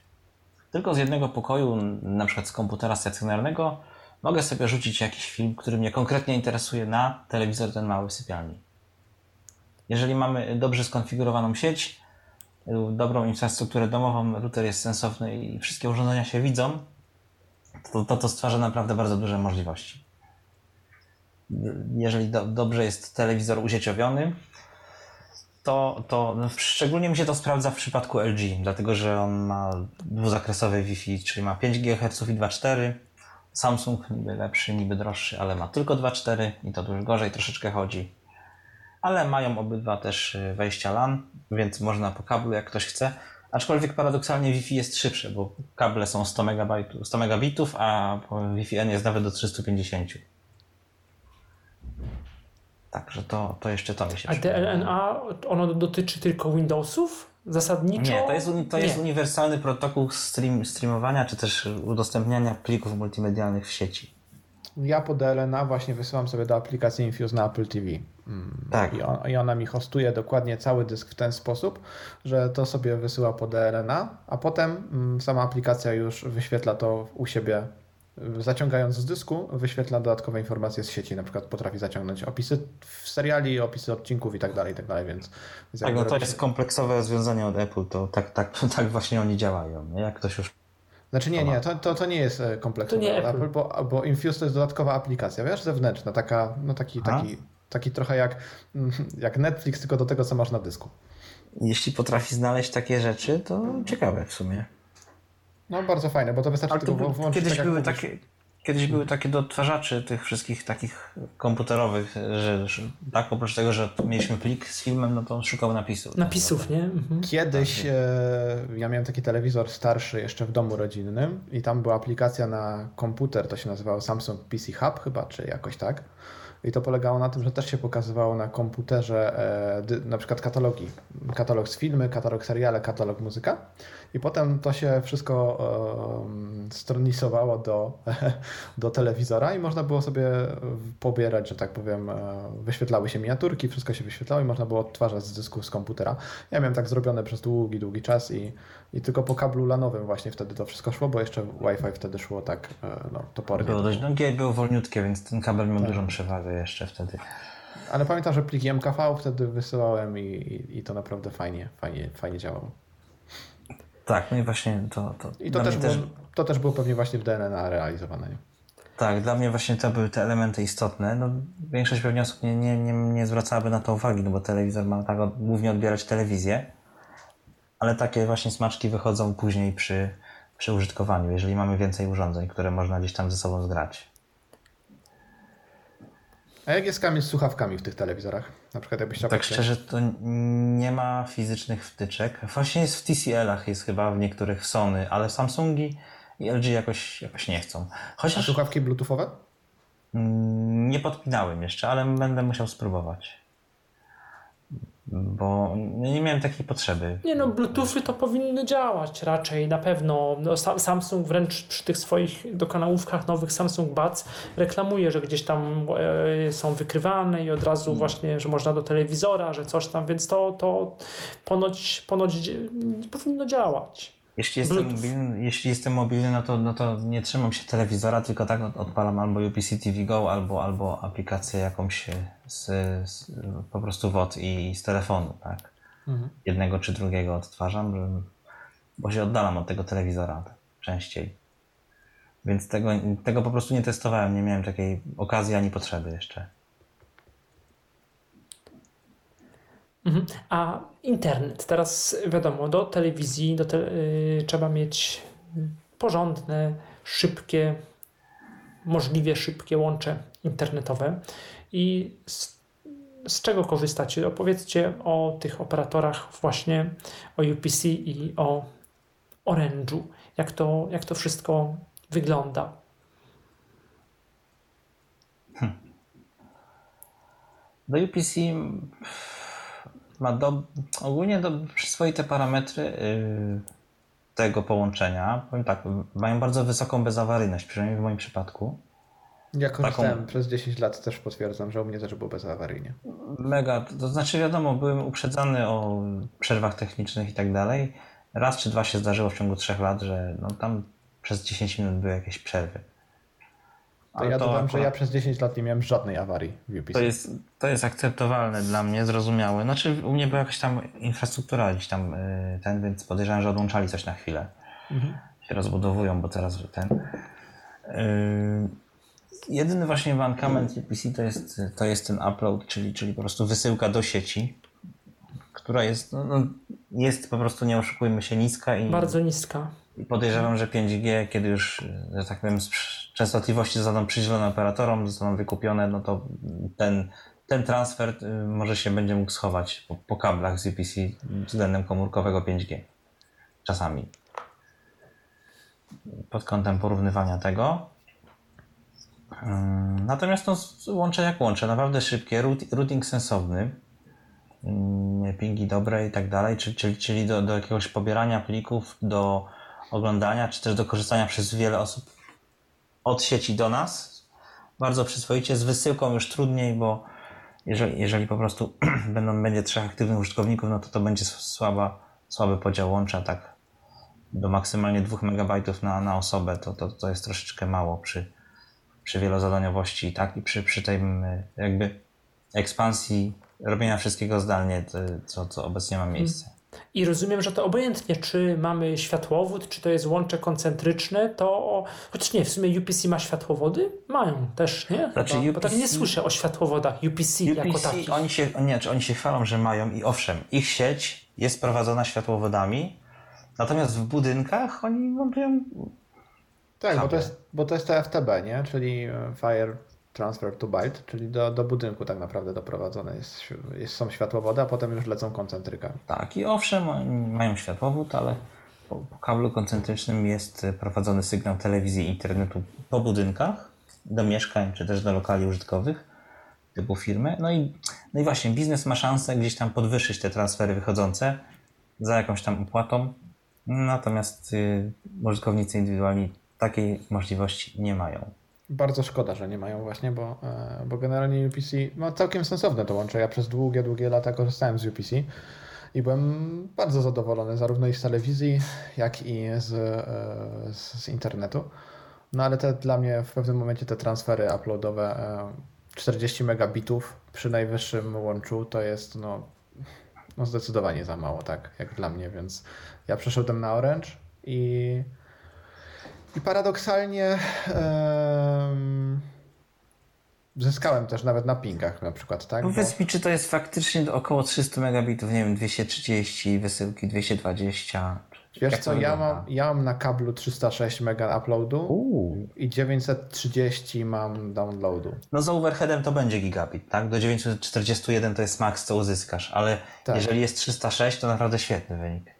tylko z jednego pokoju, na przykład z komputera stacjonarnego, mogę sobie rzucić jakiś film, który mnie konkretnie interesuje na telewizor ten mały sypialni. Jeżeli mamy dobrze skonfigurowaną sieć, dobrą infrastrukturę domową, router jest sensowny i wszystkie urządzenia się widzą, to to, to stwarza naprawdę bardzo duże możliwości. Jeżeli do, dobrze jest telewizor usieciowiony, to, to no, szczególnie mi się to sprawdza w przypadku LG, dlatego że on ma dwuzakresowe Wi-Fi, czyli ma 5 GHz i 2.4. Samsung niby lepszy, niby droższy, ale ma tylko 2.4 i to dużo gorzej troszeczkę chodzi. Ale mają obydwa też y, wejścia LAN, więc można po kablu jak ktoś chce. Aczkolwiek paradoksalnie Wi-Fi jest szybsze, bo kable są 100, megabajtów, 100 megabitów, a Wi-Fi N jest nawet do 350. Także to, to jeszcze to mi się A DLNA, ono dotyczy tylko Windowsów? Zasadniczo? Nie, to jest, to jest uniwersalny protokół stream, streamowania czy też udostępniania plików multimedialnych w sieci. Ja po DLNA właśnie wysyłam sobie do aplikacji Infuse na Apple TV. Mm, tak. I, on, I ona mi hostuje dokładnie cały dysk w ten sposób, że to sobie wysyła po DLNA, a potem mm, sama aplikacja już wyświetla to u siebie zaciągając z dysku, wyświetla dodatkowe informacje z sieci, na przykład potrafi zaciągnąć opisy seriali, opisy odcinków i tak dalej, i tak dalej, więc... tak, no to jest kompleksowe rozwiązanie od Apple, to tak, tak, tak właśnie oni działają, nie? jak ktoś już... Znaczy nie, nie, to, to, to nie jest e, kompleksowe to nie Apple, Apple bo, bo Infuse to jest dodatkowa aplikacja, wiesz, zewnętrzna, taka, no taki, taki, taki trochę jak, jak Netflix, tylko do tego, co masz na dysku. Jeśli potrafi znaleźć takie rzeczy, to ciekawe w sumie. No bardzo fajne, bo to wystarczy tylko włączyć. Kiedyś, tak były takie, kiedyś były takie do odtwarzaczy tych wszystkich takich komputerowych, że, że tak oprócz tego, że mieliśmy plik z filmem, no to on szukał napisów. Napisów, nie? Mhm. Kiedyś tak, e, ja miałem taki telewizor starszy jeszcze w domu rodzinnym i tam była aplikacja na komputer, to się nazywało Samsung PC Hub chyba, czy jakoś tak. I to polegało na tym, że też się pokazywało na komputerze e, na przykład katalogi. Katalog z filmy, katalog seriale, katalog muzyka. I potem to się wszystko e, stronisowało do, do telewizora i można było sobie pobierać, że tak powiem, e, wyświetlały się miniaturki, wszystko się wyświetlało i można było odtwarzać z dysku z komputera. Ja miałem tak zrobione przez długi, długi czas i, i tylko po kablu lanowym właśnie wtedy to wszystko szło, bo jeszcze Wi-Fi wtedy szło tak e, no, topornie. Było dość długie było wolniutkie, więc ten kabel miał tak. dużą przewagę jeszcze wtedy. Ale pamiętam, że pliki MKV wtedy wysyłałem i, i, i to naprawdę fajnie, fajnie, fajnie działało. Tak, no i właśnie to. to I to też, też... Było, to też było pewnie właśnie w DNNA realizowane. Tak, dla mnie właśnie to były te elementy istotne. No, większość pewnie osób nie, nie, nie, nie zwracałaby na to uwagi, no bo telewizor ma tak głównie odbierać telewizję, ale takie właśnie smaczki wychodzą później przy, przy użytkowaniu, jeżeli mamy więcej urządzeń, które można gdzieś tam ze sobą zgrać. A jak jest z słuchawkami w tych telewizorach? Na przykład jakbyś chciał... Tak szczerze, to nie ma fizycznych wtyczek. Właśnie jest w TCL-ach, jest chyba w niektórych Sony, ale Samsungi i LG jakoś, jakoś nie chcą. Chociaż... A słuchawki bluetoothowe? Nie podpinałem jeszcze, ale będę musiał spróbować bo nie miałem takiej potrzeby. Nie no, Bluetoothy to powinny działać raczej, na pewno. No, Samsung wręcz przy tych swoich dokonałówkach nowych Samsung Buds reklamuje, że gdzieś tam e, są wykrywane i od razu hmm. właśnie, że można do telewizora, że coś tam, więc to, to ponoć, ponoć powinno działać. Jeśli jestem, mobilny, jeśli jestem mobilny, no to, no to nie trzymam się telewizora, tylko tak odpalam albo UPC TV Go, albo, albo aplikację jakąś z, z po prostu WOD i z telefonu, tak? Mhm. Jednego czy drugiego odtwarzam, bo się oddalam od tego telewizora częściej. Więc tego, tego po prostu nie testowałem, nie miałem takiej okazji ani potrzeby jeszcze. A internet, teraz wiadomo, do telewizji do te, yy, trzeba mieć porządne, szybkie, możliwie szybkie łącze internetowe. I z, z czego korzystacie? Opowiedzcie o tych operatorach, właśnie o UPC i o Orange'u. Jak to, jak to wszystko wygląda? Hmm. Do UPC ma do, ogólnie do, przyzwoite parametry yy, tego połączenia. Powiem tak, mają bardzo wysoką bezawaryjność, przynajmniej w moim przypadku. Ja korzystałem Taką... przez 10 lat, też potwierdzam, że u mnie też było bezawaryjnie. Mega, to znaczy wiadomo, byłem uprzedzany o przerwach technicznych i tak dalej. raz czy dwa się zdarzyło w ciągu trzech lat, że no tam przez 10 minut były jakieś przerwy. To ja dodam, że ja przez 10 lat nie miałem żadnej awarii w UPC. To jest, to jest akceptowalne dla mnie, zrozumiałe. Znaczy u mnie była jakaś tam infrastruktura gdzieś tam y, ten, więc podejrzewam, że odłączali coś na chwilę. Mhm. Się rozbudowują, bo teraz ten... Yy, jedyny właśnie mankament UPC to jest, to jest ten upload, czyli, czyli po prostu wysyłka do sieci, która jest, no, no, jest po prostu, nie oszukujmy się, niska. I, Bardzo niska. I podejrzewam, że 5G, kiedy już, że tak powiem, częstotliwości zostaną przydzielone operatorom, zostaną wykupione, no to ten, ten transfer y, może się będzie mógł schować po, po kablach z UPC względem komórkowego 5G. Czasami. Pod kątem porównywania tego. Natomiast no, łącze jak łącze, naprawdę szybkie, routing sensowny, pingi dobre i tak dalej, czyli, czyli do, do jakiegoś pobierania plików, do oglądania, czy też do korzystania przez wiele osób od sieci do nas. Bardzo przyzwoicie, z wysyłką już trudniej, bo jeżeli, jeżeli po prostu będą, będzie trzech aktywnych użytkowników, no to to będzie słaba, słaby podział łącza, tak do maksymalnie 2 MB na, na osobę, to, to, to jest troszeczkę mało przy, przy wielozadaniowości, tak? I przy, przy tej jakby ekspansji robienia wszystkiego zdalnie, co, co obecnie ma miejsce. I rozumiem, że to obojętnie, czy mamy światłowód, czy to jest łącze koncentryczne, to chociaż nie, w sumie UPC ma światłowody? Mają też, nie? Znaczy UPC, Bo tak nie słyszę o światłowodach UPC, UPC jako takich. Oni się, nie, oni się chwalą, że mają i owszem, ich sieć jest prowadzona światłowodami, natomiast w budynkach oni montują tak, bo to, jest, bo to jest to FTB, nie? czyli e, Fire transfer to byte, czyli do, do budynku tak naprawdę doprowadzone jest, jest, są światłowody, a potem już lecą koncentrykami. Tak i owszem, mają światłowód, ale po, po kablu koncentrycznym jest prowadzony sygnał telewizji i internetu po budynkach, do mieszkań czy też do lokali użytkowych typu firmy. No i, no i właśnie biznes ma szansę gdzieś tam podwyższyć te transfery wychodzące za jakąś tam opłatą, natomiast y, użytkownicy indywidualni takiej możliwości nie mają. Bardzo szkoda, że nie mają właśnie, bo, e, bo generalnie UPC ma całkiem sensowne to łącze. Ja przez długie, długie lata korzystałem z UPC i byłem bardzo zadowolony zarówno i z telewizji, jak i z, e, z, z internetu. No ale te dla mnie w pewnym momencie te transfery uploadowe 40 e, megabitów przy najwyższym łączu to jest no, no zdecydowanie za mało, tak, jak dla mnie, więc ja przeszedłem na Orange i i paradoksalnie um, zyskałem też nawet na pingach na przykład, tak? Powiedz Bo... mi, czy to jest faktycznie około 300 megabitów, nie wiem, 230, wysyłki 220? Wiesz co, ja mam, ja mam na kablu 306 mega uploadu Uuu. i 930 mam downloadu. No z overheadem to będzie gigabit, tak? Do 941 to jest max, co uzyskasz, ale tak. jeżeli jest 306, to naprawdę świetny wynik.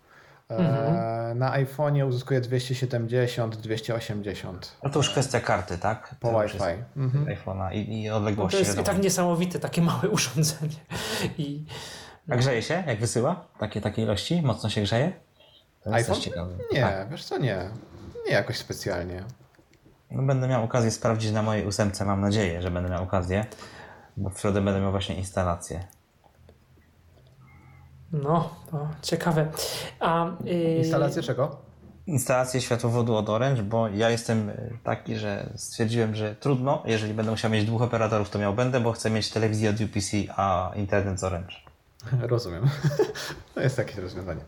Mhm. Na iPhone'ie uzyskuje 270, 280. No to już kwestia karty, tak? Po to Wi-Fi. Mhm. iPhone'a i, i odległości. No to jest tak niesamowite, takie małe urządzenie. I... A grzeje się, jak wysyła? Takie, takie ilości? Mocno się grzeje? iPhone? Nie, tak. wiesz co, nie. Nie jakoś specjalnie. No, będę miał okazję sprawdzić na mojej ósemce, mam nadzieję, że będę miał okazję, bo w środę będę miał właśnie instalację. No, to ciekawe. A, yy... Instalację czego? Instalację światłowodu od Orange, bo ja jestem y, taki, że stwierdziłem, że trudno, jeżeli będę musiał mieć dwóch operatorów, to miał będę, bo chcę mieć telewizję od UPC, a internet z Orange. Rozumiem. To jest takie rozwiązanie.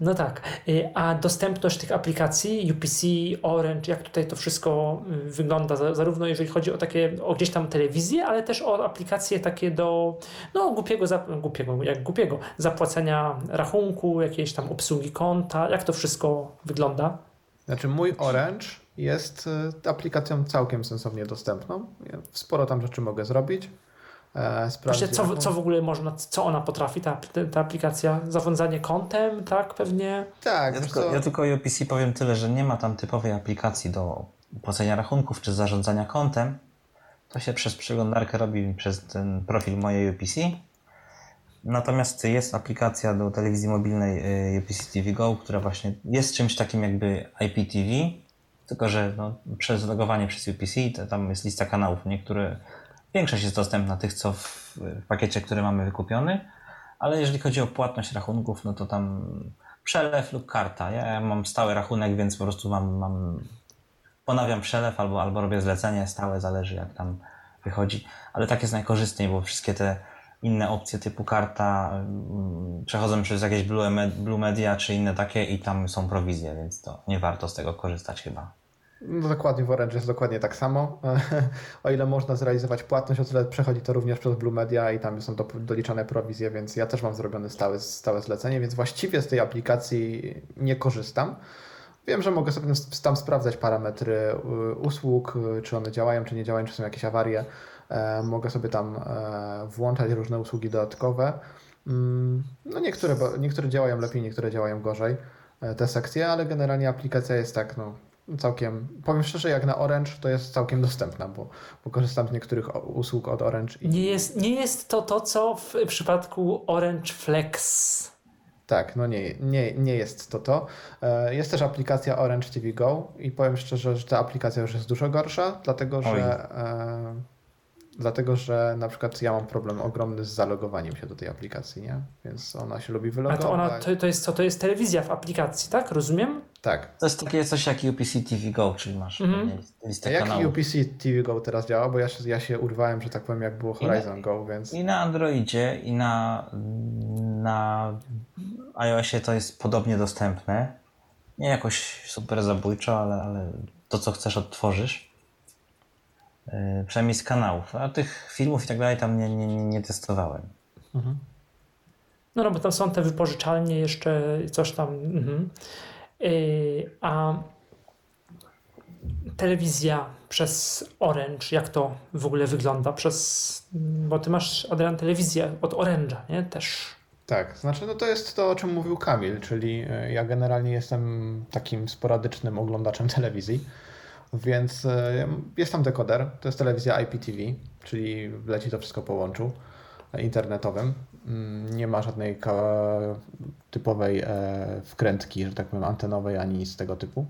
No tak. Y, a dostępność tych aplikacji UPC, Orange, jak tutaj to wszystko y, wygląda, zarówno jeżeli chodzi o takie, o gdzieś tam telewizję, ale też o aplikacje takie do, no głupiego, głupiego, jak głupiego, zapłacenia rachunku, jakiejś tam obsługi konta, jak to wszystko wygląda? Znaczy mój Orange jest y, aplikacją całkiem sensownie dostępną. Sporo tam rzeczy mogę zrobić. E, Właśnie co, co w ogóle można, co ona potrafi, ta, ta aplikacja? Zarządzanie kontem, tak? Pewnie? Tak. Ja tylko, ja tylko o UPC powiem tyle, że nie ma tam typowej aplikacji do płacenia rachunków czy zarządzania kontem. To się przez przeglądarkę robi przez ten profil mojej UPC. Natomiast jest aplikacja do telewizji mobilnej y, UPC TV Go, która właśnie jest czymś takim jakby IPTV, tylko że no, przez logowanie przez UPC to tam jest lista kanałów. Niektóre Większość jest dostępna tych, co w pakiecie, który mamy wykupiony, ale jeżeli chodzi o płatność rachunków, no to tam przelew lub karta. Ja mam stały rachunek, więc po prostu mam, mam ponawiam przelew albo, albo robię zlecenie stałe, zależy jak tam wychodzi. Ale tak jest najkorzystniej, bo wszystkie te inne opcje typu karta mm, przechodzą przez jakieś Blue, Med- Blue Media czy inne takie i tam są prowizje, więc to nie warto z tego korzystać chyba. No dokładnie w Orange jest dokładnie tak samo. o ile można zrealizować płatność, o tyle przechodzi to również przez Blue Media i tam są do, doliczane prowizje, więc ja też mam zrobione stałe, stałe zlecenie, więc właściwie z tej aplikacji nie korzystam. Wiem, że mogę sobie tam sprawdzać parametry y, usług, y, czy one działają, czy nie działają, czy są jakieś awarie. E, mogę sobie tam e, włączać różne usługi dodatkowe. Mm, no niektóre, niektóre działają lepiej, niektóre działają gorzej, e, te sekcje, ale generalnie aplikacja jest tak, no, całkiem, powiem szczerze, jak na Orange to jest całkiem dostępna, bo, bo korzystam z niektórych usług od Orange. I... Nie, jest, nie jest to to, co w przypadku Orange Flex. Tak, no nie, nie, nie jest to to. E, jest też aplikacja Orange TV Go i powiem szczerze, że ta aplikacja już jest dużo gorsza, dlatego że Dlatego, że na przykład ja mam problem ogromny z zalogowaniem się do tej aplikacji, nie? Więc ona się lubi wylogować. A to, ona, to, to, jest co? To jest telewizja w aplikacji, tak? Rozumiem? Tak. To jest takie coś jak UPC TV Go, czyli masz mhm. listę A jak kanałów. UPC TV Go teraz działa? Bo ja się, ja się urwałem, że tak powiem, jak było Horizon na, Go, więc... I na Androidzie, i na, na iOSie to jest podobnie dostępne. Nie jakoś super zabójczo, ale, ale to, co chcesz, odtworzysz. Yy, przynajmniej z kanałów. A tych filmów i tak dalej tam nie, nie, nie testowałem. Mhm. No, no, bo tam są te wypożyczalnie jeszcze, coś tam. Mhm. Yy, a telewizja przez Orange, jak to w ogóle wygląda? Przez, bo ty masz, Adrian, telewizję od Orange'a, nie? Też. Tak, znaczy no to jest to, o czym mówił Kamil, czyli e, ja generalnie jestem takim sporadycznym oglądaczem telewizji. Więc e, jest tam dekoder, to jest telewizja IPTV, czyli leci to wszystko po łączu internetowym. Mm, nie ma żadnej typowej e, wkrętki, że tak powiem, antenowej ani nic tego typu.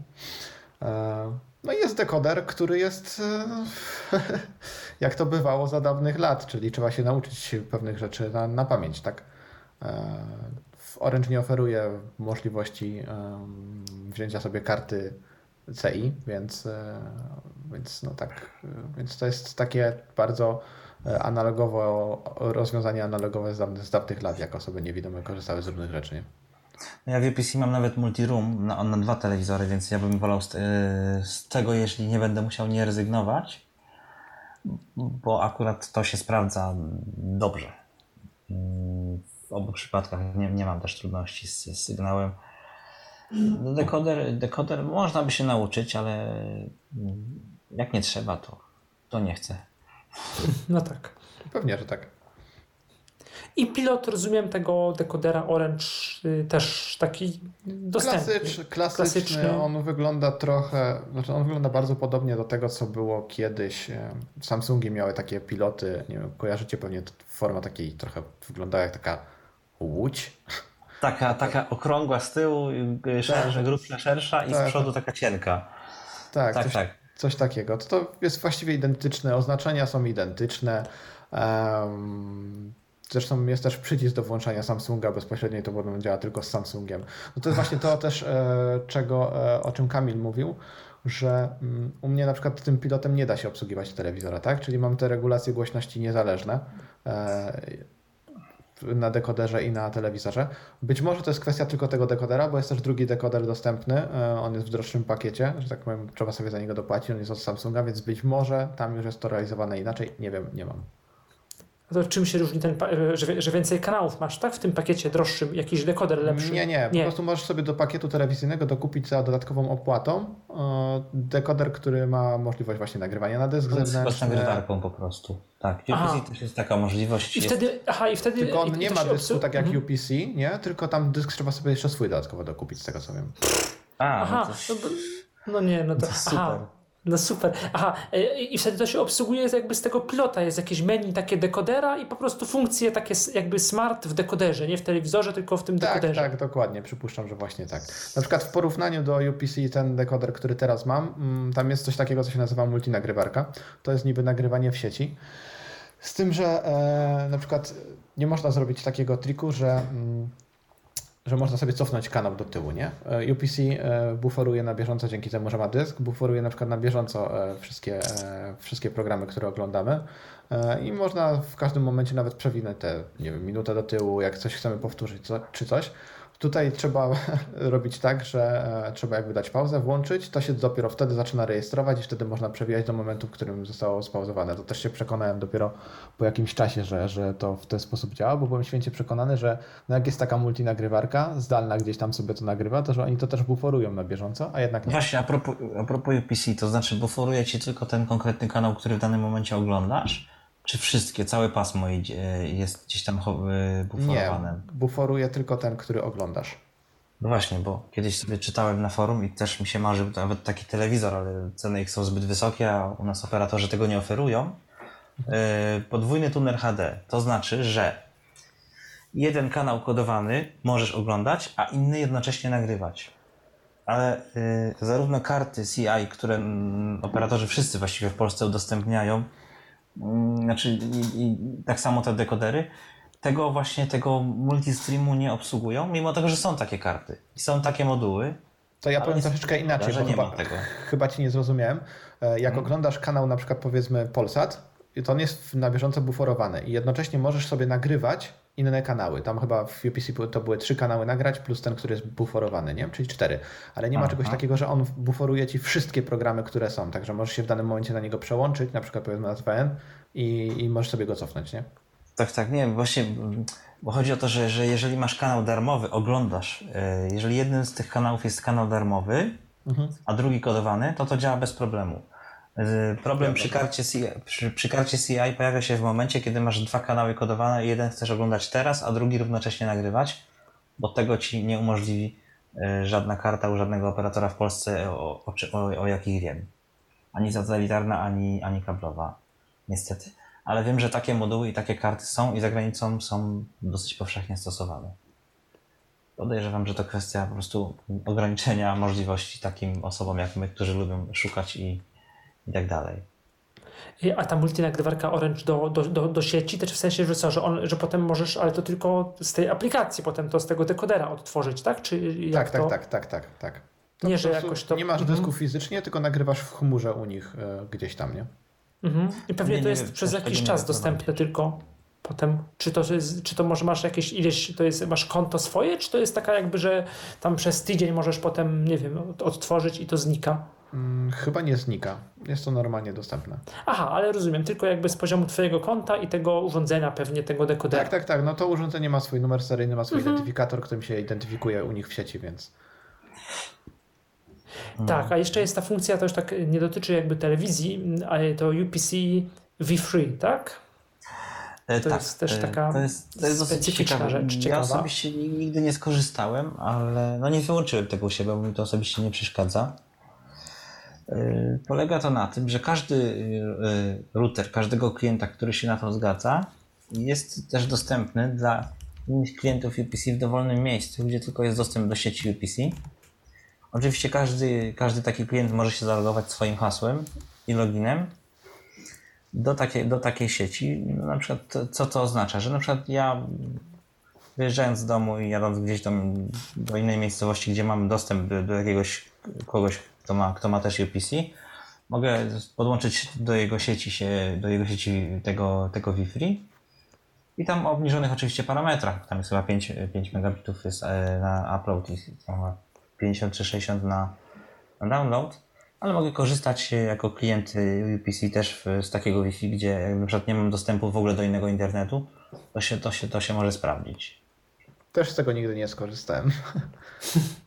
E, no i jest dekoder, który jest jak to bywało za dawnych lat, czyli trzeba się nauczyć pewnych rzeczy na, na pamięć, tak? Orange nie oferuje możliwości wzięcia sobie karty CI, więc, e, więc no tak, e, więc to jest takie bardzo e, analogowo, rozwiązanie analogowe z, dawnych, z dawnych lat, jak osoby niewidome korzystały z różnych rzeczy. No ja w UPC mam nawet multiroom na, na dwa telewizory, więc ja bym wolał z, z tego, jeśli nie będę musiał nie rezygnować, bo akurat to się sprawdza dobrze. W obu przypadkach nie, nie mam też trudności z, z sygnałem. Dekoder, dekoder można by się nauczyć, ale jak nie trzeba, to, to nie chcę. No tak. Pewnie, że tak. I pilot, rozumiem, tego dekodera Orange y, też taki dostępny. Klasyczny, klasyczny, klasyczny. On wygląda trochę, znaczy on wygląda bardzo podobnie do tego, co było kiedyś. Samsungi miały takie piloty, nie wiem, kojarzycie pewnie forma takiej trochę wyglądała jak taka łódź. Taka, taka okrągła z tyłu, szersza, tak. grubsza, szersza i tak. z przodu taka cienka. Tak, tak, coś, tak. Coś takiego. To, to jest właściwie identyczne, oznaczenia są identyczne. Um, Zresztą jest też przycisk do włączania Samsunga bezpośrednio i to podobno działa tylko z Samsungiem. No to jest właśnie to też, e, czego, e, o czym Kamil mówił, że mm, u mnie na przykład tym pilotem nie da się obsługiwać telewizora, tak? Czyli mam te regulacje głośności niezależne. Na dekoderze i na telewizorze. Być może to jest kwestia tylko tego dekodera, bo jest też drugi dekoder dostępny. E, on jest w droższym pakiecie, że tak powiem, trzeba sobie za niego dopłacić. On jest od Samsunga, więc być może tam już jest to realizowane inaczej. Nie wiem, nie mam. To czym się różni ten, że, że więcej kanałów masz, tak? W tym pakiecie droższym jakiś dekoder lepszy? Nie, nie, po prostu możesz sobie do pakietu telewizyjnego dokupić za dodatkową opłatą e, dekoder, który ma możliwość właśnie nagrywania na dysk no, zewnętrzny. Z nagrywarką po prostu. Tak, UPC też jest taka możliwość. I wtedy, aha, i wtedy... Tylko on nie ma dysku tak jak mhm. UPC, nie? Tylko tam dysk trzeba sobie jeszcze swój dodatkowo dokupić, z tego co wiem. A, aha, no, to... no nie, no to... to super. Aha. No super. Aha, e, i wtedy to się obsługuje jakby z tego pilota. Jest jakieś menu takie dekodera i po prostu funkcje takie jakby smart w dekoderze, nie w telewizorze, tylko w tym tak, dekoderze. Tak, dokładnie. Przypuszczam, że właśnie tak. Na przykład w porównaniu do UPC ten dekoder, który teraz mam, mm, tam jest coś takiego, co się nazywa multinagrywarka. To jest niby nagrywanie w sieci. Z tym, że e, na przykład nie można zrobić takiego triku, że mm, że można sobie cofnąć kanał do tyłu, nie? E, UPC e, buforuje na bieżąco dzięki temu, że ma dysk, buforuje na przykład na bieżąco e, wszystkie, wszystkie programy, które oglądamy i można w każdym momencie nawet przewinąć te, nie wiem, minutę do tyłu, jak coś chcemy powtórzyć czy coś. Tutaj trzeba robić tak, że e, trzeba jakby dać pauzę, włączyć, to się dopiero wtedy zaczyna rejestrować i wtedy można przewijać do momentu, w którym zostało spauzowane. To też się przekonałem dopiero po jakimś czasie, że, że to w ten sposób działa, bo byłem święcie przekonany, że no jak jest taka multinagrywarka, zdalna gdzieś tam sobie to nagrywa, to że oni to też buforują na bieżąco, a jednak nie. Właśnie, a propos, a propos UPC, to znaczy buforuje Ci tylko ten konkretny kanał, który w danym momencie oglądasz, czy wszystkie, całe pasmo jest gdzieś tam e, buforowane? Nie, buforuje tylko ten, który oglądasz. No właśnie, bo kiedyś sobie czytałem na forum i też mi się marzy nawet taki telewizor, ale ceny ich są zbyt wysokie, a u nas operatorzy tego nie oferują. E, podwójny tuner HD. To znaczy, że jeden kanał kodowany możesz oglądać, a inny jednocześnie nagrywać. Ale zarówno karty CI, które mm, operatorzy wszyscy właściwie w Polsce udostępniają, znaczy i, i tak samo te dekodery, tego właśnie tego multistreamu nie obsługują, mimo tego, że są takie karty i są takie moduły. To ja powiem troszeczkę inaczej, bo chyba, chyba ci nie zrozumiałem. E, jak hmm. oglądasz kanał na przykład powiedzmy Polsat, to on jest na bieżąco buforowany i jednocześnie możesz sobie nagrywać inne kanały. Tam chyba w UPC to były trzy kanały nagrać, plus ten, który jest buforowany, nie? czyli cztery. Ale nie ma Aha. czegoś takiego, że on buforuje ci wszystkie programy, które są. Także możesz się w danym momencie na niego przełączyć, na przykład powiedzmy na TVN i, i możesz sobie go cofnąć, nie? Tak, tak, nie, właśnie, bo chodzi o to, że, że jeżeli masz kanał darmowy, oglądasz, e, jeżeli jeden z tych kanałów jest kanał darmowy, mhm. a drugi kodowany, to to działa bez problemu. Problem przy karcie, CI, przy, przy karcie CI pojawia się w momencie, kiedy masz dwa kanały kodowane i jeden chcesz oglądać teraz, a drugi równocześnie nagrywać, bo tego ci nie umożliwi e, żadna karta u żadnego operatora w Polsce, o, o, o jakich wiem. Ani satelitarna, ani, ani kablowa, niestety. Ale wiem, że takie moduły i takie karty są i za granicą są dosyć powszechnie stosowane. Podejrzewam, że to kwestia po prostu ograniczenia możliwości takim osobom jak my, którzy lubią szukać i i tak dalej. A ta multinagrywarka Orange do, do, do, do sieci, też w sensie, że co, że, on, że potem możesz, ale to tylko z tej aplikacji, potem to z tego dekodera odtworzyć, tak? Czy tak, tak, to... tak, tak, tak, tak. To nie, że jakoś to... Nie masz dysku mhm. fizycznie, tylko nagrywasz w chmurze u nich e, gdzieś tam, nie? Mhm. I pewnie nie, to jest nie, przez jakiś czas dostępne tylko potem. Czy to, jest, czy to może masz jakieś ileś, to jest, masz konto swoje, czy to jest taka jakby, że tam przez tydzień możesz potem, nie wiem, odtworzyć i to znika? Hmm, chyba nie znika. Jest to normalnie dostępne. Aha, ale rozumiem, tylko jakby z poziomu Twojego konta i tego urządzenia, pewnie tego dekodera. Tak, tak, tak. No to urządzenie ma swój numer seryjny, ma swój mhm. identyfikator, którym się identyfikuje u nich w sieci, więc. Tak, a jeszcze jest ta funkcja, to już tak nie dotyczy jakby telewizji, ale to UPC V3, tak? E, to tak, jest też e, taka to jest, to jest specyficzna rzecz. Ciekawa. Ja osobiście nigdy nie skorzystałem, ale no nie wyłączyłem tego u siebie, bo mi to osobiście nie przeszkadza. E, polega to na tym, że każdy e, router, każdego klienta, który się na to zgadza, jest też dostępny dla innych klientów UPC w dowolnym miejscu, gdzie tylko jest dostęp do sieci UPC. Oczywiście każdy, każdy taki klient może się zalogować swoim hasłem i loginem do takiej, do takiej sieci. No, na przykład co to oznacza? Że na przykład ja wyjeżdżając z domu i jadąc gdzieś tam do innej miejscowości, gdzie mam dostęp do, do jakiegoś kogoś, kto ma, kto ma też UPC, mogę podłączyć do jego sieci się, do jego sieci tego, tego Wi-Fi i tam obniżonych oczywiście parametrach. Tam jest chyba 5, 5 megabitów jest e, na upload i 50 czy 60 na, na download, ale mogę korzystać jako klient UPC też z takiego Wi-Fi, gdzie na przykład nie mam dostępu w ogóle do innego internetu, to się, to się, to się może sprawdzić. Też z tego nigdy nie skorzystałem.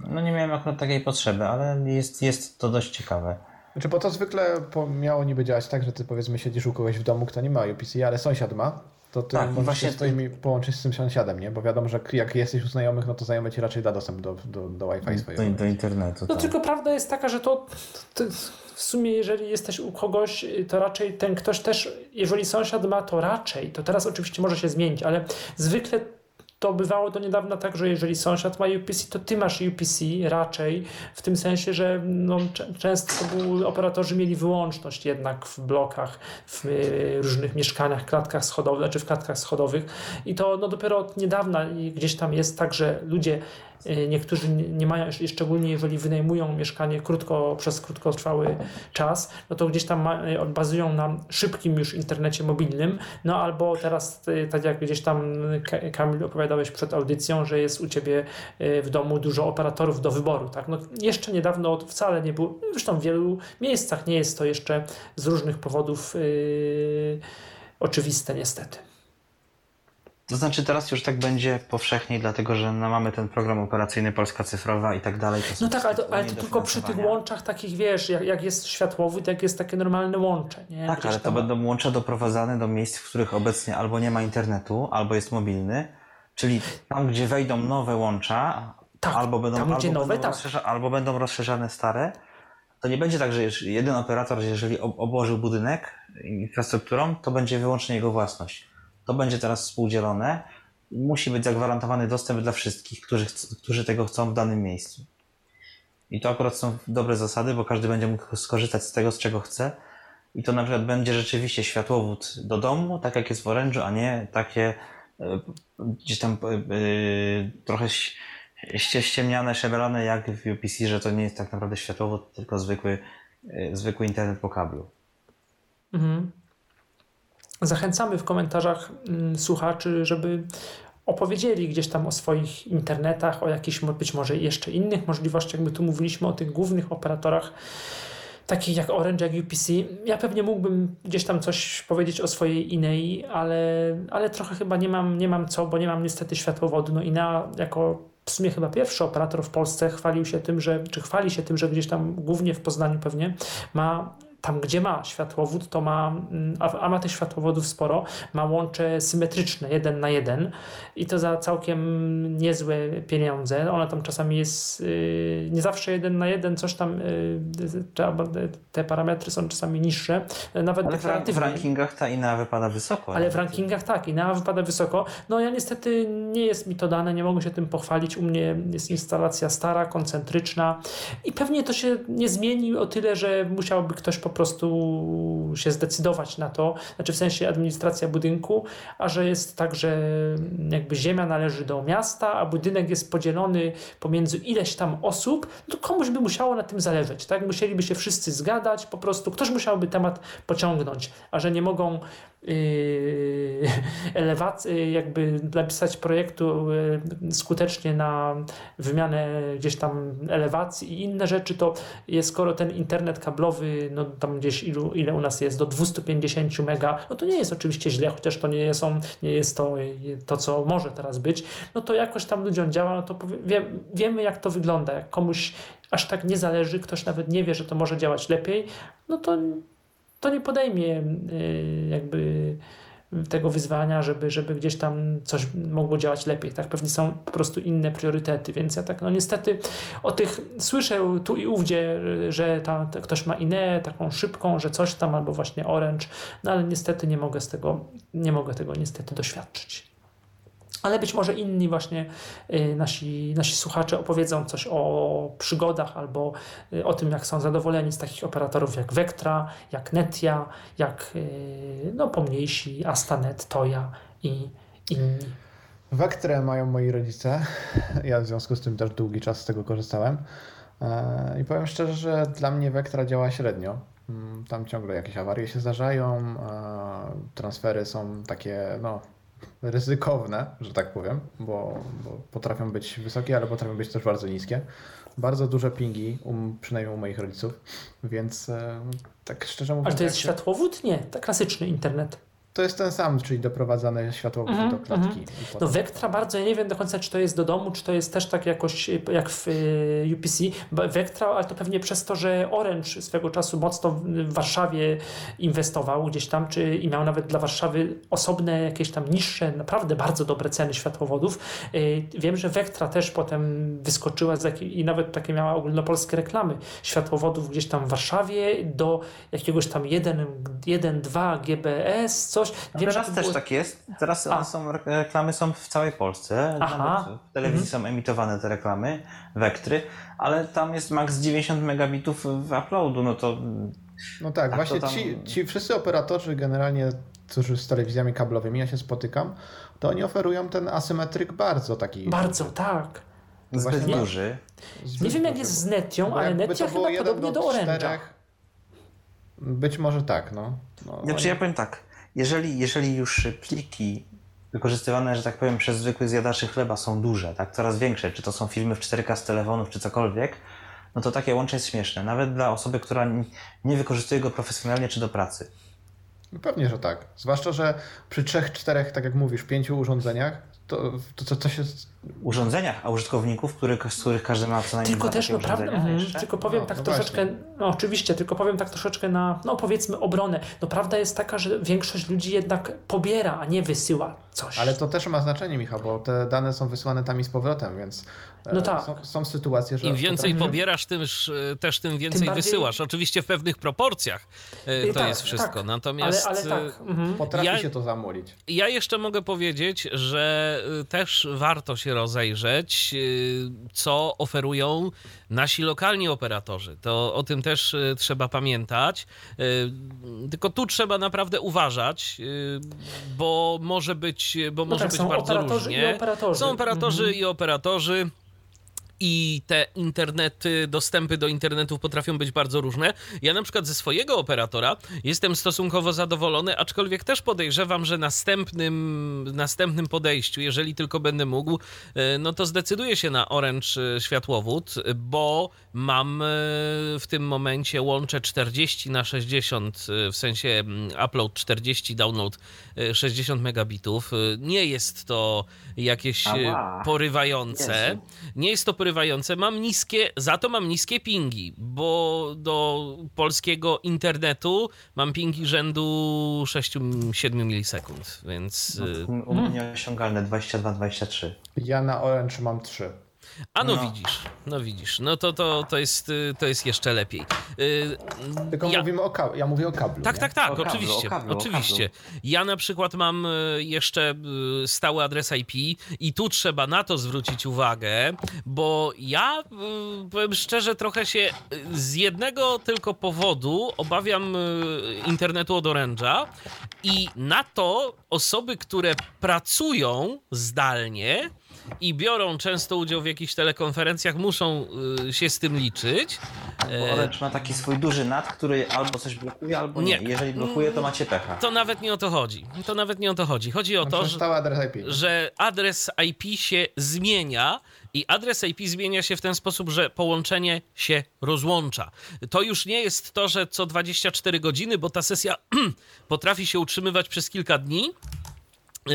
No nie miałem akurat takiej potrzeby, ale jest, jest to dość ciekawe. Znaczy, bo to zwykle miało niby działać tak, że ty powiedzmy siedzisz u kogoś w domu, kto nie ma UPC, ale sąsiad ma, to ty tak, możesz właśnie... się z twoimi połączyć z tym sąsiadem, nie? Bo wiadomo, że jak jesteś u znajomych, no to znajomy ci raczej da dostęp do, do, do Wi-Fi swojego. Do, do internetu, No tak. tylko prawda jest taka, że to, to w sumie jeżeli jesteś u kogoś, to raczej ten ktoś też, jeżeli sąsiad ma, to raczej, to teraz oczywiście może się zmienić, ale zwykle to bywało do niedawna tak, że jeżeli sąsiad ma UPC, to ty masz UPC raczej, w tym sensie, że no, często operatorzy mieli wyłączność jednak w blokach, w y, różnych mieszkaniach, klatkach schodowych, czy w klatkach schodowych. I to no, dopiero od niedawna gdzieś tam jest tak, że ludzie niektórzy nie mają, szczególnie jeżeli wynajmują mieszkanie krótko, przez krótkotrwały czas, no to gdzieś tam y, bazują na szybkim już internecie mobilnym, no albo teraz, y, tak jak gdzieś tam Kamil opowiadałeś przed audycją, że jest u Ciebie w domu dużo operatorów do wyboru, tak? No jeszcze niedawno wcale nie było, zresztą w wielu miejscach nie jest to jeszcze z różnych powodów yy, oczywiste niestety. To znaczy teraz już tak będzie powszechniej, dlatego że no, mamy ten program operacyjny Polska Cyfrowa i tak dalej. no tak, ale to, ale to tylko przy tych łączach takich, wiesz, jak, jak jest światłowód, jak jest takie normalne łącze. Nie? Tak, Gdzieś ale to będą łącza doprowadzane do miejsc, w których obecnie albo nie ma internetu, albo jest mobilny, czyli tam, gdzie wejdą nowe łącza, tak, albo, będą, tam, albo, nowe, będą tak. albo będą rozszerzane stare, to nie będzie tak, że jeden operator, jeżeli obłożył budynek infrastrukturą, to będzie wyłącznie jego własność to będzie teraz współdzielone. Musi być zagwarantowany dostęp dla wszystkich, którzy, którzy tego chcą w danym miejscu. I to akurat są dobre zasady, bo każdy będzie mógł skorzystać z tego, z czego chce. I to na przykład będzie rzeczywiście światłowód do domu, tak jak jest w Orange'u, a nie takie e, gdzieś tam yy, trochę ściemniane, szebelane jak w UPC, że to nie jest tak naprawdę światłowód, tylko zwykły, yy, zwykły internet po kablu. Mhm. Zachęcamy w komentarzach mm, słuchaczy, żeby opowiedzieli gdzieś tam o swoich internetach, o jakichś być może jeszcze innych możliwościach. My tu mówiliśmy o tych głównych operatorach, takich jak Orange, jak UPC. Ja pewnie mógłbym gdzieś tam coś powiedzieć o swojej innej, ale, ale trochę chyba nie mam, nie mam co, bo nie mam niestety światłowodu. No INEA jako w sumie chyba pierwszy operator w Polsce chwalił się tym, że, czy chwali się tym, że gdzieś tam głównie w Poznaniu pewnie ma tam, gdzie ma światłowód, to ma, mm, a, ma tych światłowodów sporo, ma łącze symetryczne, jeden na jeden i to za całkiem niezłe pieniądze. Ona tam czasami jest yy, nie zawsze jeden na jeden, coś tam, yy, te parametry są czasami niższe, nawet Ale deklaratywnie. w rankingach ta INEA wypada wysoko. Ale w rankingach tak, INEA wypada wysoko. No ja niestety nie jest mi to dane, nie mogę się tym pochwalić. U mnie jest instalacja stara, koncentryczna i pewnie to się nie zmieni o tyle, że musiałby ktoś po prostu się zdecydować na to, znaczy w sensie administracja budynku, a że jest tak, że jakby ziemia należy do miasta, a budynek jest podzielony pomiędzy ileś tam osób, to komuś by musiało na tym zależeć, tak? Musieliby się wszyscy zgadać, po prostu ktoś musiałby temat pociągnąć, a że nie mogą elewacji, jakby napisać projektu yy, skutecznie na wymianę gdzieś tam elewacji i inne rzeczy, to jest, skoro ten internet kablowy, no tam gdzieś ilu, ile u nas jest, do 250 mega, no to nie jest oczywiście źle, chociaż to nie, są, nie jest to, to, co może teraz być, no to jakoś tam ludziom działa, no to wie, wiemy jak to wygląda, jak komuś aż tak nie zależy, ktoś nawet nie wie, że to może działać lepiej, no to, to nie podejmie y, jakby tego wyzwania, żeby, żeby gdzieś tam coś mogło działać lepiej. Tak, pewnie są po prostu inne priorytety, więc ja tak, no niestety o tych słyszę tu i ówdzie, że ta, ta ktoś ma inne, taką szybką, że coś tam, albo właśnie Orange, no ale niestety nie mogę z tego, nie mogę tego niestety doświadczyć ale być może inni właśnie y, nasi, nasi słuchacze opowiedzą coś o przygodach albo y, o tym, jak są zadowoleni z takich operatorów jak Vectra, jak Netia, jak y, no, pomniejsi Astanet, Toya i inni. Vectrę mają moi rodzice. Ja w związku z tym też długi czas z tego korzystałem. E, I powiem szczerze, że dla mnie Vectra działa średnio. Mm, tam ciągle jakieś awarie się zdarzają, e, transfery są takie, no, ryzykowne, że tak powiem, bo, bo, potrafią być wysokie, ale potrafią być też bardzo niskie. Bardzo duże pingi, um, przynajmniej u moich rodziców, więc e, tak szczerze mówiąc... Ale to jest światłowód? Nie, to klasyczny internet. To jest ten sam, czyli doprowadzane światłowód mm do klatki. Mm. No Vectra bardzo, ja nie wiem do końca, czy to jest do domu, czy to jest też tak jakoś jak w y, UPC. Vectra, ale to pewnie przez to, że Orange swego czasu mocno w Warszawie inwestował gdzieś tam, czy i miał nawet dla Warszawy osobne jakieś tam niższe, naprawdę bardzo dobre ceny światłowodów. Y, wiem, że Vectra też potem wyskoczyła z i nawet takie miała ogólnopolskie reklamy światłowodów gdzieś tam w Warszawie do jakiegoś tam 1, 1 2 GBS, coś coś. Wiem, teraz też było... tak jest. Teraz one są, reklamy są w całej Polsce. Aha. w telewizji mhm. są emitowane te reklamy, wektry, ale tam jest maks 90 megabitów w uploadu, no to... No tak, tak właśnie tam... ci, ci wszyscy operatorzy generalnie, którzy z telewizjami kablowymi ja się spotykam, to oni oferują ten asymetryk bardzo taki... Bardzo, tak. Zbyt właśnie, duży. Zbyt nie wiem jak jest z Netią, ale Netia chyba podobnie do Orange'a. Być może tak, no. no znaczy ja powiem tak, jeżeli, jeżeli już pliki wykorzystywane, że tak powiem, przez zwykłych zjadaczy chleba są duże, tak, coraz większe, czy to są filmy w 4K z telefonów, czy cokolwiek, no to takie łącze jest śmieszne, nawet dla osoby, która nie wykorzystuje go profesjonalnie czy do pracy. No pewnie, że tak. Zwłaszcza, że przy trzech, czterech, tak jak mówisz, pięciu urządzeniach, to, to, to, to się urządzeniach, a użytkowników, których, z których każdy ma co najmniej Tylko też, prawda, mhm, tylko powiem no, tak no troszeczkę, właśnie. no oczywiście, tylko powiem tak troszeczkę na, no powiedzmy obronę. No prawda jest taka, że większość ludzi jednak pobiera, a nie wysyła coś. Ale to też ma znaczenie, Michał, bo te dane są wysyłane tam i z powrotem, więc e, no tak. są, są sytuacje, że... Im więcej potrafi... pobierasz, tym, e, też tym więcej tym bardziej... wysyłasz. Oczywiście w pewnych proporcjach e, to tak, jest wszystko, tak. natomiast... Ale, ale tak. Mhm. Potrafi ja, się to zamulić. Ja jeszcze mogę powiedzieć, że też warto się rozejrzeć, y, co oferują nasi lokalni operatorzy. To o tym też y, trzeba pamiętać. Y, tylko tu trzeba naprawdę uważać, bo może być, bo no może tak, być bardzo różnie. Są operatorzy mhm. i operatorzy i te internety, dostępy do internetów potrafią być bardzo różne. Ja na przykład ze swojego operatora jestem stosunkowo zadowolony, aczkolwiek też podejrzewam, że następnym, następnym podejściu, jeżeli tylko będę mógł, e, no to zdecyduję się na Orange e, Światłowód, bo mam e, w tym momencie łącze 40 na 60, w sensie mm, upload 40, download 60 megabitów. Nie jest to jakieś Ała. porywające. Jezu. Nie jest to porywające porywające. Mam niskie, za to mam niskie pingi, bo do polskiego internetu mam pingi rzędu 6-7 milisekund, więc... No, u mnie osiągalne 22-23. Ja na Orange mam 3. A no, no, widzisz, no widzisz, no to, to, to, jest, to jest jeszcze lepiej. Yy, Tylko ja, mówimy o kablu, ja mówię o kablu. Tak, nie? tak, tak, o oczywiście, kablu, oczywiście. Ja na przykład mam y, jeszcze y, stały adres IP i tu trzeba na to zwrócić uwagę, bo ja y, powiem szczerze trochę się z jednego tylko powodu obawiam internetu od Orange'a i na to osoby, które pracują zdalnie, i biorą często udział w jakichś telekonferencjach, muszą y, się z tym liczyć. Bo Orange ma taki swój duży nad, który albo coś blokuje, albo nie. nie. Jeżeli blokuje, to macie pecha. To nawet nie o to chodzi. To nawet nie o to chodzi. Chodzi o to, że, adres IP. że adres IP się zmienia i adres IP zmienia się w ten sposób, że połączenie się rozłącza. To już nie jest to, że co 24 godziny, bo ta sesja potrafi się utrzymywać przez kilka dni E,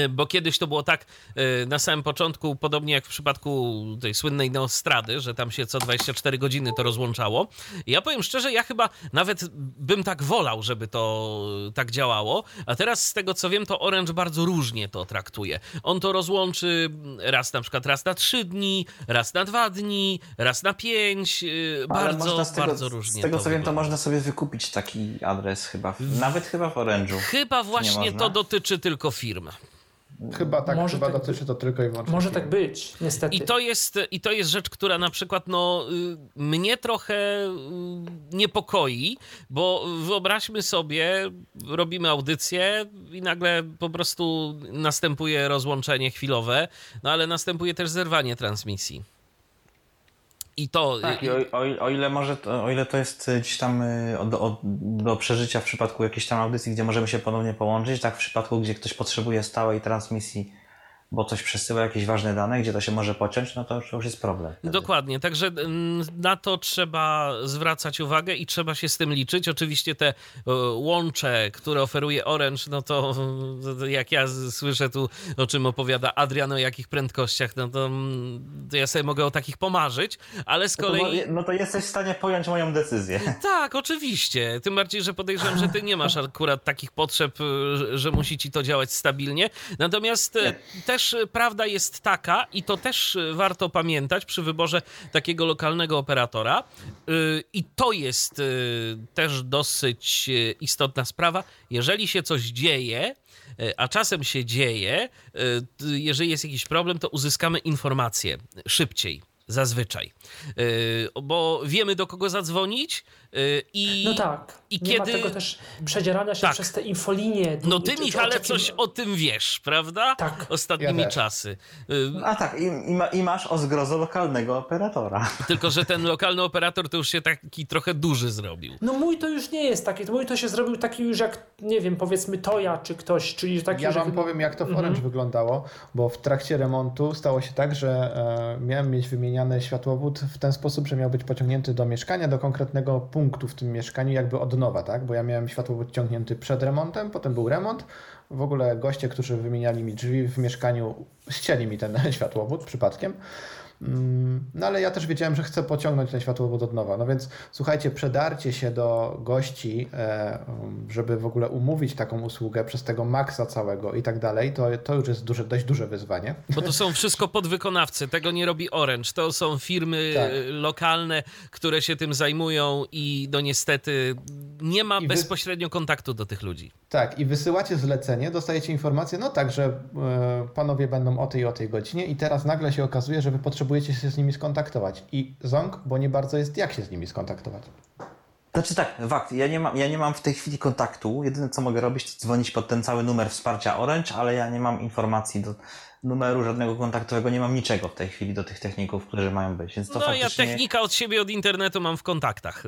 bo kiedyś to było tak e, na samym początku, podobnie jak w przypadku tej słynnej Neostrady, że tam się co 24 godziny to rozłączało. ja powiem szczerze, ja chyba nawet bym tak wolał, żeby to tak działało, a teraz z tego co wiem, to Orange bardzo różnie to traktuje. On to rozłączy raz na przykład raz na 3 dni, raz na 2 dni, raz na 5, e, bardzo, tego, bardzo różnie. Z tego co wiem, to można sobie wykupić taki adres chyba, nawet chyba w Orange'u. Chyba właśnie to dotyczy tylko firm. Chyba tak, może chyba tak dotyczy to tylko i wyłącznie. Może tak być, niestety. I to jest, i to jest rzecz, która na przykład no, y, mnie trochę y, niepokoi, bo wyobraźmy sobie, robimy audycję i nagle po prostu następuje rozłączenie chwilowe, no ale następuje też zerwanie transmisji. I to. Tak, i o, o, o, ile może, o ile to jest gdzieś tam do, do przeżycia w przypadku jakiejś tam audycji, gdzie możemy się ponownie połączyć, tak w przypadku, gdzie ktoś potrzebuje stałej transmisji bo coś przesyła jakieś ważne dane, gdzie to się może pociąć, no to już jest problem. Wtedy. Dokładnie, także mm, na to trzeba zwracać uwagę i trzeba się z tym liczyć. Oczywiście te łącze, które oferuje Orange, no to jak ja słyszę tu, o czym opowiada Adrian, o jakich prędkościach, no to, mm, to ja sobie mogę o takich pomarzyć, ale z kolei... No to, no to jesteś w stanie pojąć moją decyzję. Tak, oczywiście. Tym bardziej, że podejrzewam, że ty nie masz akurat takich potrzeb, że musi ci to działać stabilnie. Natomiast e, nie. też też y, prawda jest taka, i to też y, warto pamiętać przy wyborze takiego lokalnego operatora, y, i to jest też dosyć istotna sprawa. Jeżeli się coś dzieje, a czasem się dzieje, jeżeli jest jakiś problem, to uzyskamy informacje szybciej zazwyczaj. Bo wiemy, do kogo zadzwonić, Y, I, no tak. I nie kiedy... ma tego też przedzierania się tak. przez te infolinie. No ty, Michale, coś o tym wiesz, prawda? Tak. Ostatnimi ja czasy. Y, A tak, i, i, ma, i, masz o zgrozo lokalnego operatora. Tylko, że ten lokalny operator to już się taki trochę duży zrobił. No mój to już nie jest taki. Mój to się zrobił taki już jak, nie wiem, powiedzmy Toja czy ktoś, czyli taki... Ja wam powiem, jak to w mhm. Orange wyglądało, bo w trakcie remontu stało się tak, że e, miałem mieć wymieniany światłowód w ten sposób, że miał być pociągnięty do mieszkania, do konkretnego punktu w tym mieszkaniu jakby od nowa, tak? Bo ja miałem światłowód ciągnięty przed remontem, potem był remont. W ogóle goście, którzy wymieniali mi drzwi w mieszkaniu, ścieli mi ten światłowód przypadkiem. Mm, no ale ja też wiedziałem, że chcę pociągnąć ten światłowód od nowa. No więc słuchajcie, przedarcie się do gości, e, żeby w ogóle umówić taką usługę przez tego maksa całego i tak dalej, to, to już jest duże, dość duże wyzwanie. Bo to są wszystko podwykonawcy, tego nie robi Orange. To są firmy tak. lokalne, które się tym zajmują i no niestety nie ma I bezpośrednio wy... kontaktu do tych ludzi. Tak, i wysyłacie zlecenie, dostajecie informację, no tak, że e, panowie będą o tej o tej godzinie i teraz nagle się okazuje, że wy potrzebujecie się z nimi skontaktować. I ząg, bo nie bardzo jest jak się z nimi skontaktować. Znaczy tak, fakt, ja nie, mam, ja nie mam w tej chwili kontaktu. Jedyne co mogę robić, to dzwonić pod ten cały numer wsparcia Orange, ale ja nie mam informacji do, numeru żadnego kontaktowego, nie mam niczego w tej chwili do tych techników, którzy mają być. Więc to no faktycznie... ja technika od siebie, od internetu mam w kontaktach.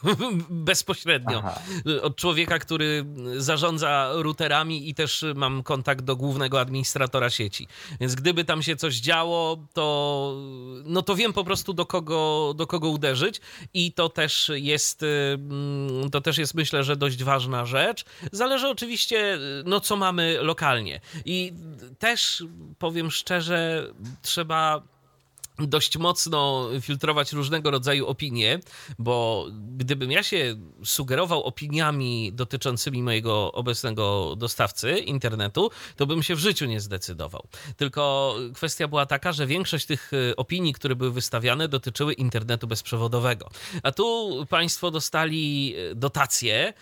Bezpośrednio. Aha. Od człowieka, który zarządza routerami i też mam kontakt do głównego administratora sieci. Więc gdyby tam się coś działo, to no to wiem po prostu do kogo, do kogo uderzyć i to też jest mm, to też jest myślę, że dość ważna rzecz. Zależy oczywiście no co mamy lokalnie. I też powiem szczerze, trzeba dość mocno filtrować różnego rodzaju opinie, bo gdybym ja się sugerował opiniami dotyczącymi mojego obecnego dostawcy internetu, to bym się w życiu nie zdecydował. Tylko kwestia była taka, że większość tych e, opinii, które były wystawiane, dotyczyły internetu bezprzewodowego. A tu państwo dostali e, dotacje e,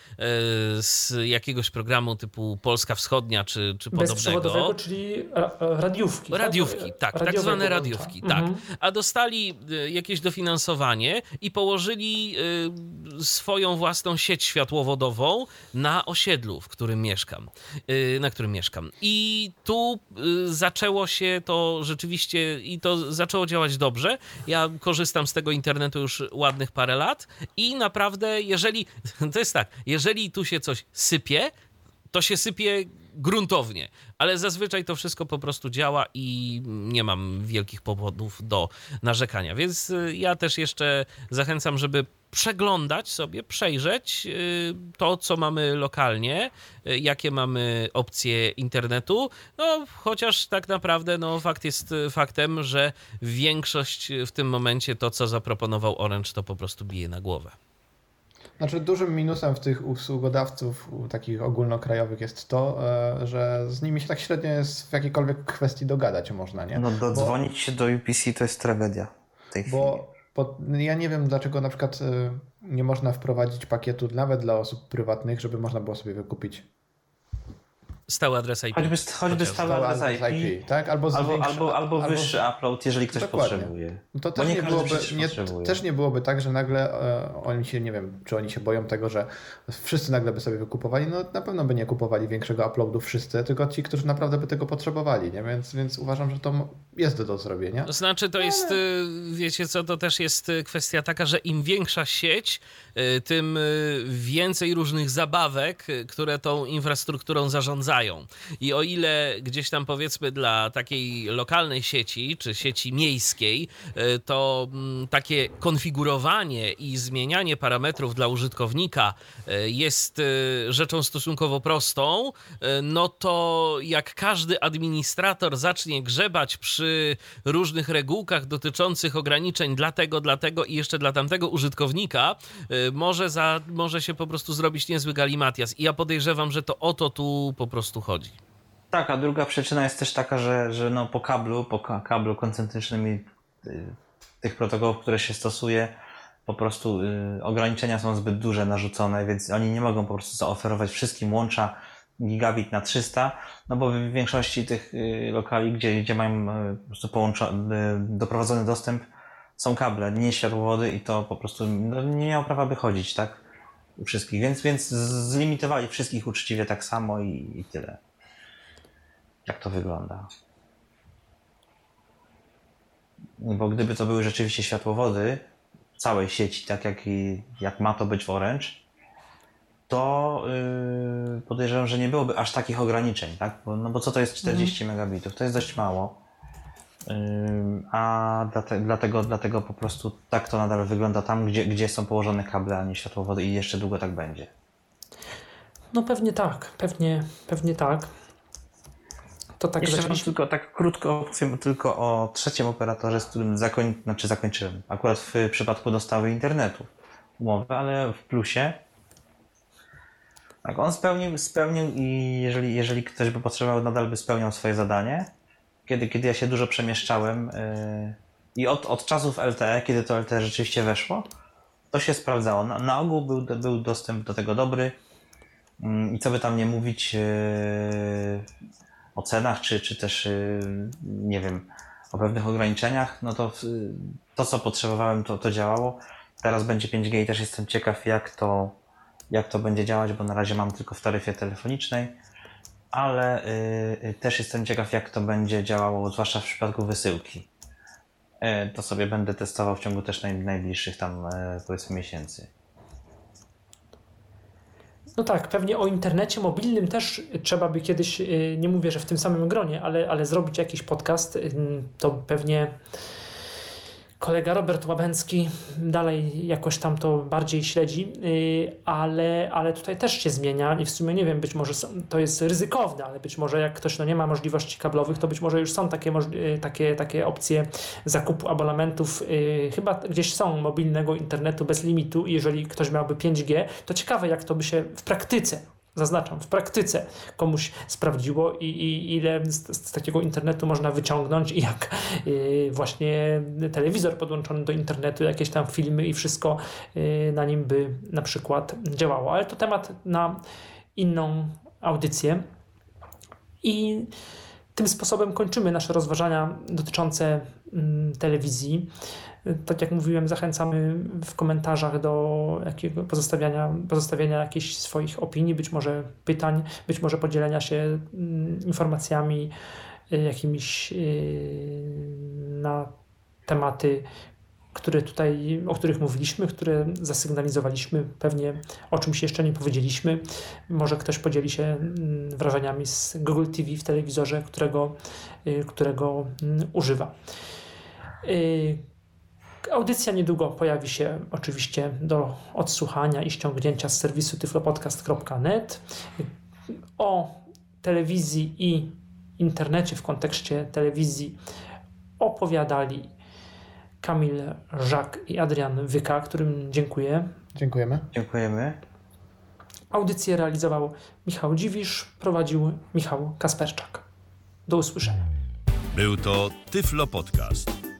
z jakiegoś programu typu Polska Wschodnia czy, czy podobnego. Bezprzewodowego, czyli radiówki. Radiówki, tak, tak, tak zwane radiówki, tak. Mhm a dostali e, jakieś dofinansowanie i położyli e, swoją własną sieć światłowodową na osiedlu, w którym mieszkam, e, na którym mieszkam. I tu zaczęło się to rzeczywiście i to zaczęło działać dobrze. Ja korzystam z tego internetu już ładnych parę lat i naprawdę, jeżeli to jest tak, jeżeli tu się coś sypie, to się sypie gruntownie, ale zazwyczaj to wszystko po prostu działa i nie mam wielkich powodów do narzekania. Więc y, ja też jeszcze zachęcam, żeby przeglądać sobie, przejrzeć y, to, co mamy lokalnie, y, jakie mamy opcje internetu. No, chociaż tak naprawdę no, fakt jest faktem, że większość w tym momencie to, co zaproponował Orange, to po prostu bije na głowę. Znaczy dużym minusem w tych usługodawców takich ogólnokrajowych jest to, e, że z nimi się tak średnio jest w jakiejkolwiek kwestii dogadać można, nie? No dodzwonić bo, się do UPC to jest tragedia w tej bo, chwili. Bo ja nie wiem dlaczego na przykład e, nie można wprowadzić pakietu nawet dla osób prywatnych, żeby można było sobie wykupić Stały adres IP. Choćby, choćby stały adres IP, IP, tak? Albo, albo, albo, albo wyższy albo... upload, jeżeli ktoś Dokładnie. potrzebuje. No to też nie, nie byłoby, nie, też nie byłoby tak, że nagle e, oni się, nie wiem, czy oni się boją tego, że wszyscy nagle by sobie wykupowali. No na pewno by nie kupowali większego uploadu wszyscy, tylko ci, którzy naprawdę by tego potrzebowali, nie? Więc, więc uważam, że to jest do zrobienia. To znaczy, to jest, Ale... wiecie co, to też jest kwestia taka, że im większa sieć, e, tym e, więcej różnych zabawek, które tą infrastrukturą zarządzają i o ile gdzieś tam powiedzmy dla takiej lokalnej sieci czy sieci miejskiej, e, to mm, takie konfigurowanie i zmienianie parametrów dla użytkownika e, jest e, rzeczą stosunkowo prostą, no to jak każdy administrator zacznie grzebać przy różnych regułkach dotyczących ograniczeń dla tego, dla tego i jeszcze dla tamtego użytkownika, może, za, może się po prostu zrobić niezły galimatias. I ja podejrzewam, że to o to tu po prostu prostu chodzi. Tak, a druga przyczyna jest też taka, że, że no po kablu, po kablu koncentrycznym i y, tych protokołów, które się stosuje, po prostu y, ograniczenia są zbyt duże, narzucone, więc oni nie mogą po prostu zaoferować wszystkim łącza gigabit na 300, no bo w większości tych y, lokali, gdzie, gdzie mają y, po prostu y, doprowadzony dostęp, są kable, nie światłowody i to po prostu no, nie miało prawa by chodzić, tak? Wszystkich, więc, więc zlimitowali wszystkich uczciwie tak samo i, i tyle. Jak to wygląda? Bo gdyby to były rzeczywiście światłowody całej sieci, tak jak, i, jak ma to być w Orange, to yy, podejrzewam, że nie byłoby aż takich ograniczeń, tak? Bo, no bo co to jest 40 mm. megabitów? To jest dość mało. A dlatego, dlatego, dlatego po prostu tak to nadal wygląda tam, gdzie, gdzie są położone kable, a nie światłowody i jeszcze długo tak będzie. No pewnie tak, pewnie, pewnie tak. To tak Jeszcze zaczęliśmy... tylko tak krótko powiem tylko o trzecim operatorze, z którym zakoń... znaczy zakończyłem. Akurat w przypadku dostawy internetu umowę, ale w plusie tak, on spełnił, spełnił i jeżeli, jeżeli ktoś by potrzebował, nadal by spełniał swoje zadanie. Kiedy, kiedy ja się dużo przemieszczałem yy, i od, od czasów LTE, kiedy to LTE rzeczywiście weszło, to się sprawdzało. Na, na ogół był, był dostęp do tego dobry yy, i co by tam nie mówić yy, o cenach, czy, czy też, yy, nie wiem, o pewnych ograniczeniach, no to to, co potrzebowałem, to, to działało. Teraz będzie 5G i też jestem ciekaw, jak to jak to będzie działać, bo na razie mam tylko w taryfie telefonicznej, ale y, też jestem ciekaw, jak to będzie działało, zwłaszcza w przypadku wysyłki. Y, to sobie będę testował w ciągu też naj, najbliższych tam y, powiedzmy miesięcy. No tak, pewnie o internecie mobilnym też trzeba by kiedyś, nie mówię, że w tym samym gronie, ale, ale zrobić jakiś podcast, to pewnie Kolega Robert Łabęcki dalej jakoś tam to bardziej śledzi, y, ale, ale tutaj też się zmienia i w sumie nie wiem, być może to jest ryzykowne, ale być może jak ktoś no nie ma możliwości kablowych, to być może już są takie, y, takie, takie opcje zakupu abonamentów. Y, chyba gdzieś są mobilnego internetu bez limitu i jeżeli ktoś miałby 5G, to ciekawe jak to by się w praktyce zaznaczam, w praktyce komuś sprawdziło i, i ile z, z, takiego internetu można wyciągnąć i jak y, właśnie telewizor podłączony do internetu, jakieś tam filmy i wszystko y, na nim by na przykład działało. Ale to temat na inną audycję. I tym sposobem kończymy nasze rozważania dotyczące mm, telewizji. Tak jak mówiłem, zachęcamy w komentarzach do jakiego pozostawiania, pozostawienia jakichś swoich opinii, być może pytań, być może podzielenia się mm, informacjami y, jakimiś y, na tematy, które tutaj, o których mówiliśmy, które zasygnalizowaliśmy, pewnie o czymś jeszcze nie powiedzieliśmy. Może ktoś podzieli się mm, wrażeniami z Google TV w telewizorze, którego, y, którego mm, używa. Audycja niedługo pojawi się oczywiście do odsłuchania i ściągnięcia z serwisu tyflopodcast.net. O telewizji i internecie w kontekście telewizji opowiadali Kamil Żak i Adrian Wyka, którym dziękuję. Dziękujemy. Dziękujemy. Audycję realizował Michał Dziwisz, prowadził Michał Kasperczak. Do usłyszenia. Był to Tyflo Podcast.